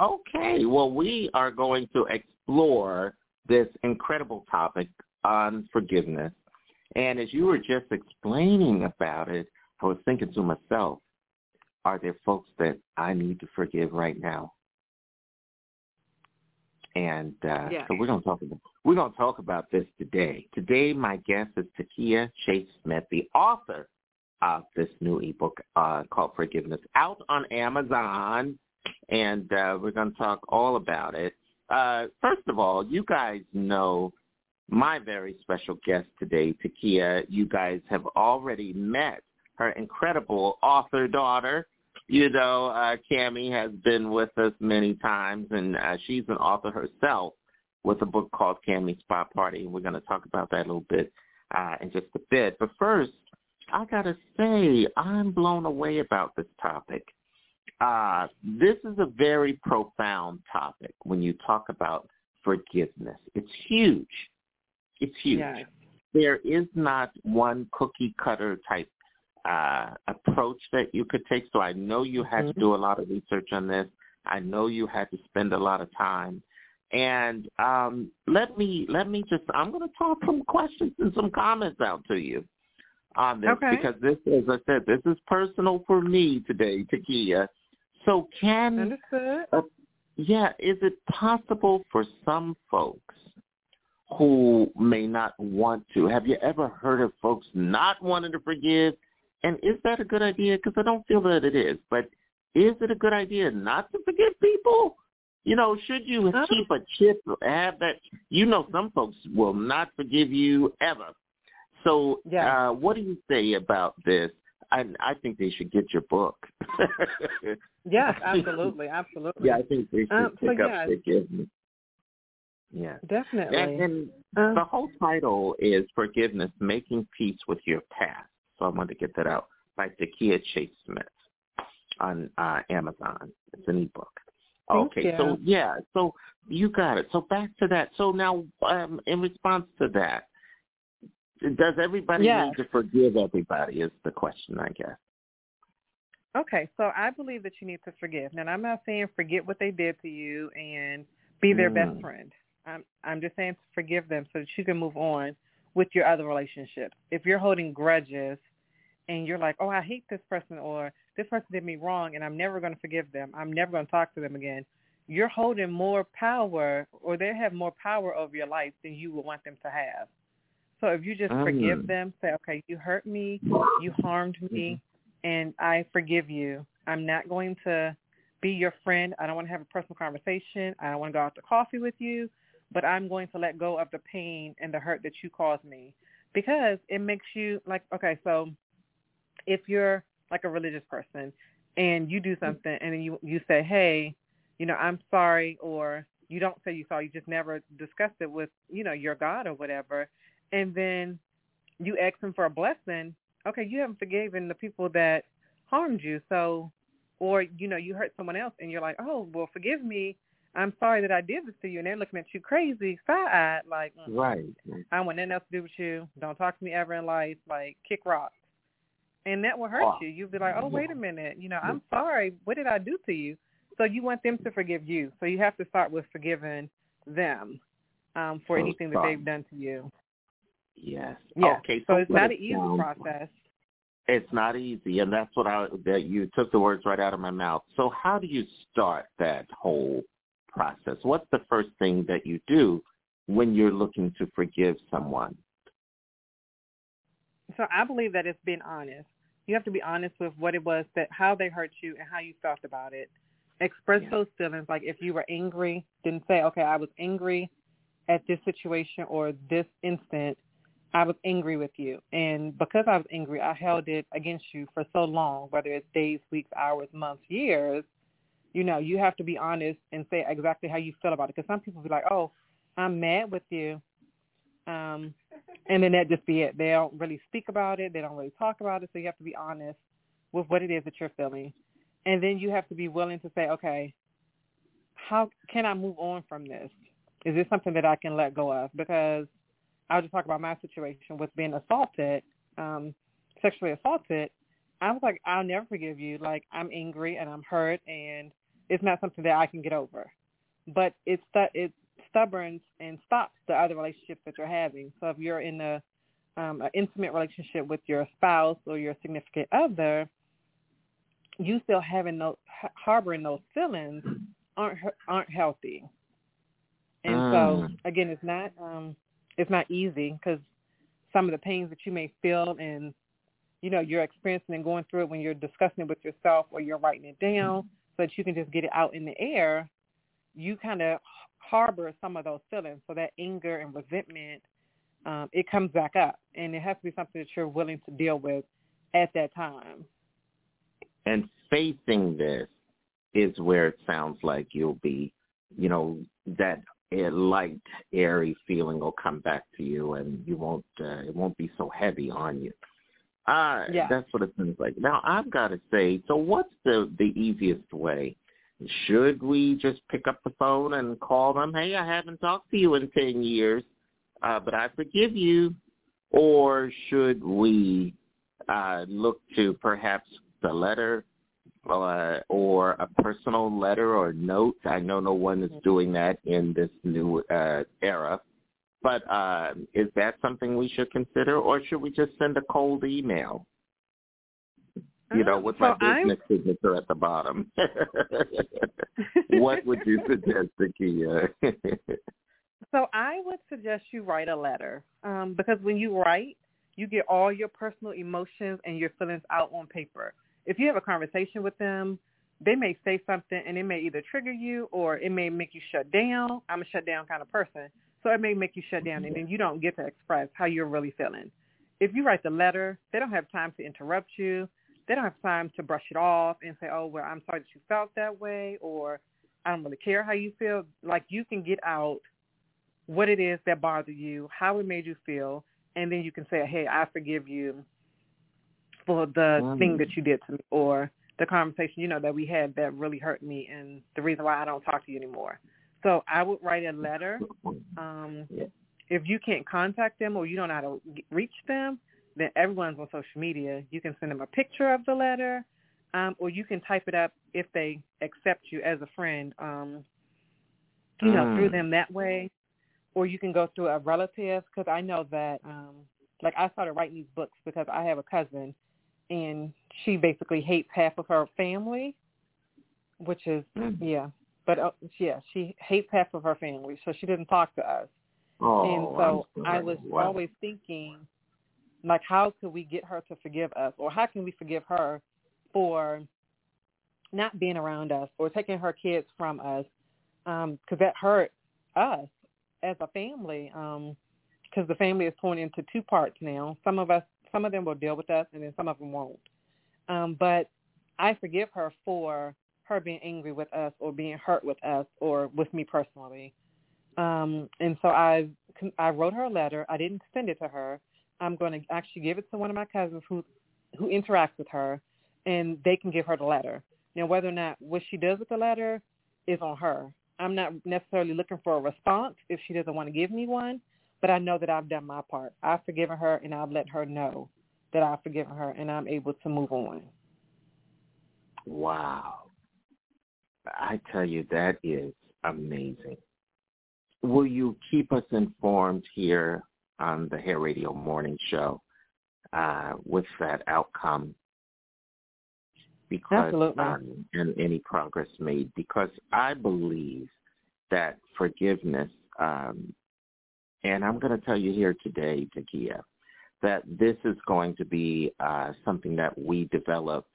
Okay. Well, we are going to explore this incredible topic on forgiveness. And as you were just explaining about it, I was thinking to myself, are there folks that I need to forgive right now? And uh, yeah. so we're going to talk about we're going to talk about this today. Today, my guest is Takia Chase Smith, the author of this new ebook uh, called Forgiveness, out on Amazon, and uh, we're going to talk all about it. Uh, first of all, you guys know my very special guest today, Takia. You guys have already met her incredible author daughter, you know, uh, Cami has been with us many times, and uh, she's an author herself with a book called Cami Spot Party. We're going to talk about that a little bit uh, in just a bit. But first, I got to say, I'm blown away about this topic. Uh, this is a very profound topic when you talk about forgiveness. It's huge. It's huge. Yeah. There is not one cookie cutter type uh, approach that you could take. So I know you had mm-hmm. to do a lot of research on this. I know you had to spend a lot of time. And um, let me let me just I'm going to toss some questions and some comments out to you on this okay. because this, as I said, this is personal for me today, Takia. So can. Uh, yeah, is it possible for some folks who may not want to? Have you ever heard of folks not wanting to forgive and is that a good idea? Because I don't feel that it is. But is it a good idea not to forgive people? You know, should you keep a chip, have that? You know, some folks will not forgive you ever. So, yeah. uh, what do you say about this? I, I think they should get your book. yes, absolutely, absolutely. Yeah, I think they should um, pick up yeah, forgiveness. Yeah, definitely. And, and um, the whole title is Forgiveness: Making Peace with Your Past. So I wanted to get that out by Takia Chase Smith on uh, Amazon. It's an ebook. Thank okay, you. so yeah, so you got it. So back to that. So now, um, in response to that, does everybody yes. need to forgive everybody? Is the question, I guess. Okay, so I believe that you need to forgive. Now, I'm not saying forget what they did to you and be their mm. best friend. I'm I'm just saying forgive them so that you can move on with your other relationships. If you're holding grudges and you're like, oh, I hate this person or this person did me wrong and I'm never going to forgive them. I'm never going to talk to them again. You're holding more power or they have more power over your life than you would want them to have. So if you just mm. forgive them, say, okay, you hurt me, you harmed me, and I forgive you. I'm not going to be your friend. I don't want to have a personal conversation. I don't want to go out to coffee with you, but I'm going to let go of the pain and the hurt that you caused me because it makes you like, okay, so if you're like a religious person and you do something and then you you say, hey, you know, I'm sorry, or you don't say you sorry, you just never discussed it with you know your God or whatever, and then you ask him for a blessing. Okay, you haven't forgiven the people that harmed you, so or you know you hurt someone else and you're like, oh well, forgive me. I'm sorry that I did this to you, and they're looking at you crazy, side-eyed, like, mm, right. I want nothing else to do with you. Don't talk to me ever in life. Like, kick rocks and that will hurt oh. you. You'll be like, oh, wait a minute, you know, I'm sorry. What did I do to you? So you want them to forgive you. So you have to start with forgiving them um, for so anything that they've done to you. Yes. Yeah. Okay. So, so it's not an easy down. process. It's not easy, and that's what I that you took the words right out of my mouth. So how do you start that whole process? What's the first thing that you do when you're looking to forgive someone? So I believe that it's being honest. You have to be honest with what it was that how they hurt you and how you felt about it. Express yeah. those feelings. Like if you were angry, then say, okay, I was angry at this situation or this instant. I was angry with you. And because I was angry, I held it against you for so long, whether it's days, weeks, hours, months, years. You know, you have to be honest and say exactly how you feel about it. Because some people be like, oh, I'm mad with you. Um, and then that just be it. They don't really speak about it. They don't really talk about it. So you have to be honest with what it is that you're feeling. And then you have to be willing to say, okay, how can I move on from this? Is this something that I can let go of? Because I'll just talk about my situation with being assaulted, um, sexually assaulted. I was like, I'll never forgive you. Like I'm angry and I'm hurt, and it's not something that I can get over. But it's that it's stubborn and stops the other relationships that you're having. So if you're in a um, an intimate relationship with your spouse or your significant other, you still having those harboring those feelings aren't aren't healthy. And mm. so again, it's not um, it's not easy because some of the pains that you may feel and you know you're experiencing and going through it when you're discussing it with yourself or you're writing it down so that you can just get it out in the air. You kind of harbor some of those feelings. So that anger and resentment, um, it comes back up, and it has to be something that you're willing to deal with at that time. And facing this is where it sounds like you'll be, you know, that light, airy feeling will come back to you, and you won't, uh, it won't be so heavy on you. Uh, yeah. That's what it seems like. Now I've got to say, so what's the the easiest way should we just pick up the phone and call them, hey, I haven't talked to you in 10 years, uh, but I forgive you? Or should we uh, look to perhaps the letter uh, or a personal letter or note? I know no one is doing that in this new uh, era. But uh, is that something we should consider, or should we just send a cold email? You know, with so my business I'm... signature at the bottom. what would you suggest, Takia? so I would suggest you write a letter um, because when you write, you get all your personal emotions and your feelings out on paper. If you have a conversation with them, they may say something and it may either trigger you or it may make you shut down. I'm a shut down kind of person. So it may make you shut down and then you don't get to express how you're really feeling. If you write the letter, they don't have time to interrupt you they don't have time to brush it off and say, oh, well, I'm sorry that you felt that way or I don't really care how you feel. Like you can get out what it is that bothered you, how it made you feel, and then you can say, hey, I forgive you for the mm. thing that you did to me or the conversation, you know, that we had that really hurt me and the reason why I don't talk to you anymore. So I would write a letter. Um, if you can't contact them or you don't know how to reach them, then everyone's on social media. You can send them a picture of the letter, um, or you can type it up if they accept you as a friend, um, you know, through mm. them that way. Or you can go through a relative because I know that, um, like I started writing these books because I have a cousin, and she basically hates half of her family, which is mm. yeah. But uh, yeah, she hates half of her family, so she didn't talk to us. Oh, and so I was wow. always thinking like, how could we get her to forgive us, or how can we forgive her for not being around us or taking her kids from us? Because um, that hurt us as a family. Because um, the family is torn into two parts now. Some of us, some of them will deal with us, and then some of them won't. Um, but I forgive her for her being angry with us or being hurt with us or with me personally. Um, and so I I wrote her a letter. I didn't send it to her. I'm going to actually give it to one of my cousins who who interacts with her, and they can give her the letter. Now, whether or not what she does with the letter is on her. I'm not necessarily looking for a response if she doesn't want to give me one, but I know that I've done my part. I've forgiven her, and I've let her know that I've forgiven her, and I'm able to move on. Wow. I tell you, that is amazing. Will you keep us informed here on the Hair Radio Morning Show uh, with that outcome because um, and any progress made because I believe that forgiveness um, And I'm going to tell you here today, Takia, that this is going to be uh, something that we develop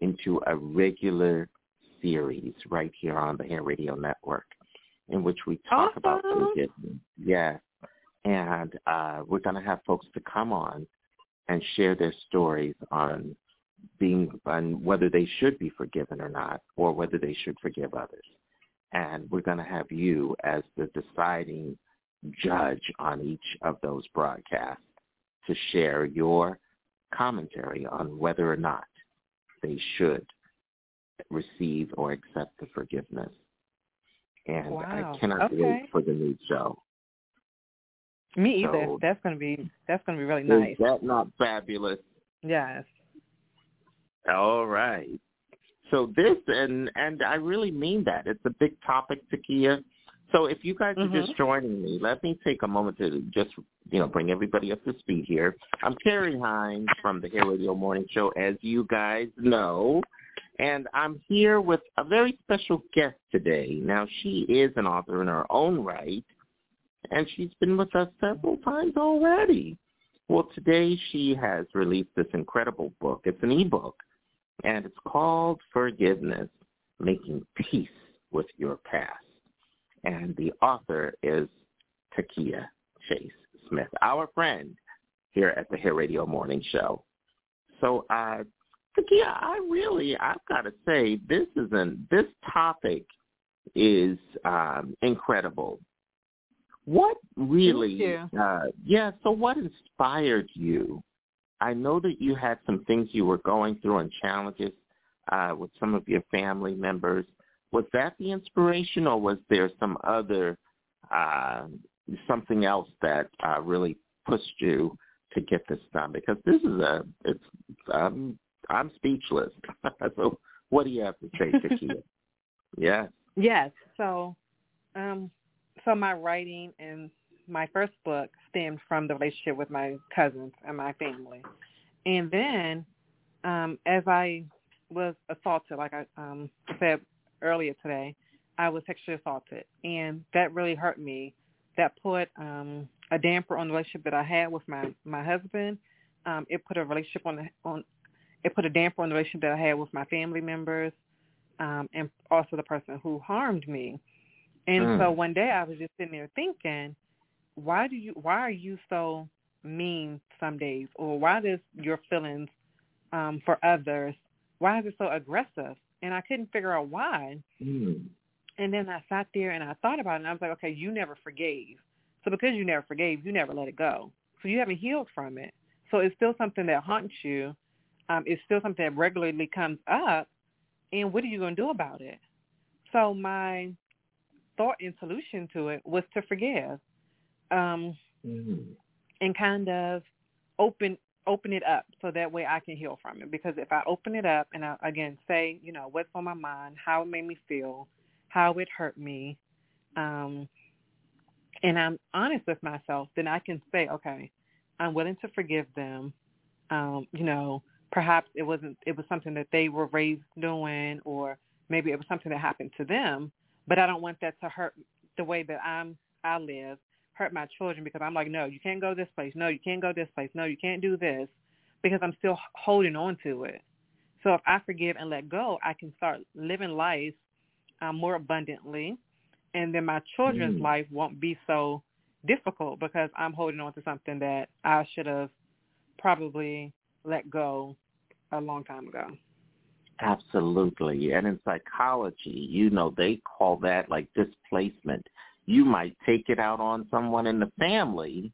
into a regular series right here on the Hair Radio Network in which we talk awesome. about forgiveness. Yeah. And uh, we're going to have folks to come on and share their stories on being on whether they should be forgiven or not, or whether they should forgive others. And we're going to have you as the deciding judge on each of those broadcasts to share your commentary on whether or not they should receive or accept the forgiveness. And wow. I cannot okay. wait for the new show. Me either. So, that's gonna be that's gonna be really Is nice. that not fabulous? Yes. All right. So this and and I really mean that. It's a big topic, Takia. So if you guys Mhm. are just joining me, let me take a moment to just you know bring everybody up to speed here. I'm Carrie Hines from the Hair Radio Morning Show, as you guys know, and I'm here with a very special guest today. Now she is an author in her own right, and she's been with us several times already. Well, today she has released this incredible book. It's an ebook, and it's called Forgiveness, Making Peace with Your Past. And the author is Takia Chase Smith, our friend here at the Hair Radio Morning Show. So, uh, Takia, I really, I've got to say, this isn't, this topic is um, incredible. What really, uh, yeah, so what inspired you? I know that you had some things you were going through and challenges uh, with some of your family members. Was that the inspiration, or was there some other uh, something else that uh, really pushed you to get this done? Because this is a, it's, um, I'm speechless. so, what do you have to say, Takia? yeah. Yes. So, um, so my writing and my first book stemmed from the relationship with my cousins and my family, and then um, as I was assaulted, like I um, said earlier today, I was sexually assaulted, and that really hurt me. That put um, a damper on the relationship that I had with my my husband. Um, it put a relationship on the on. It put a damper on the relationship that I had with my family members, um, and also the person who harmed me. And Mm. so one day I was just sitting there thinking, why do you why are you so mean some days or why does your feelings um for others why is it so aggressive? And I couldn't figure out why. Mm. And then I sat there and I thought about it and I was like, okay, you never forgave. So because you never forgave, you never let it go. So you haven't healed from it. So it's still something that haunts you. Um, it's still something that regularly comes up. And what are you going to do about it? So my thought and solution to it was to forgive um, and kind of open open it up so that way I can heal from it. Because if I open it up and I again say, you know, what's on my mind, how it made me feel, how it hurt me, um, and I'm honest with myself, then I can say, okay, I'm willing to forgive them. Um, you know, perhaps it wasn't it was something that they were raised doing or maybe it was something that happened to them, but I don't want that to hurt the way that I'm I live, hurt my children because I'm like, no, you can't go this place. No, you can't go this place. No, you can't do this because I'm still holding on to it. So if I forgive and let go, I can start living life um, more abundantly, and then my children's Mm. life won't be so difficult because I'm holding on to something that I should have probably let go a long time ago. Absolutely. And in psychology, you know, they call that like displacement. You might take it out on someone in the family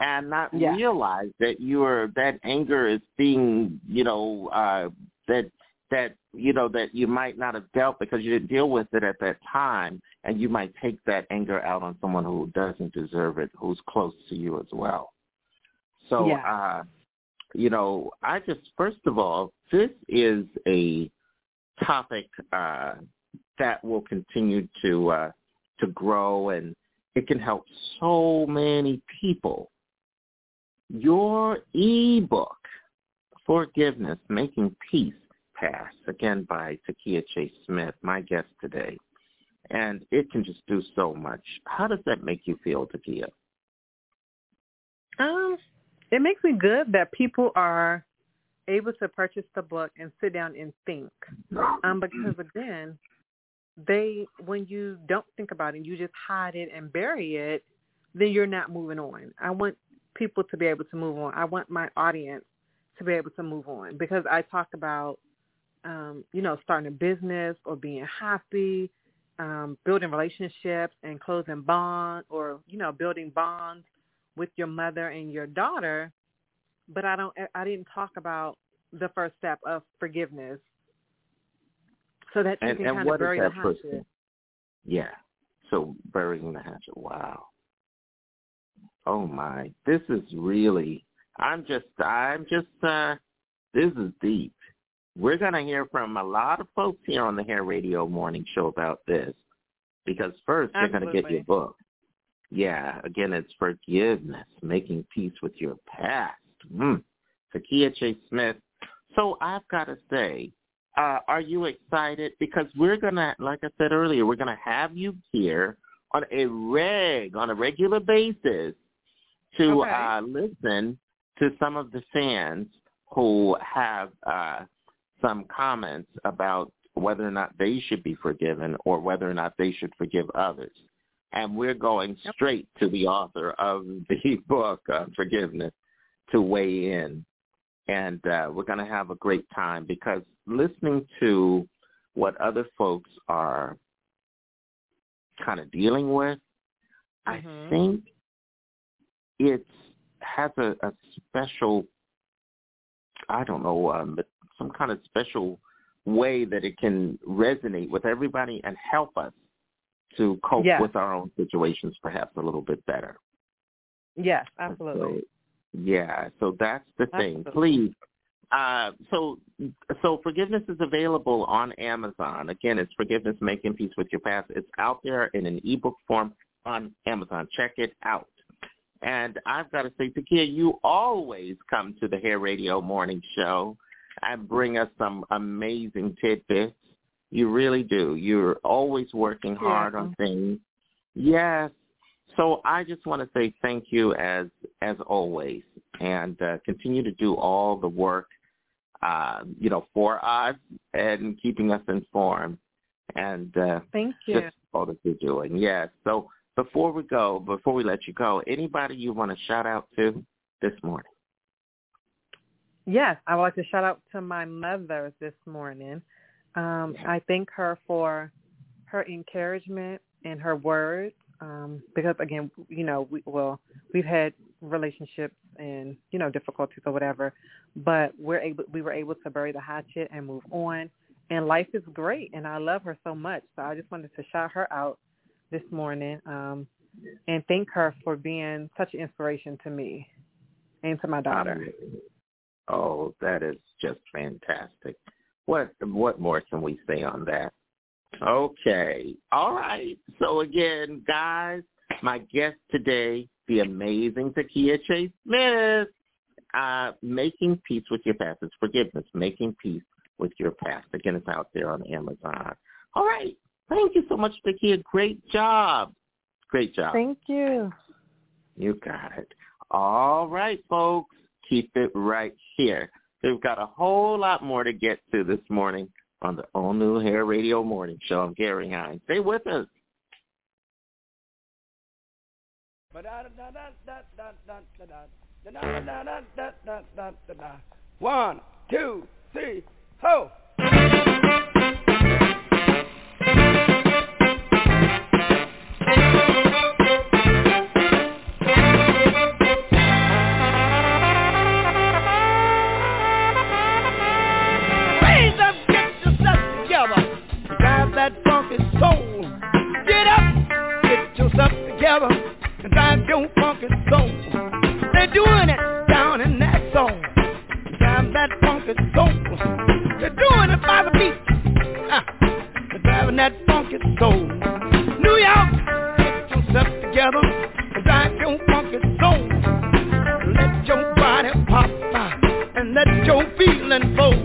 and not Yeah. realize that you're that anger is being, you know, uh that that you know that you might not have dealt because you didn't deal with it at that time and you might take that anger out on someone who doesn't deserve it, who's close to you as well. So Yeah. uh you know, I just first of all, this is a topic uh, that will continue to uh, to grow, and it can help so many people. Your ebook, Forgiveness, Making Peace, Pass, again by Takia Chase Smith, my guest today, and it can just do so much. How does that make you feel, Takia? Um, it makes me good that people are able to purchase the book and sit down and think. Um, because again, they when you don't think about it, you just hide it and bury it, then you're not moving on. I want people to be able to move on. I want my audience to be able to move on because I talk about um, you know, starting a business or being happy, um, building relationships and closing bonds or, you know, building bonds with your mother and your daughter. But I don't I didn't talk about the first step of forgiveness. So that you and, can and kind what of bury is the hatchet. thing? Yeah. So burying the hatchet. Wow. Oh my. This is really I'm just I'm just uh this is deep. We're gonna hear from a lot of folks here on the Hair Radio morning show about this. Because first they're gonna get your Absolutely. book. Yeah, again it's forgiveness, making peace with your past. Mm. Takia Chase Smith. So I've gotta say, uh, are you excited? Because we're gonna, like I said earlier, we're gonna have you here on a reg, on a regular basis, to Okay. uh, listen to some of the fans who have uh, some comments about whether or not they should be forgiven or whether or not they should forgive others. And we're going straight to the author of the book, uh, Forgiveness, to weigh in. And uh, we're going to have a great time because listening to what other folks are kind of dealing with, I think it has a, a special, I don't know, um, but some kind of special way that it can resonate with everybody and help us to cope Yes. with our own situations perhaps a little bit better. Yes, absolutely. So, yeah, so that's the thing. Absolutely. Please. Uh, so, so forgiveness is available on Amazon. Again, it's Forgiveness Making Peace with Your Past. It's out there in an ebook form on Amazon. Check it out. And I've got to say, Takia, you always come to the Hair Radio Morning Show and bring us some amazing tidbits. You really do. You're always working hard on things. Yes. So I just want to say thank you as as always, and uh, continue to do all the work, uh, you know, for us and keeping us informed. And uh, Thank you. just all that you're doing. Yes. So before we go, before we let you go, anybody you want to shout out to this morning? Yes, I would like to shout out to my mother this morning. Um, I thank her for her encouragement and her words um, because, again, you know, we, well, we've had relationships and you know difficulties or whatever, but we're able we were able to bury the hatchet and move on. And life is great, and I love her so much. So I just wanted to shout her out this morning um, and thank her for being such an inspiration to me and to my daughter. Oh, that is just fantastic. What what more can we say on that? Okay. All right. So again, guys, my guest today, the amazing Takia Chase Smith, uh, making peace with your past. It's forgiveness, making peace with your past. Again, it's out there on Amazon. All right. Thank you so much, Takia. Great job. Great job. Thank you. You got it. All right, folks. Keep it right here. We've got a whole lot more to get to this morning on the All New Hair Radio Morning Show. I'm Carrie Hines. Stay with us. One, two, three, ho! They're doing it down in zone. Drive that funky soul. They're doing it by the. Ah, they're driving that funky soul. New York, get yourself together. And drive your funky soul. Let your body pop and let your feeling flow.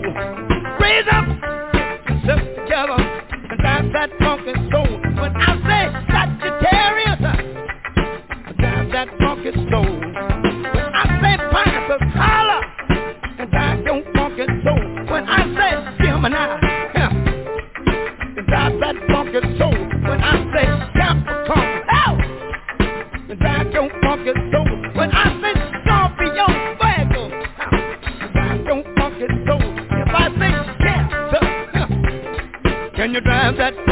Raise up, get yourself together, and drive that funky soul. When I you drive that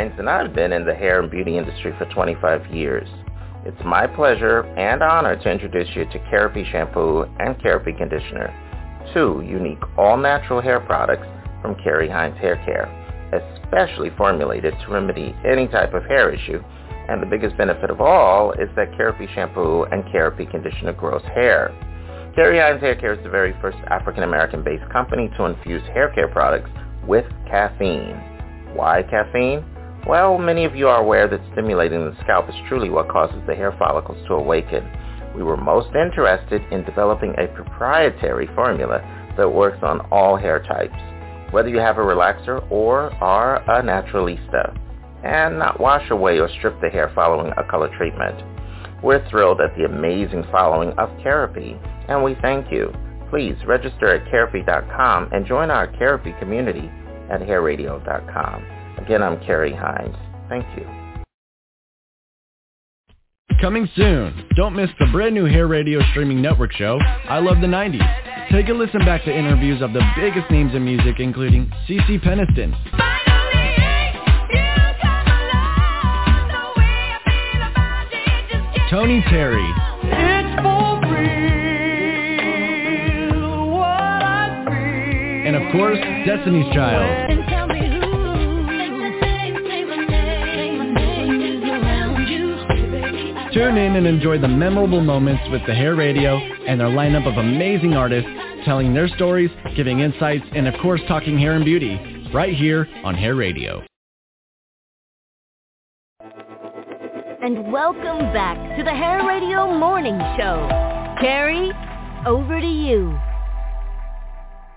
Hines, and I've been in the hair and beauty industry for 25 years. It's my pleasure and honor to introduce you to Kerapi Shampoo and Kerapi Conditioner, two unique all-natural hair products from Carrie Hines Hair Care, especially formulated to remedy any type of hair issue. And the biggest benefit of all is that Kerapi Shampoo and Kerapi Conditioner grows hair. Carrie Hines Hair Care is the very first African-American based company to infuse hair care products with caffeine. Why caffeine? Well, many of you are aware that stimulating the scalp is truly what causes the hair follicles to awaken. We were most interested in developing a proprietary formula that works on all hair types, whether you have a relaxer or are a naturalista, and not wash away or strip the hair following a color treatment. We're thrilled at the amazing following of Kerrapy, and we thank you. Please register at Kerrapy.com and join our Kerrapy community at hairradio.com. Again, I'm Carrie Hines. Thank you. Coming soon. Don't miss the brand new Hair Radio streaming network show, I Love the 90s. Take a listen back to interviews of the biggest names in music, including CeCe Peniston, Tony Terry, and of course, Destiny's Child. Tune in and enjoy the memorable moments with the Hair Radio and their lineup of amazing artists telling their stories, giving insights, and of course talking hair and beauty right here on Hair Radio. And welcome back to the Hair Radio Morning Show. Carrie, over to you.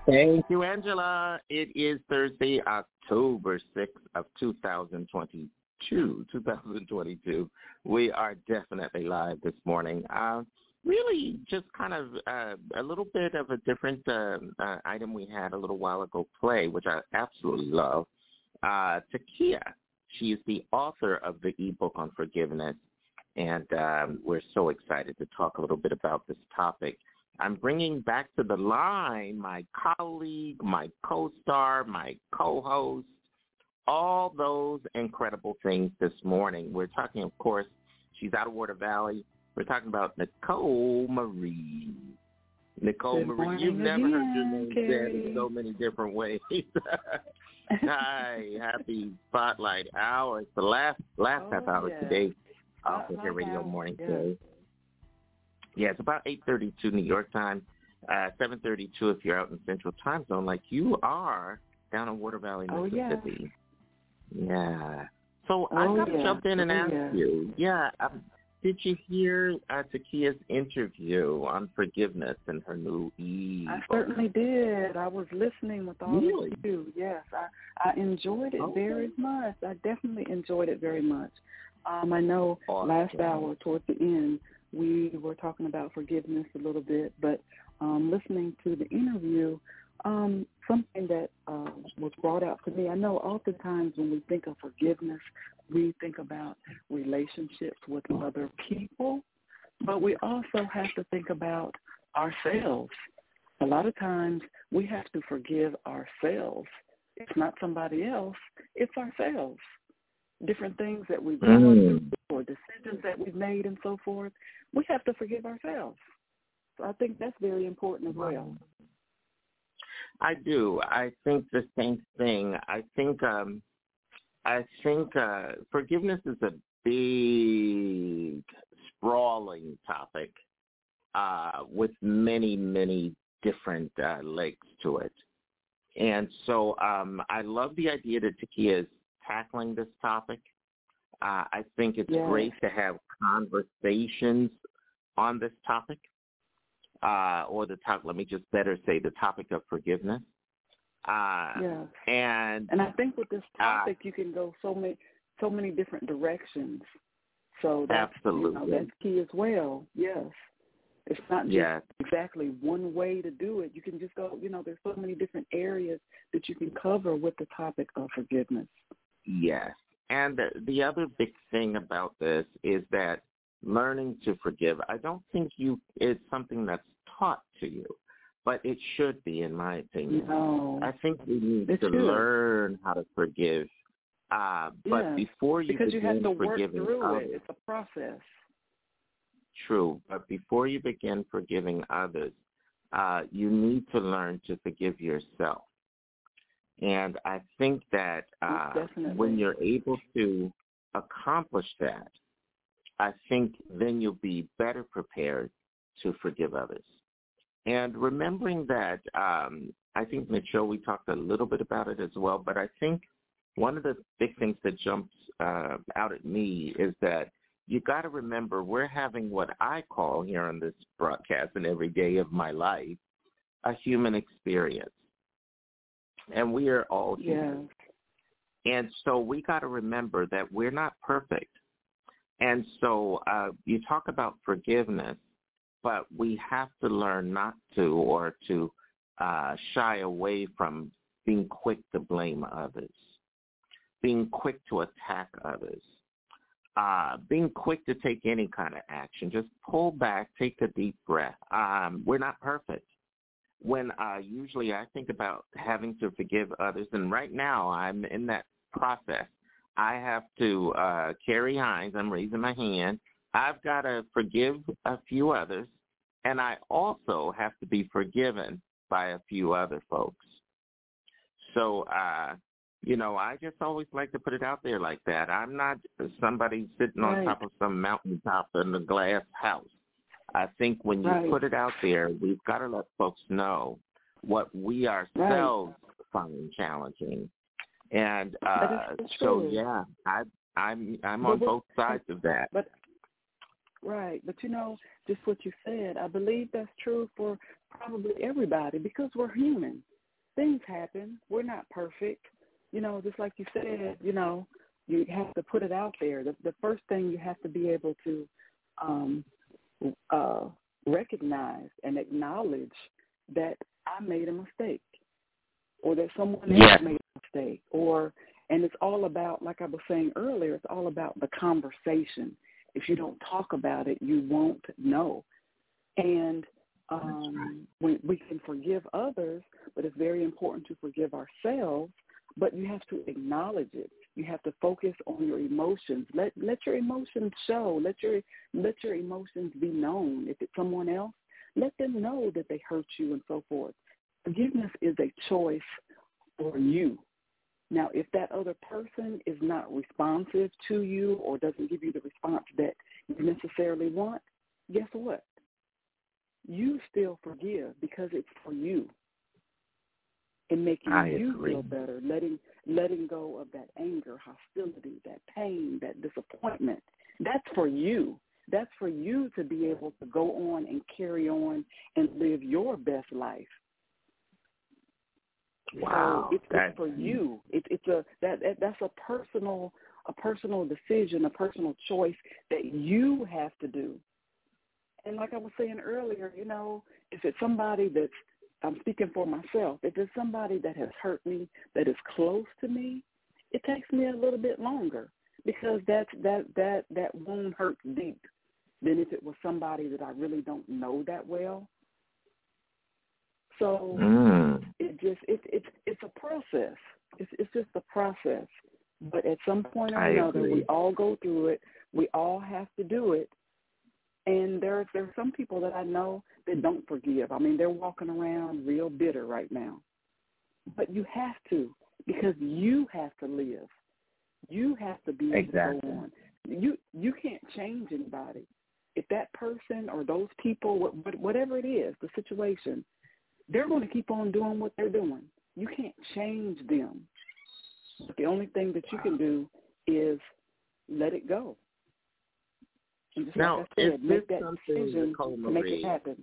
Thank you, Angela. It is Thursday, October 6th of 2022. 2022. We are definitely live this morning. Uh, really just kind of uh, a little bit of a different uh, uh, item we had a little while ago play, which I absolutely love. Uh, Takia, she is the author of the ebook on forgiveness, and um, we're so excited to talk a little bit about this topic. I'm bringing back to the line my colleague, my co-star, my co-host, all those incredible things this morning. We're talking, of course, she's out of Water Valley. We're talking about Nicole Marie. Nicole Good Marie, morning you've never heard your name said in so many different ways. Hi, happy Spotlight Hour. It's the last last half hour yes. today off the Hair Radio Morning Show. Yeah, it's about 8.32 New York time, uh, 7.32 if you're out in Central Time Zone like you are down in Water Valley, Oh, yeah. Yeah. So I Oh, got to yeah. jump in and Oh, ask yeah. you. Yeah. Um, did you hear uh, Takia's interview on forgiveness and her new e? I certainly did. I was listening with all Really? of you. Yes, I I enjoyed it very much. I definitely enjoyed it very much. Um, I know last hour towards the end we were talking about forgiveness a little bit, but um, listening to the interview, um, something that uh, was brought out to me. I know oftentimes when we think of forgiveness, we think about relationships with other people, but we also have to think about ourselves. A lot of times we have to forgive ourselves. It's not somebody else, it's ourselves. Different things that we've done Mm. or decisions that we've made and so forth, we have to forgive ourselves. So I think that's very important as well. I do. I think the same thing. I think um I think uh forgiveness is a big sprawling topic uh with many many different uh legs to it. And so um I love the idea that Takia is tackling this topic Uh, I think it's Yes. great to have conversations on this topic, uh, or the top. Let me just better say the topic of forgiveness. Uh, Yes. And And I think with this uh, topic, you can go so many so many different directions. So that's You know, Absolutely. that's key as well. Yes. It's not just Yes. exactly one way to do it. You can just go. You know, there's so many different areas that you can cover with the topic of forgiveness. Yes. And the, the other big thing about this is that learning to forgive, I don't think you it's something that's taught to you, but it should be, in my opinion. No. I think we need It to should. learn how to forgive. Uh, but Yes, before you because you begin have to work through others, it. It's a process. True, but before you begin forgiving others, uh, you need to learn to forgive yourself. And I think that uh, when you're able to accomplish that, I think then you'll be better prepared to forgive others. And remembering that, um, I think, Mitchell, we talked a little bit about it as well, but I think one of the big things that jumps uh, out at me is that you got to remember we're having what I call here on this broadcast and every day of my life a human experience. And we are all human. And so we got to remember that we're not perfect. And so uh, you talk about forgiveness, but we have to learn not to or to uh, shy away from being quick to blame others, being quick to attack others, uh, being quick to take any kind of action. Just pull back, take a deep breath. Um, we're not perfect. When uh, usually I think about having to forgive others, and right now I'm in that process. I have to uh, Carrie Hines. I'm raising my hand. I've got to forgive a few others, and I also have to be forgiven by a few other folks. So, uh, you know, I just always like to put it out there like that. I'm not somebody sitting on Right. top of some mountaintop in a glass house. I think when you Right. put it out there, we've got to let folks know what we ourselves find challenging. And uh, so, yeah, I, I'm I'm But on both sides of that. But right, but you know, just what you said, I believe that's true for probably everybody because we're human. Things happen. We're not perfect. You know, just like you said, you know, you have to put it out there. The the first thing you have to be able to um uh recognize and acknowledge that I made a mistake or that someone else Yes. made a mistake or and it's all about like I was saying earlier, it's all about the conversation. If you don't talk about it, you won't know. And um we we can forgive others, but it's very important to forgive ourselves, but you have to acknowledge it. You have to focus on your emotions. Let let your emotions show. Let your let your emotions be known. If it's someone else, let them know that they hurt you and so forth. Forgiveness is a choice for you. Now, if that other person is not responsive to you or doesn't give you the response that you necessarily want, guess what? You still forgive because it's for you and making I you agree. feel better, letting letting go of that anger, hostility, that pain, that disappointment. That's for you. That's for you to be able to go on and carry on and live your best life. Wow, it's, it's for you. It, it's a that, that that's a personal a personal decision, a personal choice that you have to do. And like I was saying earlier, you know, if it's somebody that's I'm speaking for myself, if it's somebody that has hurt me, that is close to me, it takes me a little bit longer because that's that that that wound hurts deep than if it was somebody that I really don't know that well. So Mm. Just it, it's it's a process. It's it's just a process. But at some point or I another, agree. we all go through it. We all have to do it. And there there are some people that I know that don't forgive. I mean, they're walking around real bitter right now. But you have to because you have to live. You have to be able Exactly. to go on. You you can't change anybody. If that person or those people, what, what- whatever it is, the situation, they're going to keep on doing what they're doing. You can't change them. But the only thing that you can do is let it go. And just now, like I said, is make this that something, decision to make it happen.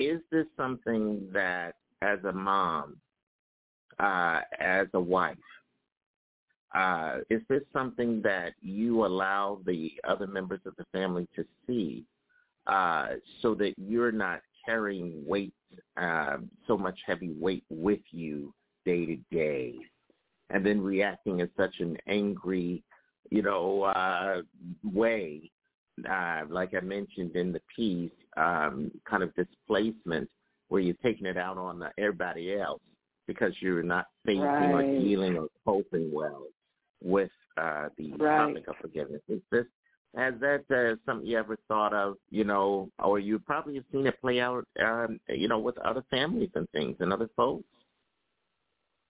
is this something that as a mom, uh, as a wife, uh, is this something that you allow the other members of the family to see uh, so that you're not carrying weight, uh, so much heavy weight with you day to day and then reacting in such an angry, you know, uh, way, uh, like I mentioned in the piece, um, kind of displacement where you're taking it out on everybody else because you're not facing or Right. dealing or coping well with uh, the Right. topic of forgiveness. Is this has that uh, something you ever thought of, you know, or you probably have seen it play out, um, you know, with other families and things and other folks?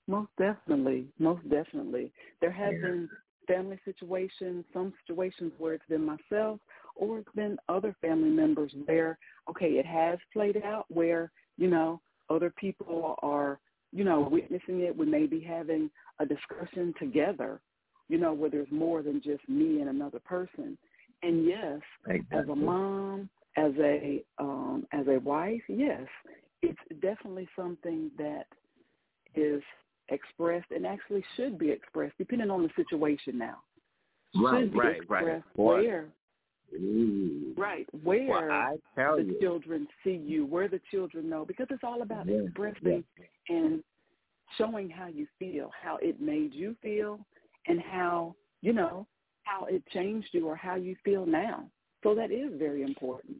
Most definitely, most definitely. There have Yeah. been family situations, some situations where it's been myself or it's been other family members where, okay, it has played out where, you know, other people are, you know, witnessing it. We may be having a discussion together, you know, where there's more than just me and another person. And yes, as a mom, as a um as a wife, yes, it's definitely something that is expressed and actually should be expressed, depending on the situation now. Right, should be right, right. expressed where Ooh. right where Well, the you. children see you, where the children know, because it's all about Yeah, expressing and showing how you feel, how it made you feel, and how you know how it changed you or how you feel now. So that is very important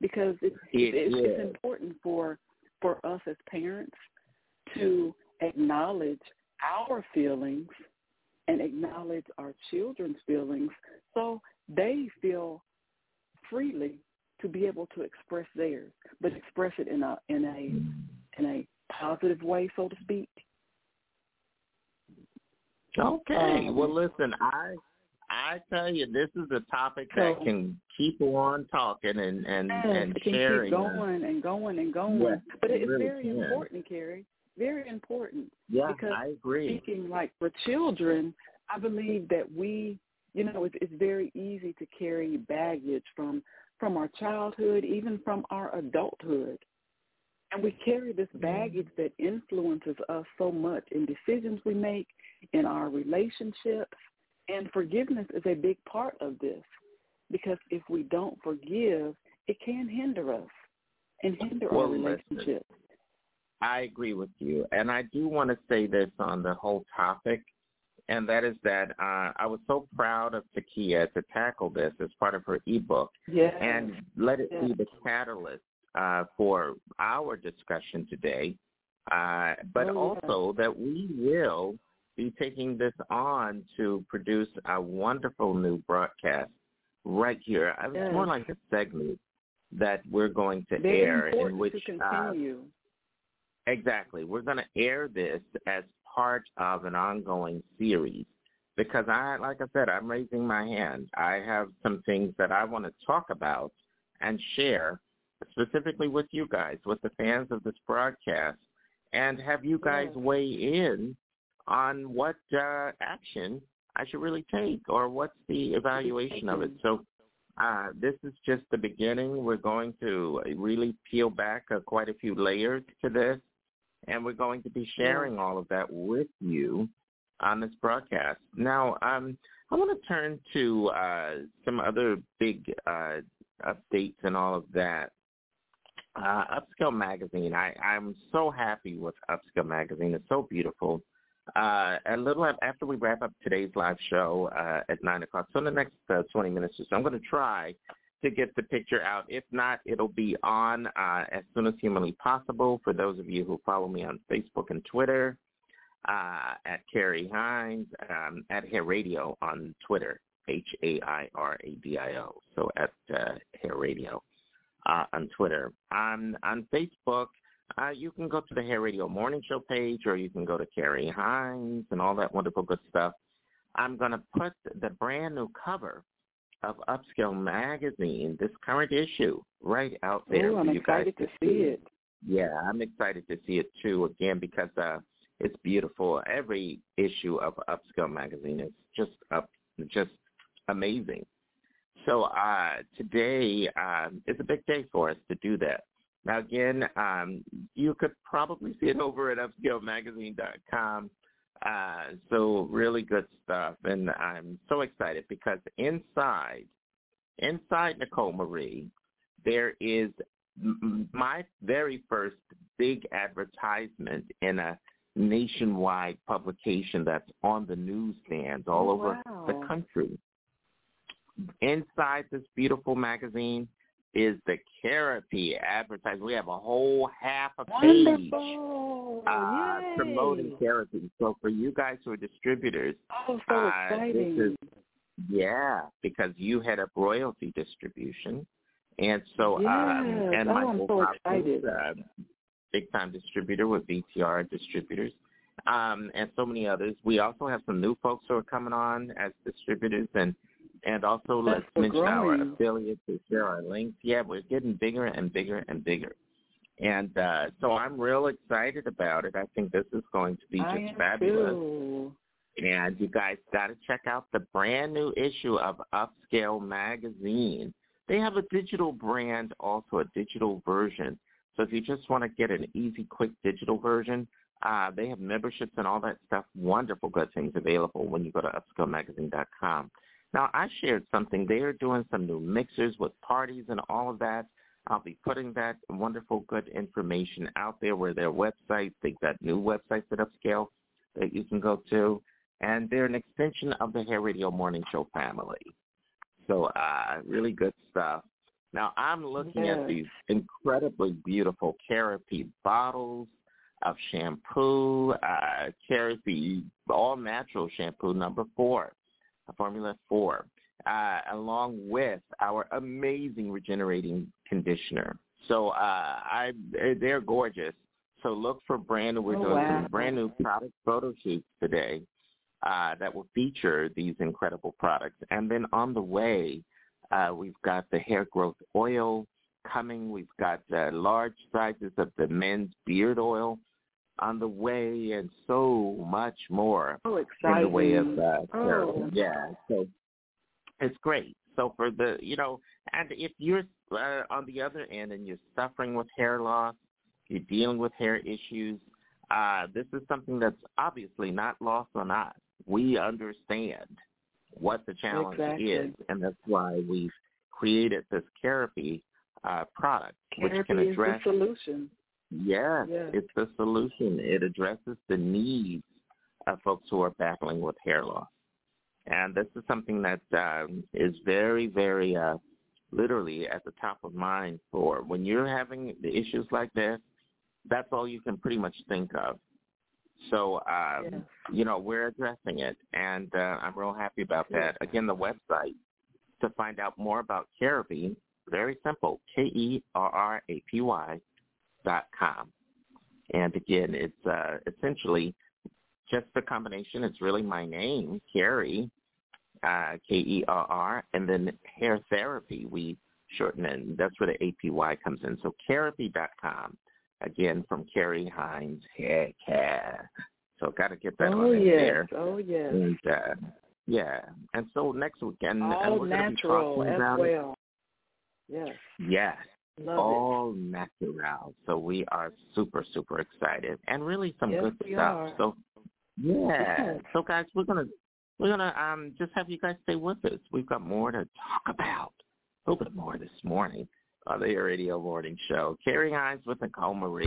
because it's It it's, it's important for for us as parents to acknowledge our feelings and acknowledge our children's feelings so they feel freely to be able to express theirs, but express it in a in a in a positive way, so to speak. Okay. Um, well, listen, I I tell you, this is a topic that So- can keep on talking and and Yes, and it sharing. keep going and going and going. Yes, but it it's really very can. important, Carrie. Very important. Yeah, because I agree. Speaking like for children, I believe that we, you know, it's, it's very easy to carry baggage from from our childhood, even from our adulthood, and we carry this mm-hmm. baggage that influences us so much in decisions we make, in our relationships, and forgiveness is a big part of this because if we don't forgive, it can hinder us and hinder our relationship. listen. I agree with you, and I do want to say this on the whole topic, and that is that uh, I was so proud of Takia to tackle this as part of her ebook Yes. and let it be the catalyst uh, for our discussion today, uh, but Oh, yeah. also that we will be taking this on to produce a wonderful new broadcast right here. Uh, It's more like a segment that we're going to Very air in which uh. Exactly. We're going to air this as part of an ongoing series because I, like I said, I'm raising my hand. I have some things that I want to talk about and share specifically with you guys, with the fans of this broadcast, and have you guys weigh in on what uh, action I should really take or what's the evaluation of it. So uh, this is just the beginning. We're going to really peel back uh, quite a few layers to this, and we're going to be sharing all of that with you on this broadcast. Now, um, I want to turn to uh, some other big uh, updates and all of that. Uh, Upscale Magazine. I, I'm so happy with Upscale Magazine. It's so beautiful. Uh, a little after we wrap up today's live show uh, at 9 o'clock, so in the next uh, 20 minutes or so, I'm going to try to get the picture out. If not, it'll be on uh, as soon as humanly possible for those of you who follow me on Facebook and Twitter, uh, at Carrie Hines, um, at Hair Radio on Twitter, H-A-I-R-A-D-I-O, so at uh, Hair Radio uh, on Twitter. On, on Facebook, uh, you can go to the Hair Radio Morning Show page or you can go to Carrie Hines and all that wonderful good stuff. I'm going to put the brand new cover of Upscale Magazine, this current issue, right out there Ooh, for I'm you guys excited to see it. Yeah, I'm excited to see it too. Again, because uh, it's beautiful. Every issue of Upscale Magazine is just up just amazing. So uh, today um, is a big day for us to do that. Now again, um, you could probably see it over at upscalemagazine.com. Uh, so really good stuff, and I'm so excited because inside, inside Nicole Marie, there is my very first big advertisement in a nationwide publication that's on the newsstands all over wow. the country. Inside this beautiful magazine is the Kerrapy advertisement. We have a whole half a page uh, promoting Kerrapy. So for you guys who are distributors, oh, so uh, exciting. this is yeah, because you head up royalty distribution. And so, yes. um, and oh, Michael so Hopkins, uh, big time distributor with VTR distributors, um, and so many others. We also have some new folks who are coming on as distributors, and and also That's let's mention our growing. affiliates to share our links. Yeah, we're getting bigger and bigger and bigger. And uh, so I'm real excited about it. I think this is going to be just fabulous. too. And you guys got to check out the brand new issue of Upscale Magazine. They have a digital brand, also a digital version. So if you just want to get an easy, quick digital version, uh, they have memberships and all that stuff. Wonderful good things available when you go to upscalemagazine.com. Now, I shared something. They are doing some new mixers with parties and all of that. I'll be putting that wonderful, good information out there where their websites, they've got new websites at Upscale that you can go to. And they're an extension of the Hair Radio Morning Show family. So uh, really good stuff. Now I'm looking Yes. at these incredibly beautiful Kerrapy bottles of shampoo, uh, Kerrapy all natural shampoo number four, Formula four, uh, along with our amazing regenerating conditioner. So uh, I they're gorgeous. So look for brand new. We're Oh, doing wow. some brand new product photo shoots today uh, that will feature these incredible products. And then on the way, uh, we've got the hair growth oil coming. We've got uh, large sizes of the men's beard oil on the way, and so much more So in the way of uh. Oh. Yeah, so it's great. So for the you know, and if you're uh, on the other end and you're suffering with hair loss, you're dealing with hair issues, uh, this is something that's obviously not lost on us. We understand what the challenge Exactly. is, and that's why we've created this Kerrapy uh, product, which can Kerrapy is address the solution. Yes, Yes. it's the solution. It addresses the needs of folks who are battling with hair loss. And this is something that um, is very, very uh, literally at the top of mind for when you're having the issues like this, that's all you can pretty much think of. So, um, you know, we're addressing it, and uh, I'm real happy about that. Again, the website to find out more about Kerrapy, very simple, E K-E-R-R-A-P-Y com. And again, it's uh, essentially just the combination. It's really my name, Carrie, uh, K-E-R-R, and then hair therapy. We shorten it. And that's where the APY comes in. So Kerrapy.com. Again, from Carrie Hines Hair Care. So got to get that oh on yes. there. Oh yes. And uh, yeah, and so next weekend, and All we're going to be talking about it. well. Yes. Yes, Love all natural. So we are super, super excited, and really some Yes, good stuff. are. So yeah. Yes. So guys, we're gonna we're gonna um just have you guys stay with us. We've got more to talk about. A little bit more this morning on the Air Radio Morning Show. Carrie Hines with Nicole Marie.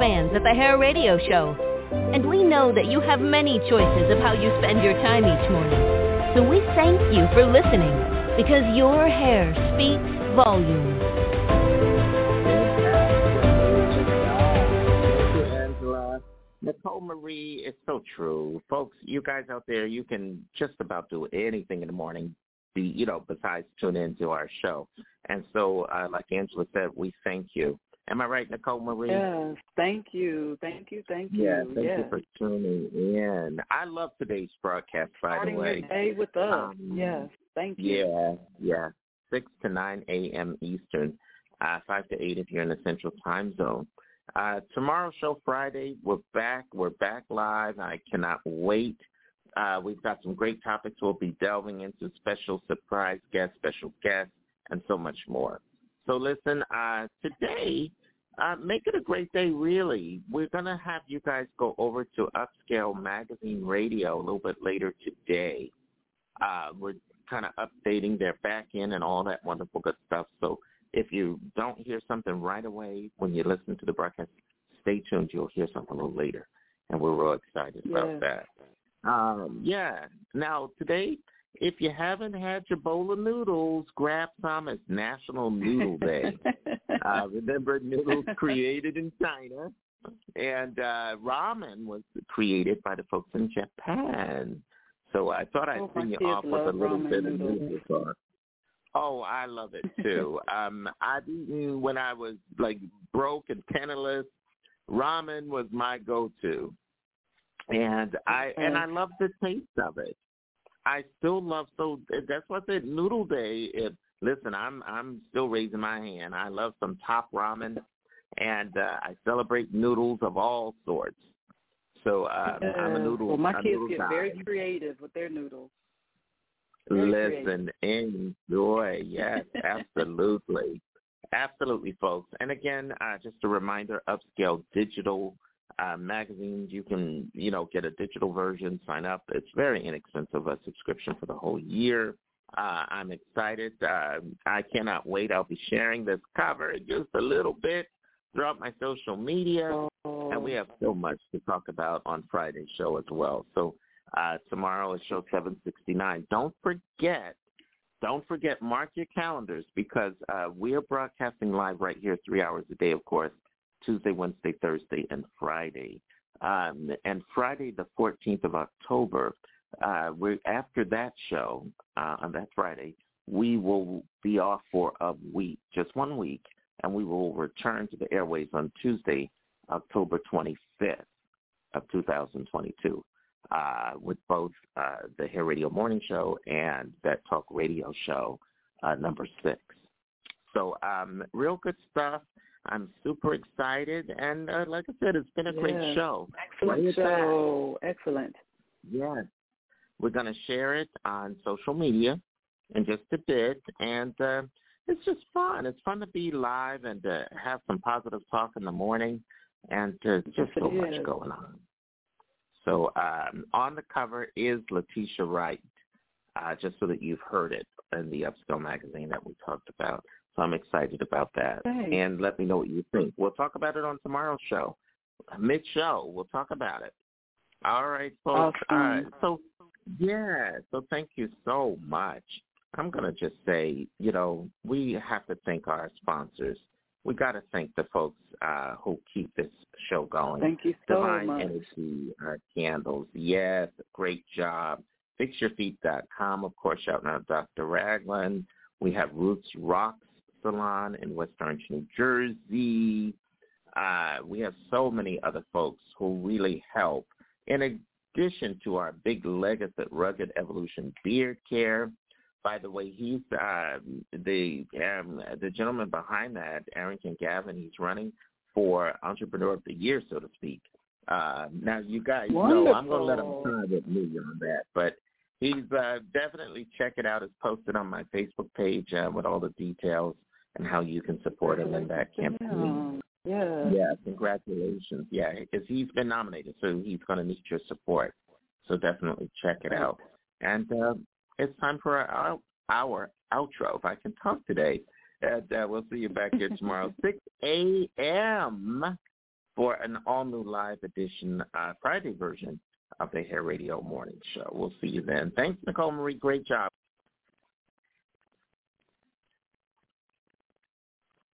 Fans at the Hair Radio Show. And we know that you have many choices of how you spend your time each morning. So we thank you for listening because your hair speaks volumes. Nicole Marie, it's so true. Folks, you guys out there, you can just about do anything in the morning, you know, besides tune into our show. And so, uh, like Angela said, we thank you. Am I right, Nicole Marie? Yes. Thank you. Thank you. Thank you. Yeah, thank yes. you for tuning in. I love today's broadcast, by Starting the way. your day with us. Um, yes. Thank you. Yeah, yeah. 6 to 9 a.m. Eastern, uh, 5 to 8 if you're in the Central Time Zone. Uh, tomorrow's show, Friday, we're back. We're back live. I cannot wait. Uh, we've got some great topics we'll be delving into, special surprise guests, special guests, and so much more. So listen, uh, today, uh, make it a great day, really. We're going to have you guys go over to Upscale Magazine Radio a little bit later today. Uh, we're kind of updating their back end and all that wonderful good stuff. So if you don't hear something right away when you listen to the broadcast, stay tuned. You'll hear something a little later. And we're real excited about that. Um, yeah. Now, today, if you haven't had your bowl of noodles, grab some. It's National Noodle Day. uh, remember, noodles created in China, and uh, ramen was created by the folks in Japan. So I thought I'd Oh, bring you off with a little bit of noodles. noodle. Oh, I love it too. um, I've eaten when I was like broke and penniless. Ramen was my go-to, and I and I love the taste of it. I still love so that's what I said. Noodle Day. If listen, I'm I'm still raising my hand. I love some top ramen, and uh, I celebrate noodles of all sorts. So uh, I'm a noodle. Well, my kids get guy. very creative with their noodles. Very Listen, enjoy. Yes, absolutely. Absolutely, folks. And again, uh, just a reminder, Upscale Digital uh, magazines, you can, you know, get a digital version, sign up. It's very inexpensive, a subscription for the whole year. Uh, I'm excited. Uh, I cannot wait. I'll be sharing this cover just a little bit throughout my social media. And we have so much to talk about on Friday's show as well. So uh, tomorrow is show 769. Don't forget, don't forget, mark your calendars because uh, we are broadcasting live right here three hours a day, of course, Tuesday, Wednesday, Thursday, and Friday. Um, and Friday, the 14th of October, uh, we're, after that show, uh, on that Friday, we will be off for a week, just one week, and we will return to the airways on Tuesday, October 25th of 2022 uh, with both uh, the Hair Radio Morning Show and that Talk Radio Show uh, number six. So um, real good stuff. I'm super excited, and uh, like I said, it's been a great show. Excellent Bring it back. show. Excellent. Yes. We're going to share it on social media in just a bit, and uh, it's just fun. It's fun to be live and to have some positive talk in the morning, and uh, just so much is. going on. So um, on the cover is Letitia Wright, uh, just so that you've heard it in the Upscale magazine that we talked about. So I'm excited about that. Thanks. And let me know what you think. We'll talk about it on tomorrow's show. Mid-show, we'll talk about it. All right, folks. All right. So, yeah. So thank you so much. I'm going to just say, you know, we have to thank our sponsors. We got to thank the folks uh, who keep this show going. Thank you so Divine much. Energy uh, Candles. Yes, great job. FixYourFeet.com, of course, shouting out Dr. Ragland. We have Roots Rocks Salon in West Orange, New Jersey. Uh, we have so many other folks who really help. In addition to our big legacy at Rugged Evolution Beard Care, by the way, he's uh, the um, the gentleman behind that, Arrington Gavin. He's running for Entrepreneur of the Year, so to speak. Uh, now, you guys know I'm going to let him Wonderful. sign with me on that, but he's uh, definitely check it out. It's posted on my Facebook page uh, with all the details and how you can support him in that campaign. Yeah. Yeah, congratulations. Yeah, because he's been nominated, so he's going to need your support. So definitely check it out. And uh, it's time for our, our outro. If I can talk today, and uh, we'll see you back here tomorrow, 6 a.m. for an all-new live edition, uh, Friday version of the Hair Radio Morning Show. We'll see you then. Thanks, Nicole Marie. Great job.